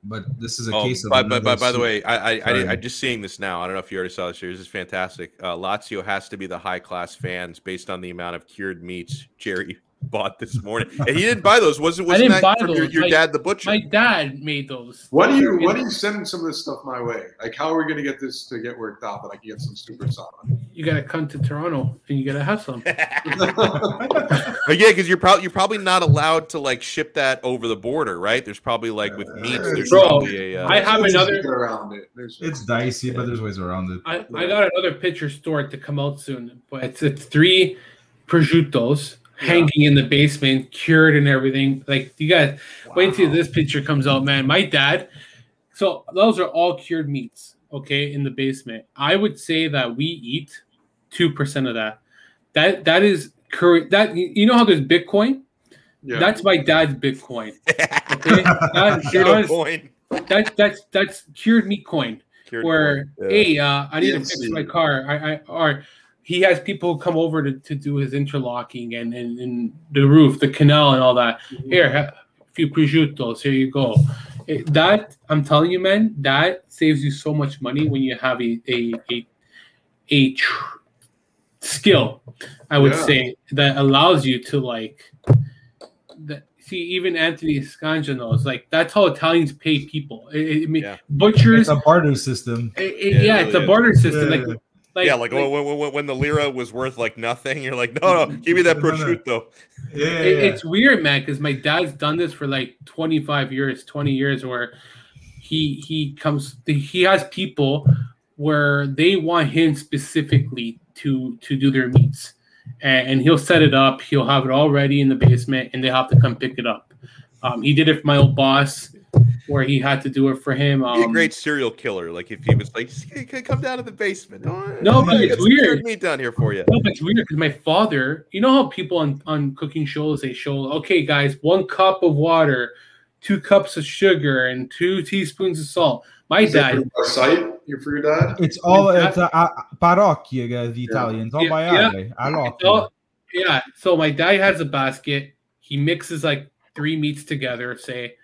But this is a oh, case of. By, by, by, by the way, I I, I I just seeing this now. I don't know if you already saw this. Here. This is fantastic. Uh, Lazio has to be the high class fans based on the amount of cured meats Jerry bought this morning, and he didn't buy those. Was it? Wasn't that buy from those. Your, your my, dad, the butcher? My dad made those. What do you? What do you send some of this stuff my way? Like, how are we going to get this to get worked out that I can get some sopressata? You got to come to Toronto and you got to have some. but yeah, because you're probably you're probably not allowed to like ship that over the border, right? There's probably like with meats. There's Bro, probably a. Uh, I have another around it. There's, it's dicey, but there's ways around it. I, I got another picture stored to come out soon, but it's it's three prosciuttos hanging in the basement, cured and everything. Like you guys wow. wait till this picture comes out, man. My dad. So those are all cured meats, okay, in the basement. I would say that we eat two percent of that. That that is current. That you know how there's Bitcoin. Yeah. That's my dad's Bitcoin. Okay, that's Bitcoin. That, that's that's cured meat coin. Cured where coin. Yeah. hey, uh, I need to fix my car. I, I or he has people come over to, to do his interlocking and, and, and the roof, the canal, and all that. Mm-hmm. Here, a few prosciuttos. Here you go. It, that I'm telling you, man, that saves you so much money when you have a a a, a tr- skill. I would yeah. say that allows you to like. That, see, even Anthony Scanja knows. Like that's how Italians pay people. I mean, yeah. butchers. It's a barter system. It, it, yeah, yeah it it's a barter system. Like like, yeah, like, like when, when, when, the lira was worth like nothing, you're like, no, no, give me that prosciutto. Yeah, it, yeah. it's weird, man, because my dad's done this for like 25 years, 20 years, where he he comes, he has people where they want him specifically to to do their meats, and, and he'll set it up. He'll have it all ready in the basement, and they have to come pick it up. Um, he did it for my old boss where he had to do it for him. Um, a great serial killer. Like if he was like, hey, come down to the basement. Oh, no, but it's weird. Meat down here for you. No, but it's weird because my father. You know how people on on cooking shows they show, okay, guys, one cup of water, two cups of sugar, and two teaspoons of salt. My Is dad. A site you for your dad? It's all it's a, a parrocchia, the Italians. All yeah, yeah. yeah. So my dad has a basket. He mixes like three meats together, say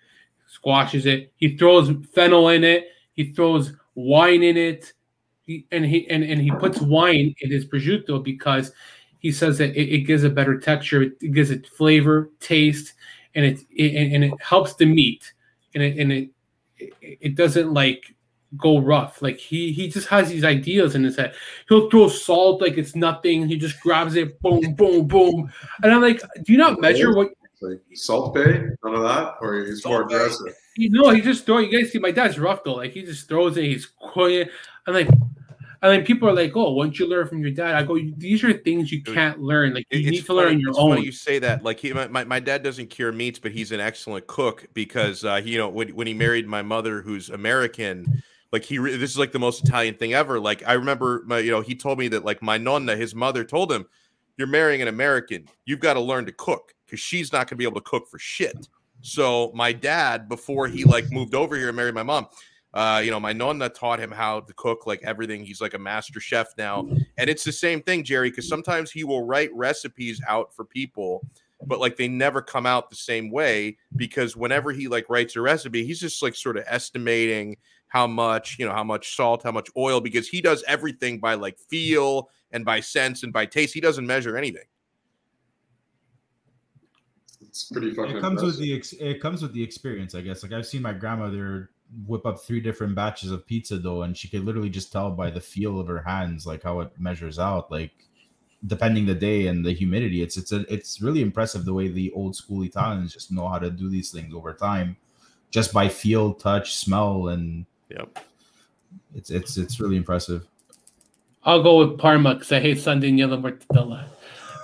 squashes it. He throws fennel in it. He throws wine in it. He, and he and, and he puts wine in his prosciutto because he says that it, it gives a better texture, it gives it flavor, taste, and it, it and it helps the meat, and it and it it doesn't like go rough. Like he he just has these ideas in his head. He'll throw salt like it's nothing. He just grabs it, boom, boom, boom. And I'm like, do you not measure what like Salt Bae, none of that, or he's more aggressive. You know, he just throw. You guys see, my dad's rough though. Like he just throws it. He's quiet. And like, and then people are like, "Oh, once you learn from your dad?" I go, "These are things you can't learn. Like you it's need to funny, learn your own." you say that. Like he, my, my dad doesn't cure meats, but he's an excellent cook because uh, he, you know, when when he married my mother, who's American like he this is like the most italian thing ever like i remember my you know he told me that like my nonna his mother told him you're marrying an american you've got to learn to cook because she's not going to be able to cook for shit. So my dad, before he like moved over here and married my mom, uh, you know, my nonna taught him how to cook like everything. He's like a master chef now, and it's the same thing, Jerry. Because sometimes he will write recipes out for people, but like they never come out the same way because whenever he like writes a recipe, he's just like sort of estimating how much, you know, how much salt, how much oil, because he does everything by like feel and by sense and by taste. He doesn't measure anything it's pretty fucking. It comes impressive. with the ex- it comes with the experience, I guess. Like I've seen my grandmother whip up three different batches of pizza dough, and she could literally just tell by the feel of her hands, like how it measures out, like depending the day and the humidity. It's it's a, it's really impressive the way the old school Italians just know how to do these things over time, just by feel, touch, smell, and yep. It's it's it's really impressive. I'll go with Parma because I hate San Daniele mortadella.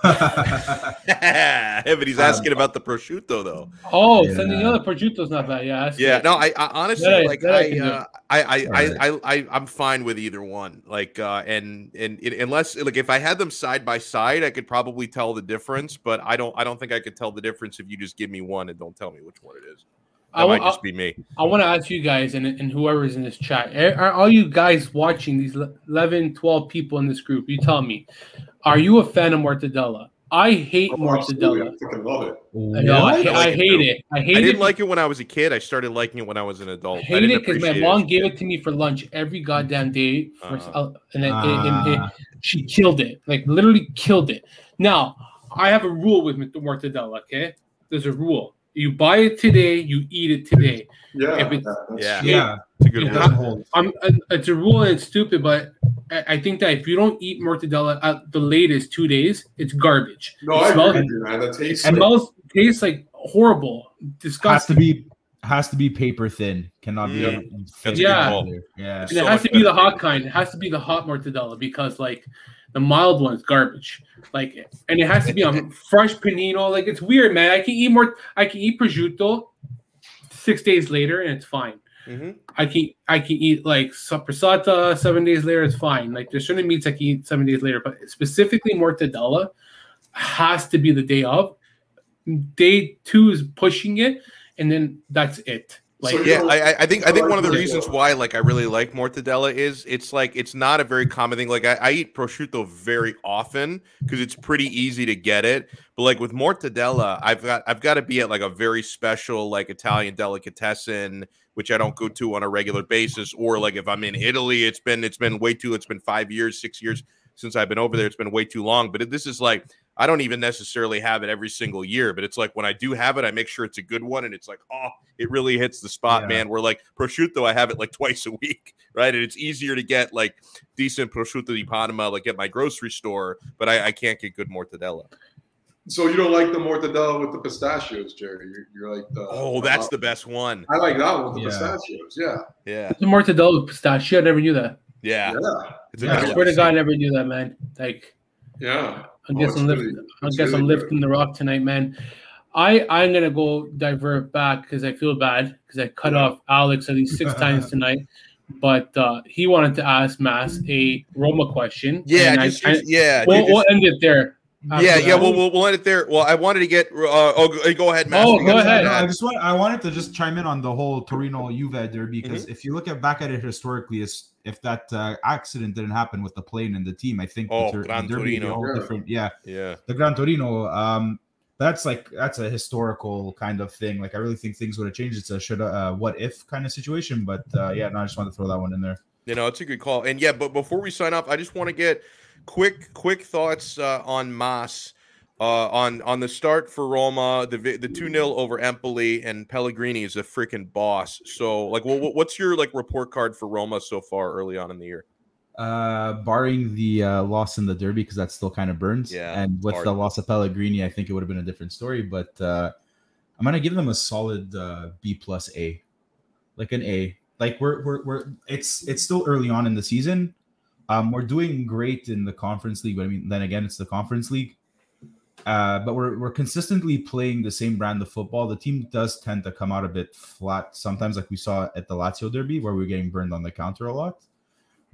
yeah, but he's asking um, about the prosciutto though. Oh, yeah. sending the prosciutto's not bad. Yeah. Yeah. No, I, I honestly that like I, uh, I, I, I, I, I, I'm fine with either one. Like, uh, and, and and unless like if I had them side by side, I could probably tell the difference. But I don't, I don't think I could tell the difference if you just give me one and don't tell me which one it is. That I, might just be me. I want to ask you guys and, and whoever's in this chat, are all you guys watching these 11, 12 people in this group? You tell me, are you a fan of mortadella? I hate oh, mortadella. I freaking love it. No, I, I, I, hate it. I hate I didn't it. like it when I was a kid. I started liking it when I was an adult. I hate it because my mom it. gave it to me for lunch every goddamn day, for, uh, uh, and, it, uh, it, she killed it. Like literally killed it. Now I have a rule with mortadella. Okay, there's a rule. You buy it today, you eat it today. Yeah, if it's, yeah, yeah. It's a good rule. I'm, I'm, it's a rule and it's stupid, but I think that if you don't eat mortadella at the latest two days, it's garbage. No, it I smells, agree, man. That tastes. It smells tastes like horrible, disgusting. Has to be has to be paper thin. Cannot be. Mm. Yeah, yeah. And it has to be the hot kind. It has to be the hot mortadella because like the mild one's garbage. Like, and it has to be on fresh panino. Like, it's weird, man. I can eat more. I can eat prosciutto six days later, and it's fine. Mm-hmm. I can I can eat like sopressata seven days later. It's fine. Like there's certain meats I can eat seven days later, but specifically mortadella has to be the day of. Day two is pushing it, and then that's it. Like, so yeah, I, I, think I think one of the reasons why like I really like mortadella is it's like it's not a very common thing. Like I, I eat prosciutto very often because it's pretty easy to get it. But like with mortadella, I've got I've got to be at like a very special like Italian delicatessen, which I don't go to on a regular basis. Or like if I'm in Italy, it's been it's been way too it's been five years, six years since I've been over there. It's been way too long. But this is like I don't even necessarily have it every single year, but it's like when I do have it, I make sure it's a good one. And it's like, oh, it really hits the spot, yeah. man. We're like prosciutto, I have it like twice a week, right? And it's easier to get like decent prosciutto di Parma, like at my grocery store, but I, I can't get good mortadella. So you don't like the mortadella with the pistachios, Jerry? You're, you're like the oh, that's uh, the best one. I like that one with the yeah. pistachios. Yeah, yeah. The mortadella with pistachio. I never knew that. Yeah, yeah. yeah. I swear to God, I never knew that, man. Like, yeah. I guess oh, I'm lifting. Really, I guess really I'm lifting the rock tonight, man. I I'm gonna go divert back because I feel bad because I cut off Alex at least six times tonight. But uh, he wanted to ask Mass a Roma question. Yeah, just, I, yeah. We'll, just, we'll end it there. Yeah, yeah, we'll, we'll, we'll end it there. Well, I wanted to get. Uh, oh, go ahead, Mass. Oh, go ahead. I just want. I wanted to just chime in on the whole Torino Juve derby because mm-hmm. if you look at back at it historically, if that uh, accident didn't happen with the plane and the team, I think oh, the, Gran the derby Torino. all different. Yeah, yeah. The Gran Torino. Um, that's like that's a historical kind of thing. Like I really think things would have changed. It's a should uh, what if kind of situation. But uh, yeah, no, I just wanted to throw that one in there. You know, it's a good call. And yeah, but before we sign off, I just want to get quick quick thoughts uh, on Mas uh, on on the start for Roma, the the two 0 over Empoli, and Pellegrini is a freaking boss. So, like, well, what's your like report card for Roma so far early on in the year? Uh, barring the uh, loss in the derby because that still kind of burns. Yeah, and with hard. the loss of Pellegrini, I think it would have been a different story. But uh, I'm gonna give them a solid uh, B plus A, like an A. Like we're we're we're it's it's still early on in the season. Um, we're doing great in the conference league, but I mean, then again, it's the conference league. Uh, but we're we're consistently playing the same brand of football. The team does tend to come out a bit flat sometimes, like we saw at the Lazio derby, where we are getting burned on the counter a lot.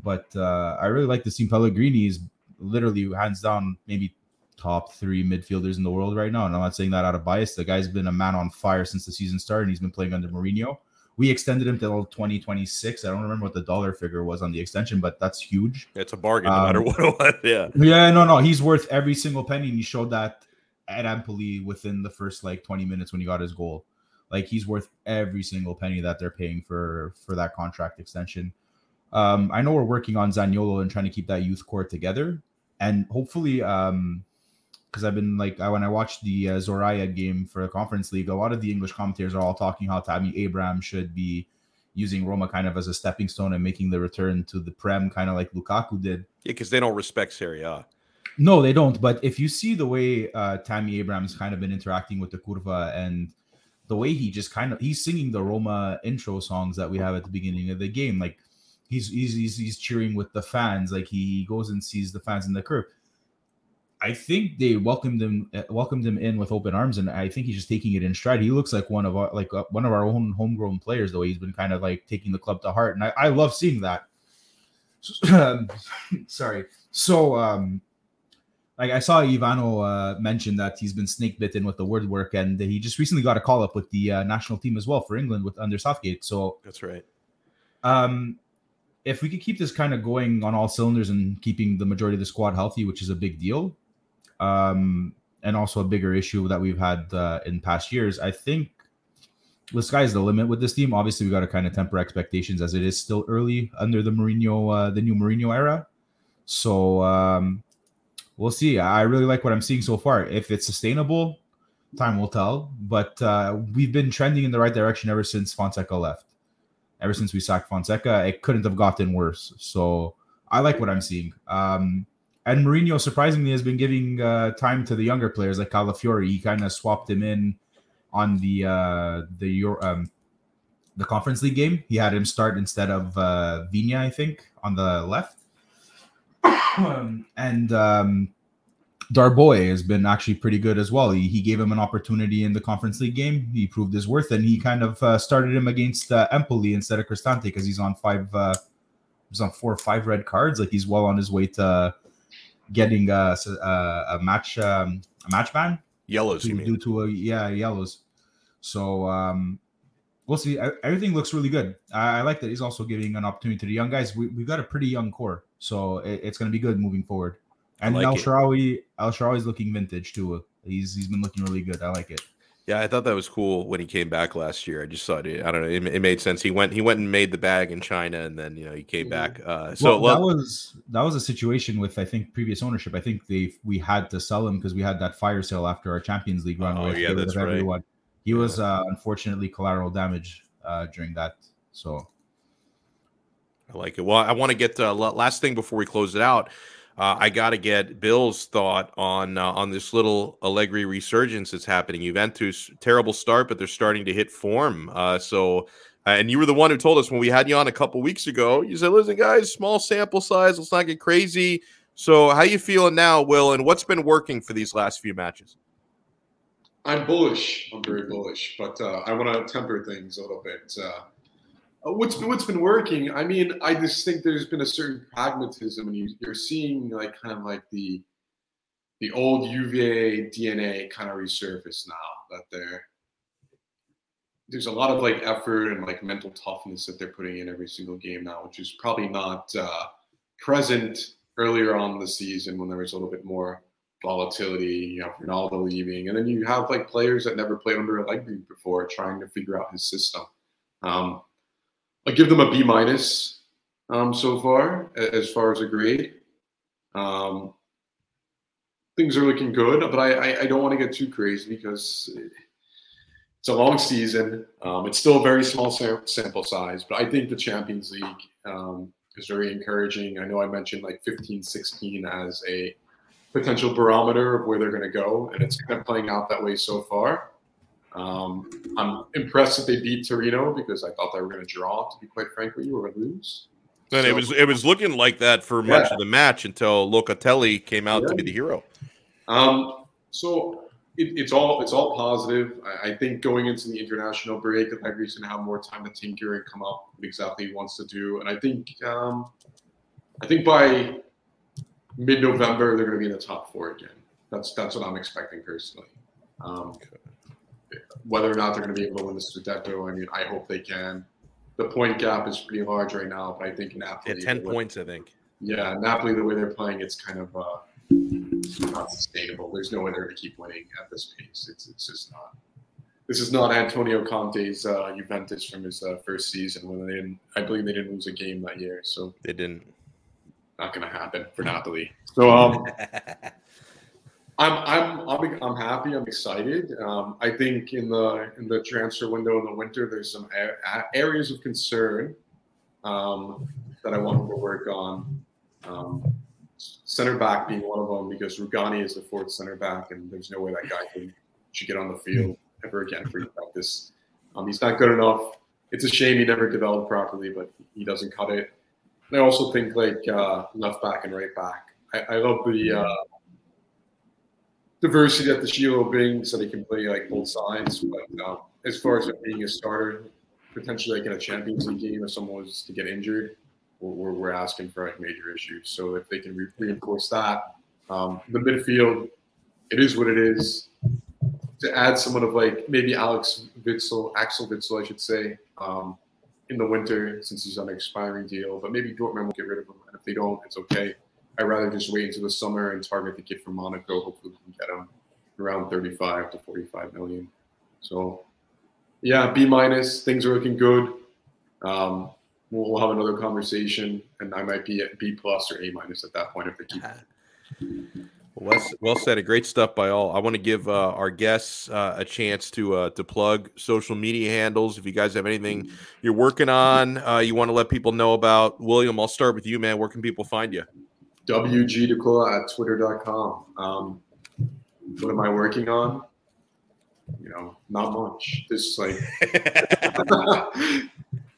But uh, I really like to see Pellegrini is literally hands down maybe top three midfielders in the world right now. And I'm not saying that out of bias. The guy's been a man on fire since the season started, and he's been playing under Mourinho. We extended him till 2026. I don't remember what the dollar figure was on the extension, but that's huge. It's a bargain no um, matter what it was. Yeah. Yeah, no, no. He's worth every single penny. And he showed that at Empoli within the first like 20 minutes when he got his goal. Like he's worth every single penny that they're paying for for that contract extension. Um, I know we're working on Zaniolo and trying to keep that youth core together, and hopefully, um, because I've been like I, when I watched the uh, Zorya game for the Conference League, a lot of the English commentators are all talking how Tammy Abraham should be using Roma kind of as a stepping stone and making the return to the Prem, kind of like Lukaku did. Yeah, because they don't respect Serie A. No, they don't. But if you see the way uh, Tammy Abraham's kind of been interacting with the Curva and the way he just kind of he's singing the Roma intro songs that we have at the beginning of the game, like he's he's he's, he's cheering with the fans, like he goes and sees the fans in the curve. I think they welcomed him uh, welcomed him in with open arms, and I think he's just taking it in stride. He looks like one of our like uh, one of our own homegrown players, the way he's been kind of like taking the club to heart, and I, I love seeing that. Sorry. So um, like I saw Ivano uh, mention that he's been snake bitten with the word work, and he just recently got a call up with the uh, national team as well for England with under Southgate. So that's right. Um, if we could keep this kind of going on all cylinders and keeping the majority of the squad healthy, which is a big deal, um, and also a bigger issue that we've had uh, in past years. I think the sky's the limit with this team. Obviously, we got to kind of temper expectations as it is still early under the Mourinho, uh, the new Mourinho era. So um, we'll see. I really like what I'm seeing so far. If it's sustainable, time will tell. But uh, we've been trending in the right direction ever since Fonseca left. Ever since we sacked Fonseca, it couldn't have gotten worse. So I like what I'm seeing. Um, and Mourinho surprisingly has been giving uh, time to the younger players like Calafiori. He kind of swapped him in on the uh, the um, the Conference League game. He had him start instead of uh, Viña, I think, on the left. and um, Darboe has been actually pretty good as well. He, he gave him an opportunity in the Conference League game. He proved his worth, and he kind of uh, started him against uh, Empoli instead of Cristante because he's on five, uh, he's on four or five red cards. Like he's well on his way to getting a, a, a match um, a match ban. Yellows, due, due to a yeah yellows. So um, we'll see. Everything looks really good. I, I, like that he's also giving an opportunity to the young guys. We, have got a pretty young core, so it, it's going to be good moving forward. And like El Shaarawy, El Shaarawy's looking vintage too. He's he's been looking really good. I like it. Yeah, I thought that was cool when he came back last year. I just thought it. I don't know. It, it made sense. He went. He went and made the bag in China, and then you know he came back. Uh, so well, that was that was a situation with I think previous ownership. I think they we had to sell him because we had that fire sale after our Champions League run. Oh yeah, that's right. Everyone. He was uh, unfortunately collateral damage uh, during that. So I like it. Well, I want to get uh, last thing before we close it out. Uh, I got to get Bill's thought on uh, on this little Allegri resurgence that's happening. Juventus terrible start, but they're starting to hit form. Uh, so, uh, and you were the one who told us when we had you on a couple weeks ago. You said, "Listen, guys, small sample size. Let's not get crazy." So, how you feeling now, Will? And what's been working for these last few matches? I'm bullish. I'm very bullish, but uh, I want to temper things a little bit. Uh, what's been, what's been working? I mean, I just think there's been a certain pragmatism, and you, you're seeing like kind of like the the old Juve DNA kind of resurface now. That there there's a lot of like effort and like mental toughness that they're putting in every single game now, which is probably not uh, present earlier on the season when there was a little bit more volatility, you know, Ronaldo leaving, and then you have like players that never played under Allegri before trying to figure out his system. Um, I give them a B minus um, so far as far as a grade. Um, things are looking good, but I, I, I don't want to get too crazy because it's a long season. Um, it's still a very small sample size, but I think the Champions League um, is very encouraging. I know I mentioned like 15, 16 as a potential barometer of where they're going to go, and it's kind of playing out that way so far. Um, I'm impressed that they beat Torino because I thought they were going to draw, to be quite frank with you, or lose. And so, it was it was looking like that for much yeah. of the match until Locatelli came out yeah. to be the hero. Um, so it, it's all it's all positive. I, I, think going into the international break, Allegri's going to have more time to tinker and come up with exactly what he wants to do. And I think um, I think by mid-November they're going to be in the top four again. That's that's what I'm expecting personally. Um, whether or not they're going to be able to win the Scudetto, I mean, I hope they can. The point gap is pretty large right now, but I think Napoli. Yeah, ten points, I think. Yeah, Napoli, the way they're playing, it's kind of uh, not sustainable. There's no way they're going to keep winning at this pace. It's it's just not. This is not Antonio Conte's uh, Juventus from his uh, first season when they didn't. I believe they didn't lose a game that year. So they didn't. Not going to happen for Napoli. So um, I'm I'm I'm I'm happy. I'm excited. Um, I think in the in the transfer window in the winter, there's some a- areas of concern um, that I want to work on. Um, center back being one of them because Rugani is the fourth center back, and there's no way that guy can, should get on the field ever again for this. Um, he's not good enough. It's a shame he never developed properly, but he doesn't cut it. And I also think like uh, left back and right back. I, I love the uh, diversity that De Sciglio brings, so they can play like both sides. But uh, as far as being a starter, potentially like in a Champions League game, if someone was to get injured, we're, we're asking for like major issues. So if they can re- reinforce that, um, the midfield, it is what it is. To add someone of like maybe Alex Witsel, Axel Witsel, I should say, um, in the winter since he's on an expiring deal, but maybe Dortmund will get rid of him. And if they don't, it's okay. I'd rather just wait until the summer and target the kid from Monaco. Hopefully, we can get him around 35 to 45 million. So, yeah, B minus. Things are looking good. Um, we'll, have another conversation, and I might be at B plus or A minus at that point if they keep. Well, well said. A great stuff by all. I want to give uh, our guests uh, a chance to uh, to plug social media handles. If you guys have anything you're working on, uh, you want to let people know about. William, I'll start with you, man. Where can people find you? WG at twitter.com. Um, what am I working on? You know, not much. Just like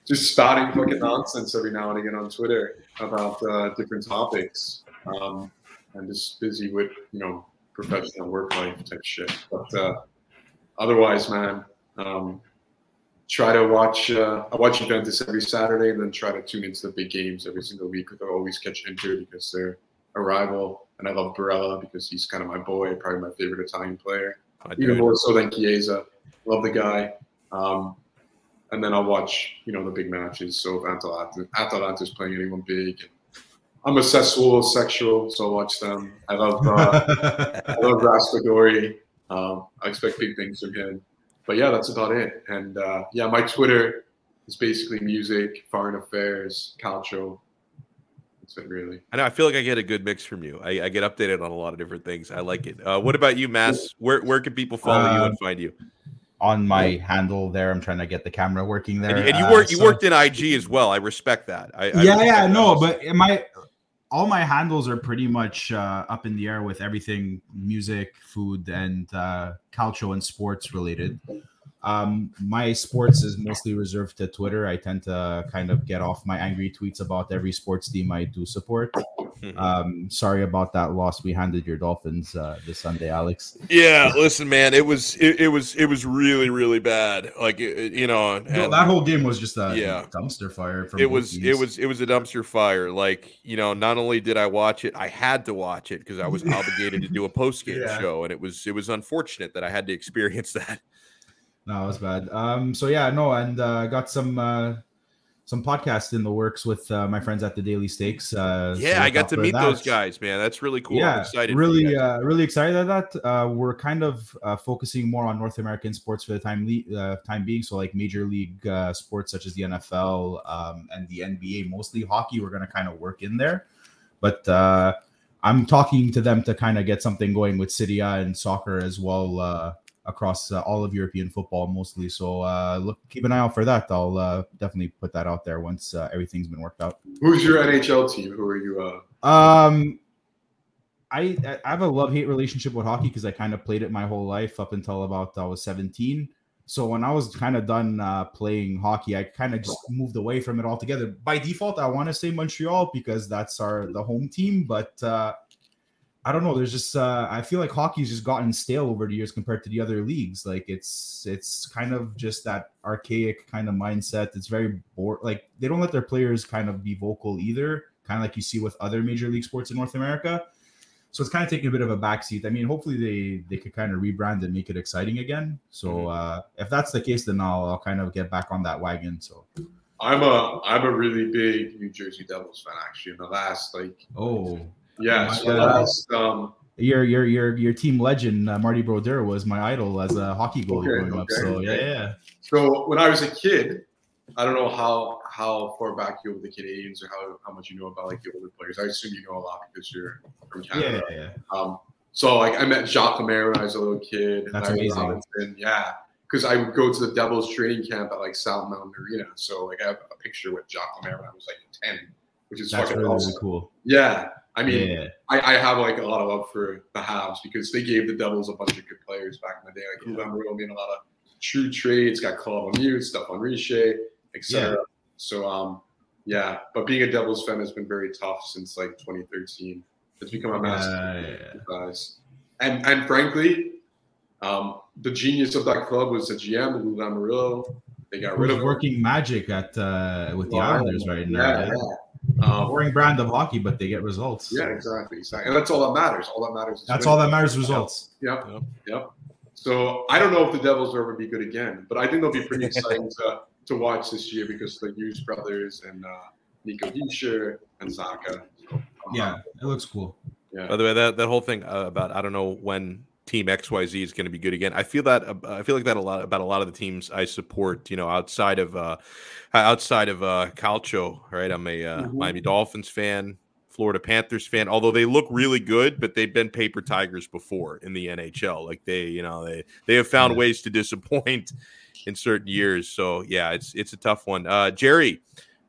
just spouting fucking nonsense every now and again on Twitter about uh, different topics. Um, I'm just busy with you know professional work life type shit. But uh, otherwise, man, um, try to watch. Uh, I watch Juventus every Saturday, and then try to tune into the big games every single week. Because I always catch Inter because they're a rival, and I love Barella because he's kind of my boy, probably my favorite Italian player, even more so than Chiesa. Love the guy. Um, and then I'll watch, you know, the big matches. So if Atalanta, Atalanta's playing anyone big, I'm a Sassuolo sexual, so I watch them. I love, uh, I love Raspadori. Um, I expect big things from him. But yeah, that's about it. And uh, yeah, my Twitter is basically music, foreign affairs, calcio. That's it, really. I know. I feel like I get a good mix from you. I, I get updated on a lot of different things. I like it. Uh, what about you, Mass? Where where can people follow you and uh, find you? On my handle there, I'm trying to get the camera working there. And, and you work, you so, worked in IG as well. I respect that. I, I yeah, yeah, no, but my all my handles are pretty much uh, up in the air with everything music, food, and uh, and sports related. Um, my sports is mostly reserved to Twitter. I tend to kind of get off my angry tweets about every sports team I do support. Mm-hmm. Um, sorry about that loss we handed your Dolphins uh, this Sunday, Alex. Yeah, listen, man, it was it, it was it was really really bad. Like it, you know, and, no, that whole game was just a yeah. dumpster fire. it was teams. it was it was a dumpster fire. Like you know, not only did I watch it, I had to watch it because I was obligated to do a post game yeah. show, and it was it was unfortunate that I had to experience that. No, it was bad. Um, so yeah, no, and uh, got some uh, some podcasts in the works with uh, my friends at the Daily Stakes. Uh, yeah, so I got to meet that. those guys, man. That's really cool. Yeah, I'm excited. Really, uh, really excited at that. Uh, we're kind of uh, focusing more on North American sports for the time le- uh, time being. So like major league uh, sports such as the NFL um, and the NBA, mostly hockey. We're going to kind of work in there, but. Uh, I'm talking to them to kind of get something going with A and soccer as well uh, across uh, all of European football mostly. So uh, look, keep an eye out for that. I'll uh, definitely put that out there once uh, everything's been worked out. Who's your NHL team? Who are you? Uh? Um, I I have a love hate relationship with hockey because I kind of played it my whole life up until about I was 17. So when I was kind of done uh, playing hockey, I kind of just moved away from it altogether. By default, I want to say Montreal because that's our the home team, but uh, I don't know. There's just uh, I feel like hockey's just gotten stale over the years compared to the other leagues. Like it's it's kind of just that archaic kind of mindset. It's very bored. Like they don't let their players kind of be vocal either, kind of like you see with other major league sports in North America. So it's kind of taking a bit of a backseat. I mean, hopefully they they could kind of rebrand and make it exciting again. So mm-hmm. uh, if that's the case, then I'll I'll kind of get back on that wagon. So. I'm a I'm a really big New Jersey Devils fan actually. In the last like oh yeah, so last, um, your your your your team legend uh, Marty Brodeur was my idol as a hockey goalie okay, growing okay, up. So okay. yeah, yeah. So when I was a kid, I don't know how how far back you with the Canadiens or how, how much you know about like the older players. I assume you know a lot because you're from Canada. Yeah, yeah. Um, so like I met Jacques Lemaire when I was a little kid. That's amazing. Robinson, yeah, because I would go to the Devils training camp at like South Mountain Arena. So like I have a picture with Jacques Lemaire when I was like ten, which is That's really, awesome. really cool. Yeah, I mean, yeah. I, I, have like a lot of love for the Habs because they gave the Devils a bunch of good players back in the day. Like yeah. Louvain being a lot of true trades, got Claude Lemieux, Stéphane Richer, etc. Yeah. So um, yeah, but being a Devils fan has been very tough since like 2013. It's become a massive uh, yeah. And and frankly, um, the genius of that club was the GM, Lou Lamoriello. They got rid of working magic at uh, with the Islanders right now. Yeah, um, boring brand of hockey, but they get results. Yeah, exactly, exactly, and that's all that matters. All that matters. Is that's all that matters. Results. Yep. Yep. yep. So I don't know if the Devils will ever be good again, but I think they'll be pretty exciting to to watch this year because the Hughes brothers and uh, Nico Hischier and Zacha. So, um, yeah, it looks cool. Yeah. By the way, that, that whole thing uh, about I don't know when team XYZ is going to be good again. I feel that uh, I feel like that a lot about a lot of the teams I support, you know, outside of uh outside of uh Calcio, right? I'm a uh, mm-hmm. Miami Dolphins fan, Florida Panthers fan, although they look really good, but they've been paper tigers before in the NHL. Like they, you know, they they have found yeah. ways to disappoint in certain years. So, yeah, it's it's a tough one. Uh Jerry,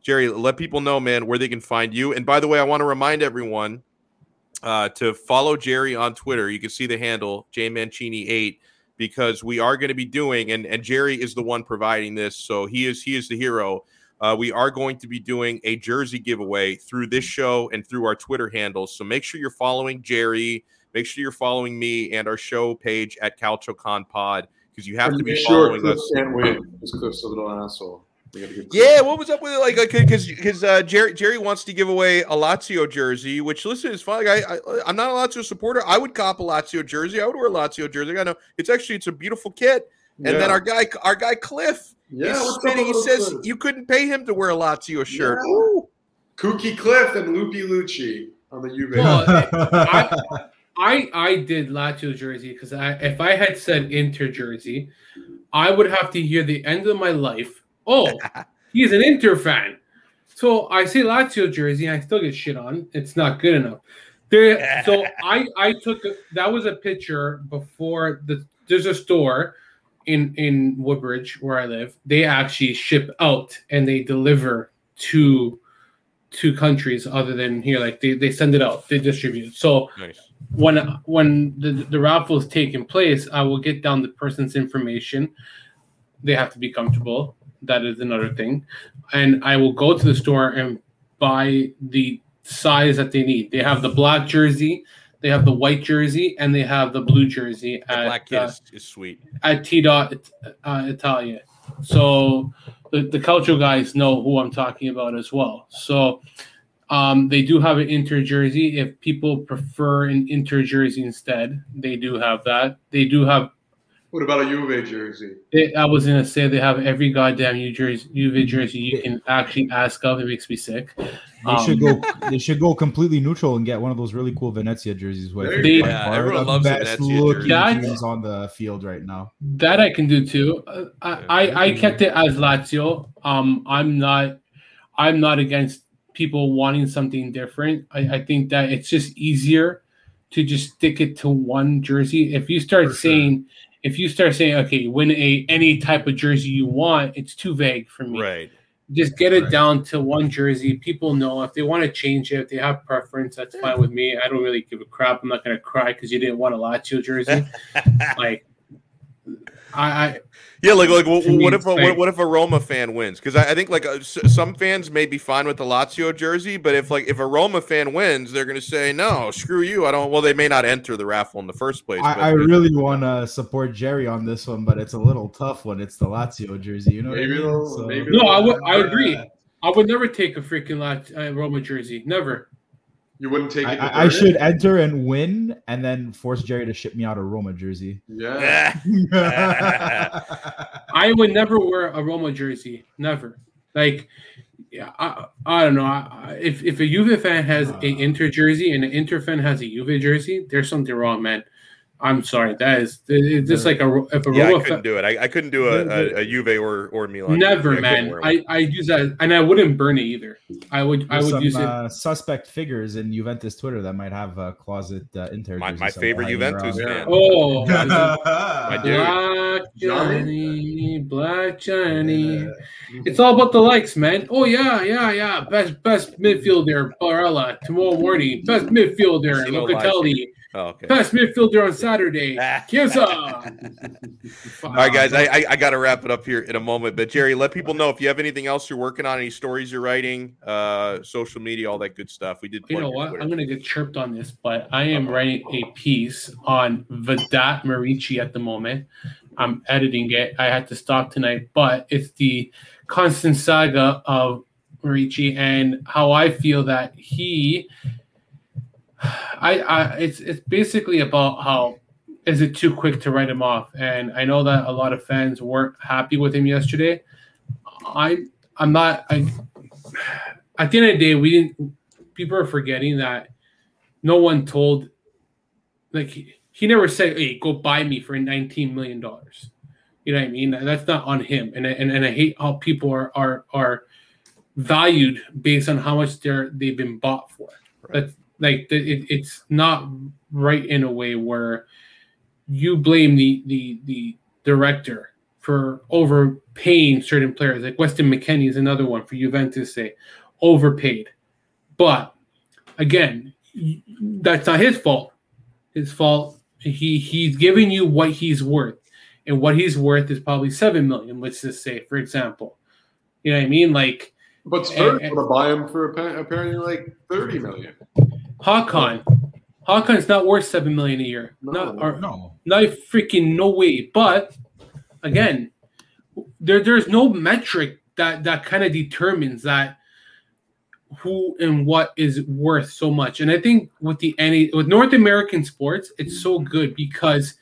Jerry, let people know, man, where they can find you. And by the way, I want to remind everyone uh, to follow Jerry on Twitter. You can see the handle J Mancini eight because we are going to be doing and and Jerry is the one providing this, so he is he is the hero. Uh, we are going to be doing a jersey giveaway through this show and through our Twitter handles. So make sure you're following Jerry, make sure you're following me and our show page at CalcioCon Pod because you have to be sure following Cliff us. Can't win because Cliff's a little asshole. Yeah, what was up with it? Like, because because uh, Jerry Jerry wants to give away a Lazio jersey, which listen is fine. Like, I, I am not a Lazio supporter. I would cop a Lazio jersey. I would wear a Lazio jersey. I know it's actually it's a beautiful kit. And yeah. then our guy our guy Cliff, yeah, spinning, he says Cliff? you couldn't pay him to wear a Lazio shirt. Yeah. Kooky Cliff and Loopy Lucci on the Juve. Well, I, I I did Lazio jersey because I if I had said Inter jersey, I would have to hear the end of my life oh, he's an Inter fan. So I see Lazio jersey, and I still get shit on. It's not good enough. There, so I I took a, that was a picture before the there's a store in in Woodbridge where I live. They actually ship out and they deliver to to countries other than here. Like they, they send it out, they distribute. So nice. when when the the raffle is taking place, I will get down the person's information. They have to be comfortable that is another thing. And I will go to the store and buy the size that they need. They have the black jersey, they have the white jersey, and they have the blue jersey. The at, black uh, is, sweet at T dot uh, Italia. So the the Calcio guys know who I'm talking about as well. So um, they do have an Inter jersey. If people prefer an Inter jersey instead, they do have that. They do have what about a Juve jersey? They, I was gonna say they have every goddamn Juve jersey, Juve jersey you can actually ask of. It makes me sick. They um, should go. They should go completely neutral and get one of those really cool Venezia jerseys. With they, yeah, everyone loves best Venezia jerseys on the field right now. That I can do too. Uh, I, I I kept it as Lazio. Um, I'm not. I'm not against people wanting something different. I, I think that it's just easier to just stick it to one jersey. If you start For saying. Sure if you start saying, okay, win a any type of jersey you want, it's too vague for me. Right. Just get it right. down to one jersey. People know if they want to change it, if they have preference, that's fine with me. I don't really give a crap. I'm not gonna cry because you didn't want a Lazio jersey. like I, I yeah, like like what, what if a, what, what, if a Roma fan wins? Because I, I, think like uh, some fans may be fine with the Lazio jersey, but if like if a Roma fan wins, they're going to say no, screw you. I don't. Well, they may not enter the raffle in the first place. I, I really want to support Jerry on this one, but it's a little tough when it's the Lazio jersey. You know, maybe, I mean? so, maybe no, I would I agree. I would never take a freaking Lazio, uh, Roma jersey. Never. You wouldn't take it. I, I should enter and win, and then force Jerry to ship me out a Roma jersey. Yeah. I would never wear a Roma jersey. Never. Like, yeah, I, I don't know. I, if if a Juve fan has uh, an Inter jersey and an Inter fan has a Juve jersey, there's something wrong, man. I'm sorry. That is it's just like a if a yeah, I couldn't do it. I, I couldn't do a, a, a, Juve or or Milan. Never, I man. I, I use that, and I wouldn't burn it either. I would There's I would some, use it. Uh, suspect figures in Juventus Twitter that might have a closet uh, Inter. My, my favorite Juventus fan. Oh, my Black Johnny, Black Johnny. Yeah. It's all about the likes, man. Oh yeah, yeah, yeah. Best best midfielder, Barella. Tomorrow morning, best midfielder, Locatelli. Oh, okay. Best midfielder on Saturday. Chiesa. All right, guys. I, I, I got to wrap it up here in a moment. But Jerry, let people know if you have anything else you're working on, any stories you're writing, uh, social media, all that good stuff. We did. You know what? I'm going to get chirped on this, but I am Uh-oh. writing a piece on Vedat Muriqi at the moment. I'm editing it. I had to stop tonight, but it's the constant saga of Muriqi and how I feel that he I, I it's it's basically about how is it too quick to write him off? And I know that a lot of fans weren't happy with him yesterday. I I'm not I at the end of the day we didn't people are forgetting that no one told like he, he never said, Hey, go buy me for 19 million dollars. You know what I mean? That's not on him. And and, and I hate how people are are are valued based on how much they're they've been bought for. Right. That's like it, it's not right in a way where you blame the the the director for overpaying certain players. Like Weston McKennie is another one for Juventus say overpaid. But again, that's not his fault. His fault. He he's giving you what he's worth, and what he's worth is probably seven million. Let's just say, for example, you know what I mean? Like, but Spurs want to buy him for apparently like thirty million. Hakan. Hakan's not worth seven million a year. No, not, or, no, not freaking no way. But again, there there's no metric that that kind of determines that who and what is worth so much. And I think with the any with North American sports, it's so good because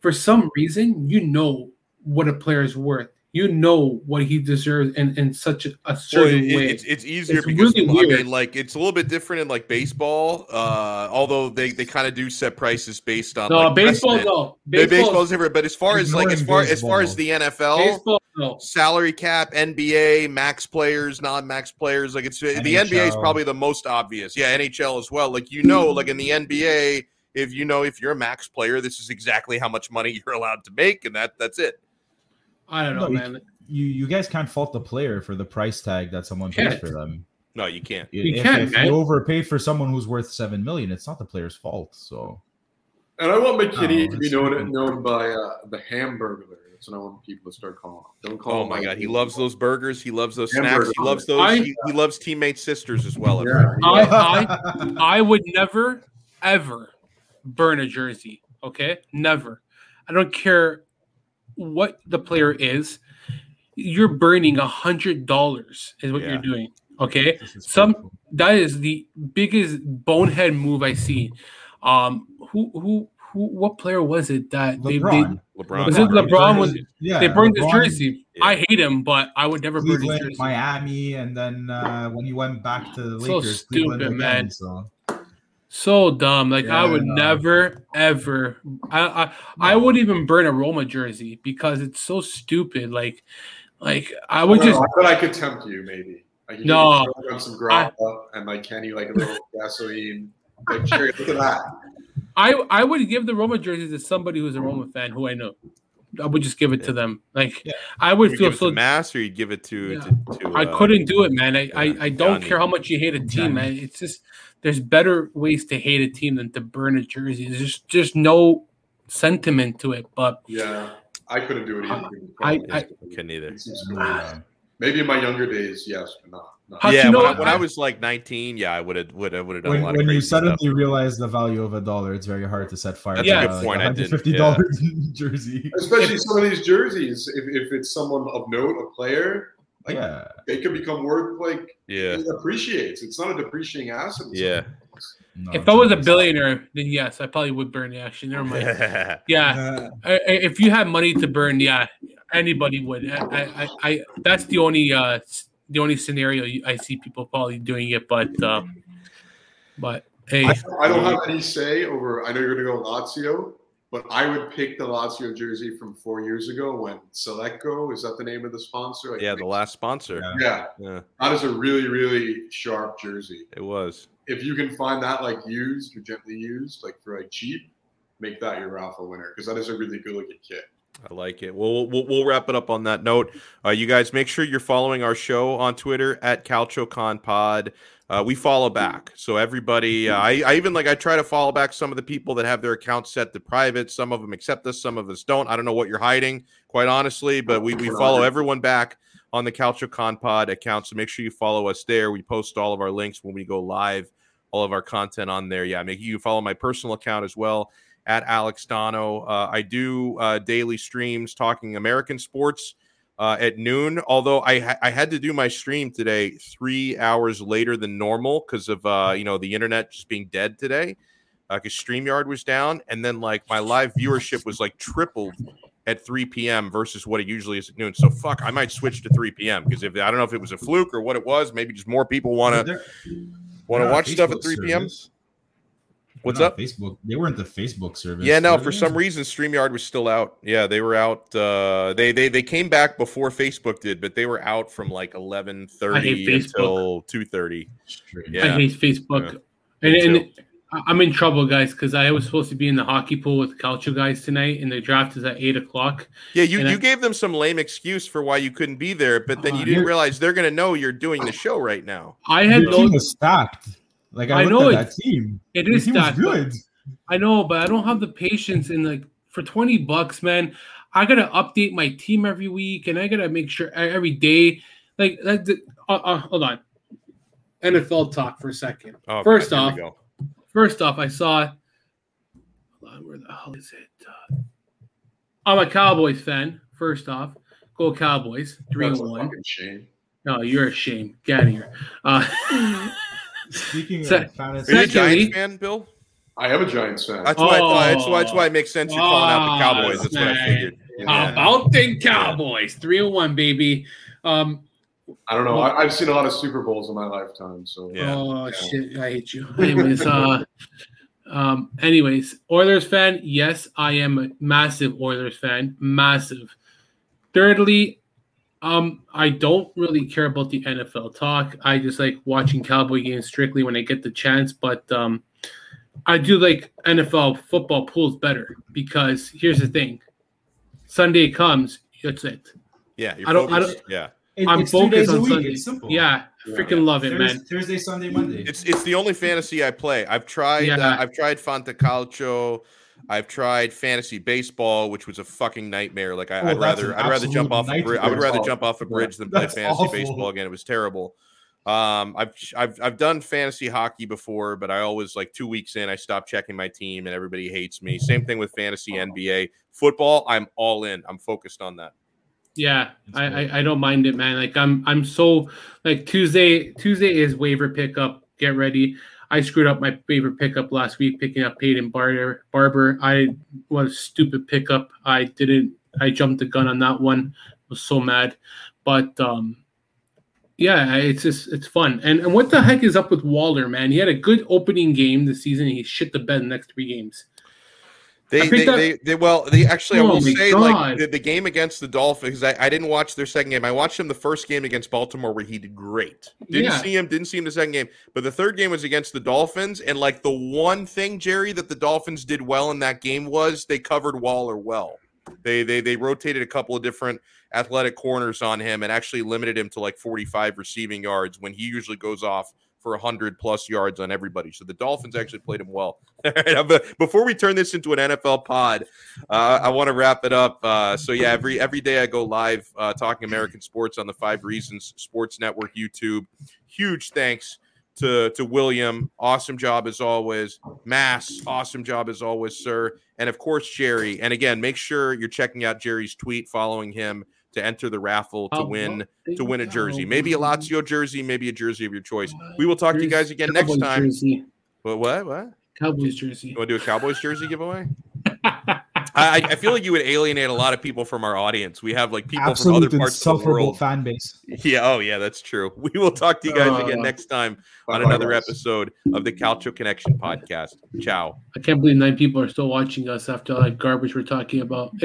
for some reason you know what a player is worth you know what he deserves in, in such a, a certain well, it, way. It's, it's easier it's because really I mean, like it's a little bit different in like baseball. Uh, although they, they kind of do set prices based on no like baseball. No baseball, is different. But as far as like as far baseball. as far as the NFL, baseball, no. salary cap, NBA, max players, non max players, like it's NHL. the NBA is probably the most obvious. Yeah, NHL as well. Like you know, like in the NBA, if you know if you're a max player, this is exactly how much money you're allowed to make, and that that's it. I don't know, no, man. You you guys can't fault the player for the price tag that someone pays for them. No, you can't. You if, can. If man. you overpay for someone who's worth seven million, it's not the player's fault. So. And I want McKennie to be known known by uh, the Hamburglar. That's what I want people to start calling. Don't call. Oh my god, he loves those burgers. He loves those snacks. He loves those. I, he, he, loves teammates' sisters as well. Yeah. I, I I would never ever burn a jersey. Okay, never. I don't care what the player is, you're burning a hundred dollars is what yeah. you're doing. Okay, some that is the biggest bonehead move I see. Um, who who who? What player was it that LeBron. they? they LeBron. Was it LeBron? Was yeah? They burned LeBron, his jersey. Yeah. I hate him, but I would never Cleveland, burn his jersey. Miami, and then uh, when he went back to the Lakers, so Lakers, stupid, again, man. So. So dumb. Like yeah, I would no. never ever. I I, no. I would even burn a Roma jersey because it's so stupid. Like, like I would just. But I could tempt you maybe. Like you no. On some grappa and like Kenny like a little gasoline. Like, sure, look at that. I I would give the Roma jersey to somebody who's a Roma fan who I know. I would just give it yeah. to them. Like yeah. I would feel so. mass, or you give it to. Yeah. to, to I uh, couldn't do it, man. I I, I don't care how much you hate a team, man. It's just there's better ways to hate a team than to burn a jersey. There's just just no sentiment to it. But yeah, I couldn't do it either. I, I, I couldn't either. Um, maybe in my younger days, yes, but not. not. Yeah, you know when, I, when I, was like 19, yeah, I would have would have would have done when, a lot When you suddenly stuff. realize the value of a dollar, it's very hard to set fire. That's to a good point. Like I Fifty dollars yeah. jersey, especially some of these jerseys. If, if it's someone of note, a player, like yeah. they could become worth like yeah, it appreciates. It's not a depreciating asset. Yeah. No, if I was a billionaire, then yes, I probably would burn the action. Never mind. yeah, if you had money to burn, yeah, anybody would. I, I, I that's the only, uh, the only scenario I see people probably doing it. But, uh, but hey, I, I don't have any say over. I know you're going to go Lazio, but I would pick the Lazio jersey from four years ago when Selecco is that the name of the sponsor? I yeah, the last sponsor. Yeah. yeah, that is a really, really sharp jersey. It was if you can find that like used or gently used, like for like cheap, make that your raffle winner because that is a really good looking kit. I like it. Well, we'll, we'll wrap it up on that note. Uh, you guys make sure you're following our show on Twitter at CalcioConPod. Uh, we follow back, so everybody. Uh, I, I even like I try to follow back some of the people that have their accounts set to private. Some of them accept us, some of us don't. I don't know what you're hiding, quite honestly, but we we follow everyone back on the Calcio Con Pod account. So make sure you follow us there. We post all of our links when we go live, all of our content on there. Yeah, make you follow my personal account as well at Alex Dono. Uh, I do uh, daily streams talking American sports uh, at noon. Although I ha- I had to do my stream today three hours later than normal because of uh, you know the internet just being dead today. Because uh, Streamyard was down, and then like my live viewership was like tripled at 3 p.m. versus what it usually is at noon. So fuck, I might switch to 3 p.m. because if I don't know if it was a fluke or what it was, maybe just more people want to want to watch stuff at 3 p.m. What's up? Facebook. They weren't the Facebook service. Yeah, no. For some reason, Streamyard was still out. Yeah, they were out. Uh, they they they came back before Facebook did, but they were out from like eleven thirty until two thirty. Yeah. I hate Facebook. Yeah. And, and I'm in trouble, guys, because I was supposed to be in the hockey pool with the Calcio guys tonight, and the draft is at eight o'clock. Yeah, you, you I, gave them some lame excuse for why you couldn't be there, but then you uh, didn't realize they're going to know you're doing the show right now. I had no, team was stacked. Like I, I know it, that team. It is stacked. Good. I know, but I don't have the patience. And like for twenty bucks, man, I gotta update my team every week, and I gotta make sure every day. Like, that, uh, uh, hold on. NFL talk for a second. Oh, First off, first off, I saw. Hold on, Where the hell is it? Uh, I'm a Cowboys fan. First off, go Cowboys. Three and one. Shame. No, you're a shame. Get out of here. Uh, Speaking Se- of fantasy, Are you a Secondly- Giants fan, Bill? I am a Giants fan. That's why. I thought, that's why. That's Oh. why it makes sense. You're calling out the Ah, Cowboys. That's what I snag. figured. How about the Cowboys? Three and one, baby. Um, I don't know. I, I've seen a lot of Super Bowls in my lifetime, so Yeah. Oh shit! I hate you. Anyways, uh, um, anyways, Oilers fan. Yes, I am a massive Oilers fan. Massive. Thirdly, um, I don't really care about the NFL talk. I just like watching Cowboy games strictly when I get the chance. But um, I do like NFL football pools better because here's the thing: Sunday comes, that's it. Yeah. You're I don't- I focused. Yeah. it- I'm it's three days focused a on week. Sunday. It's simple. Yeah, Yeah. freaking love it, Thursday, man. Thursday, Sunday, Monday. It's it's the only fantasy I play. I've tried. Yeah. Uh, I've tried Fantacalcio. I've tried fantasy baseball, which was a fucking nightmare. Like I, Oh, I'd that's rather I'd rather jump off a bridge. I would rather jump off a bridge than play fantasy awful. baseball again. It was terrible. Um, I've I've I've done fantasy hockey before, but I always like two weeks in, I stop checking my team, and everybody hates me. Same thing with fantasy NBA football. I'm all in. I'm focused on that. Yeah, I. I I don't mind it, man. Like I'm I'm so like Tuesday Tuesday is waiver pickup. Get ready. I screwed up my favorite pickup last week picking up Peyton Barber. Barber. I was a stupid pickup. I didn't. I jumped the gun on that one. I Was so mad, but um, yeah, it's just it's fun. And and what the heck is up with Waller, man? He had a good opening game this season. He shit the bed the next three games. They, they, up- they, they, well, they actually, I Oh will my say, God. like the, the game against the Dolphins, I, I didn't watch their second game. I watched him the first game against Baltimore where he did great. Didn't Yeah. see him, didn't see him the second game. But the third game was against the Dolphins. And like the one thing, Jerry, that the Dolphins did well in that game was they covered Waller well. They they they rotated a couple of different athletic corners on him and actually limited him to like 45 receiving yards when he usually goes off for 100 plus yards on everybody. So the Dolphins actually played him well. Before we turn this into an NFL pod, uh, I want to wrap it up. Uh, so yeah, every every day I go live uh, talking American sports on the Five Reasons Sports Network YouTube. Huge thanks to to William. Awesome job as always. Mass, awesome job as always, sir. And of course Jerry. And again, make sure you're checking out Jerry's tweet, following him to enter the raffle to Oh, win to win a jersey. Maybe a Lazio jersey, maybe a jersey of your choice. We will talk to you guys again next time. Jersey. What? What? What? Cowboys jersey. You want to do a Cowboys jersey giveaway? I, I feel like you would alienate a lot of people from our audience. We have like people Absolute from other parts of the world. fan base. Yeah, oh yeah, that's true. We will talk to you guys again Uh, next time on another guys. episode of the Calcio Connection podcast. Ciao. I can't believe nine people are still watching us after all that garbage we're talking about.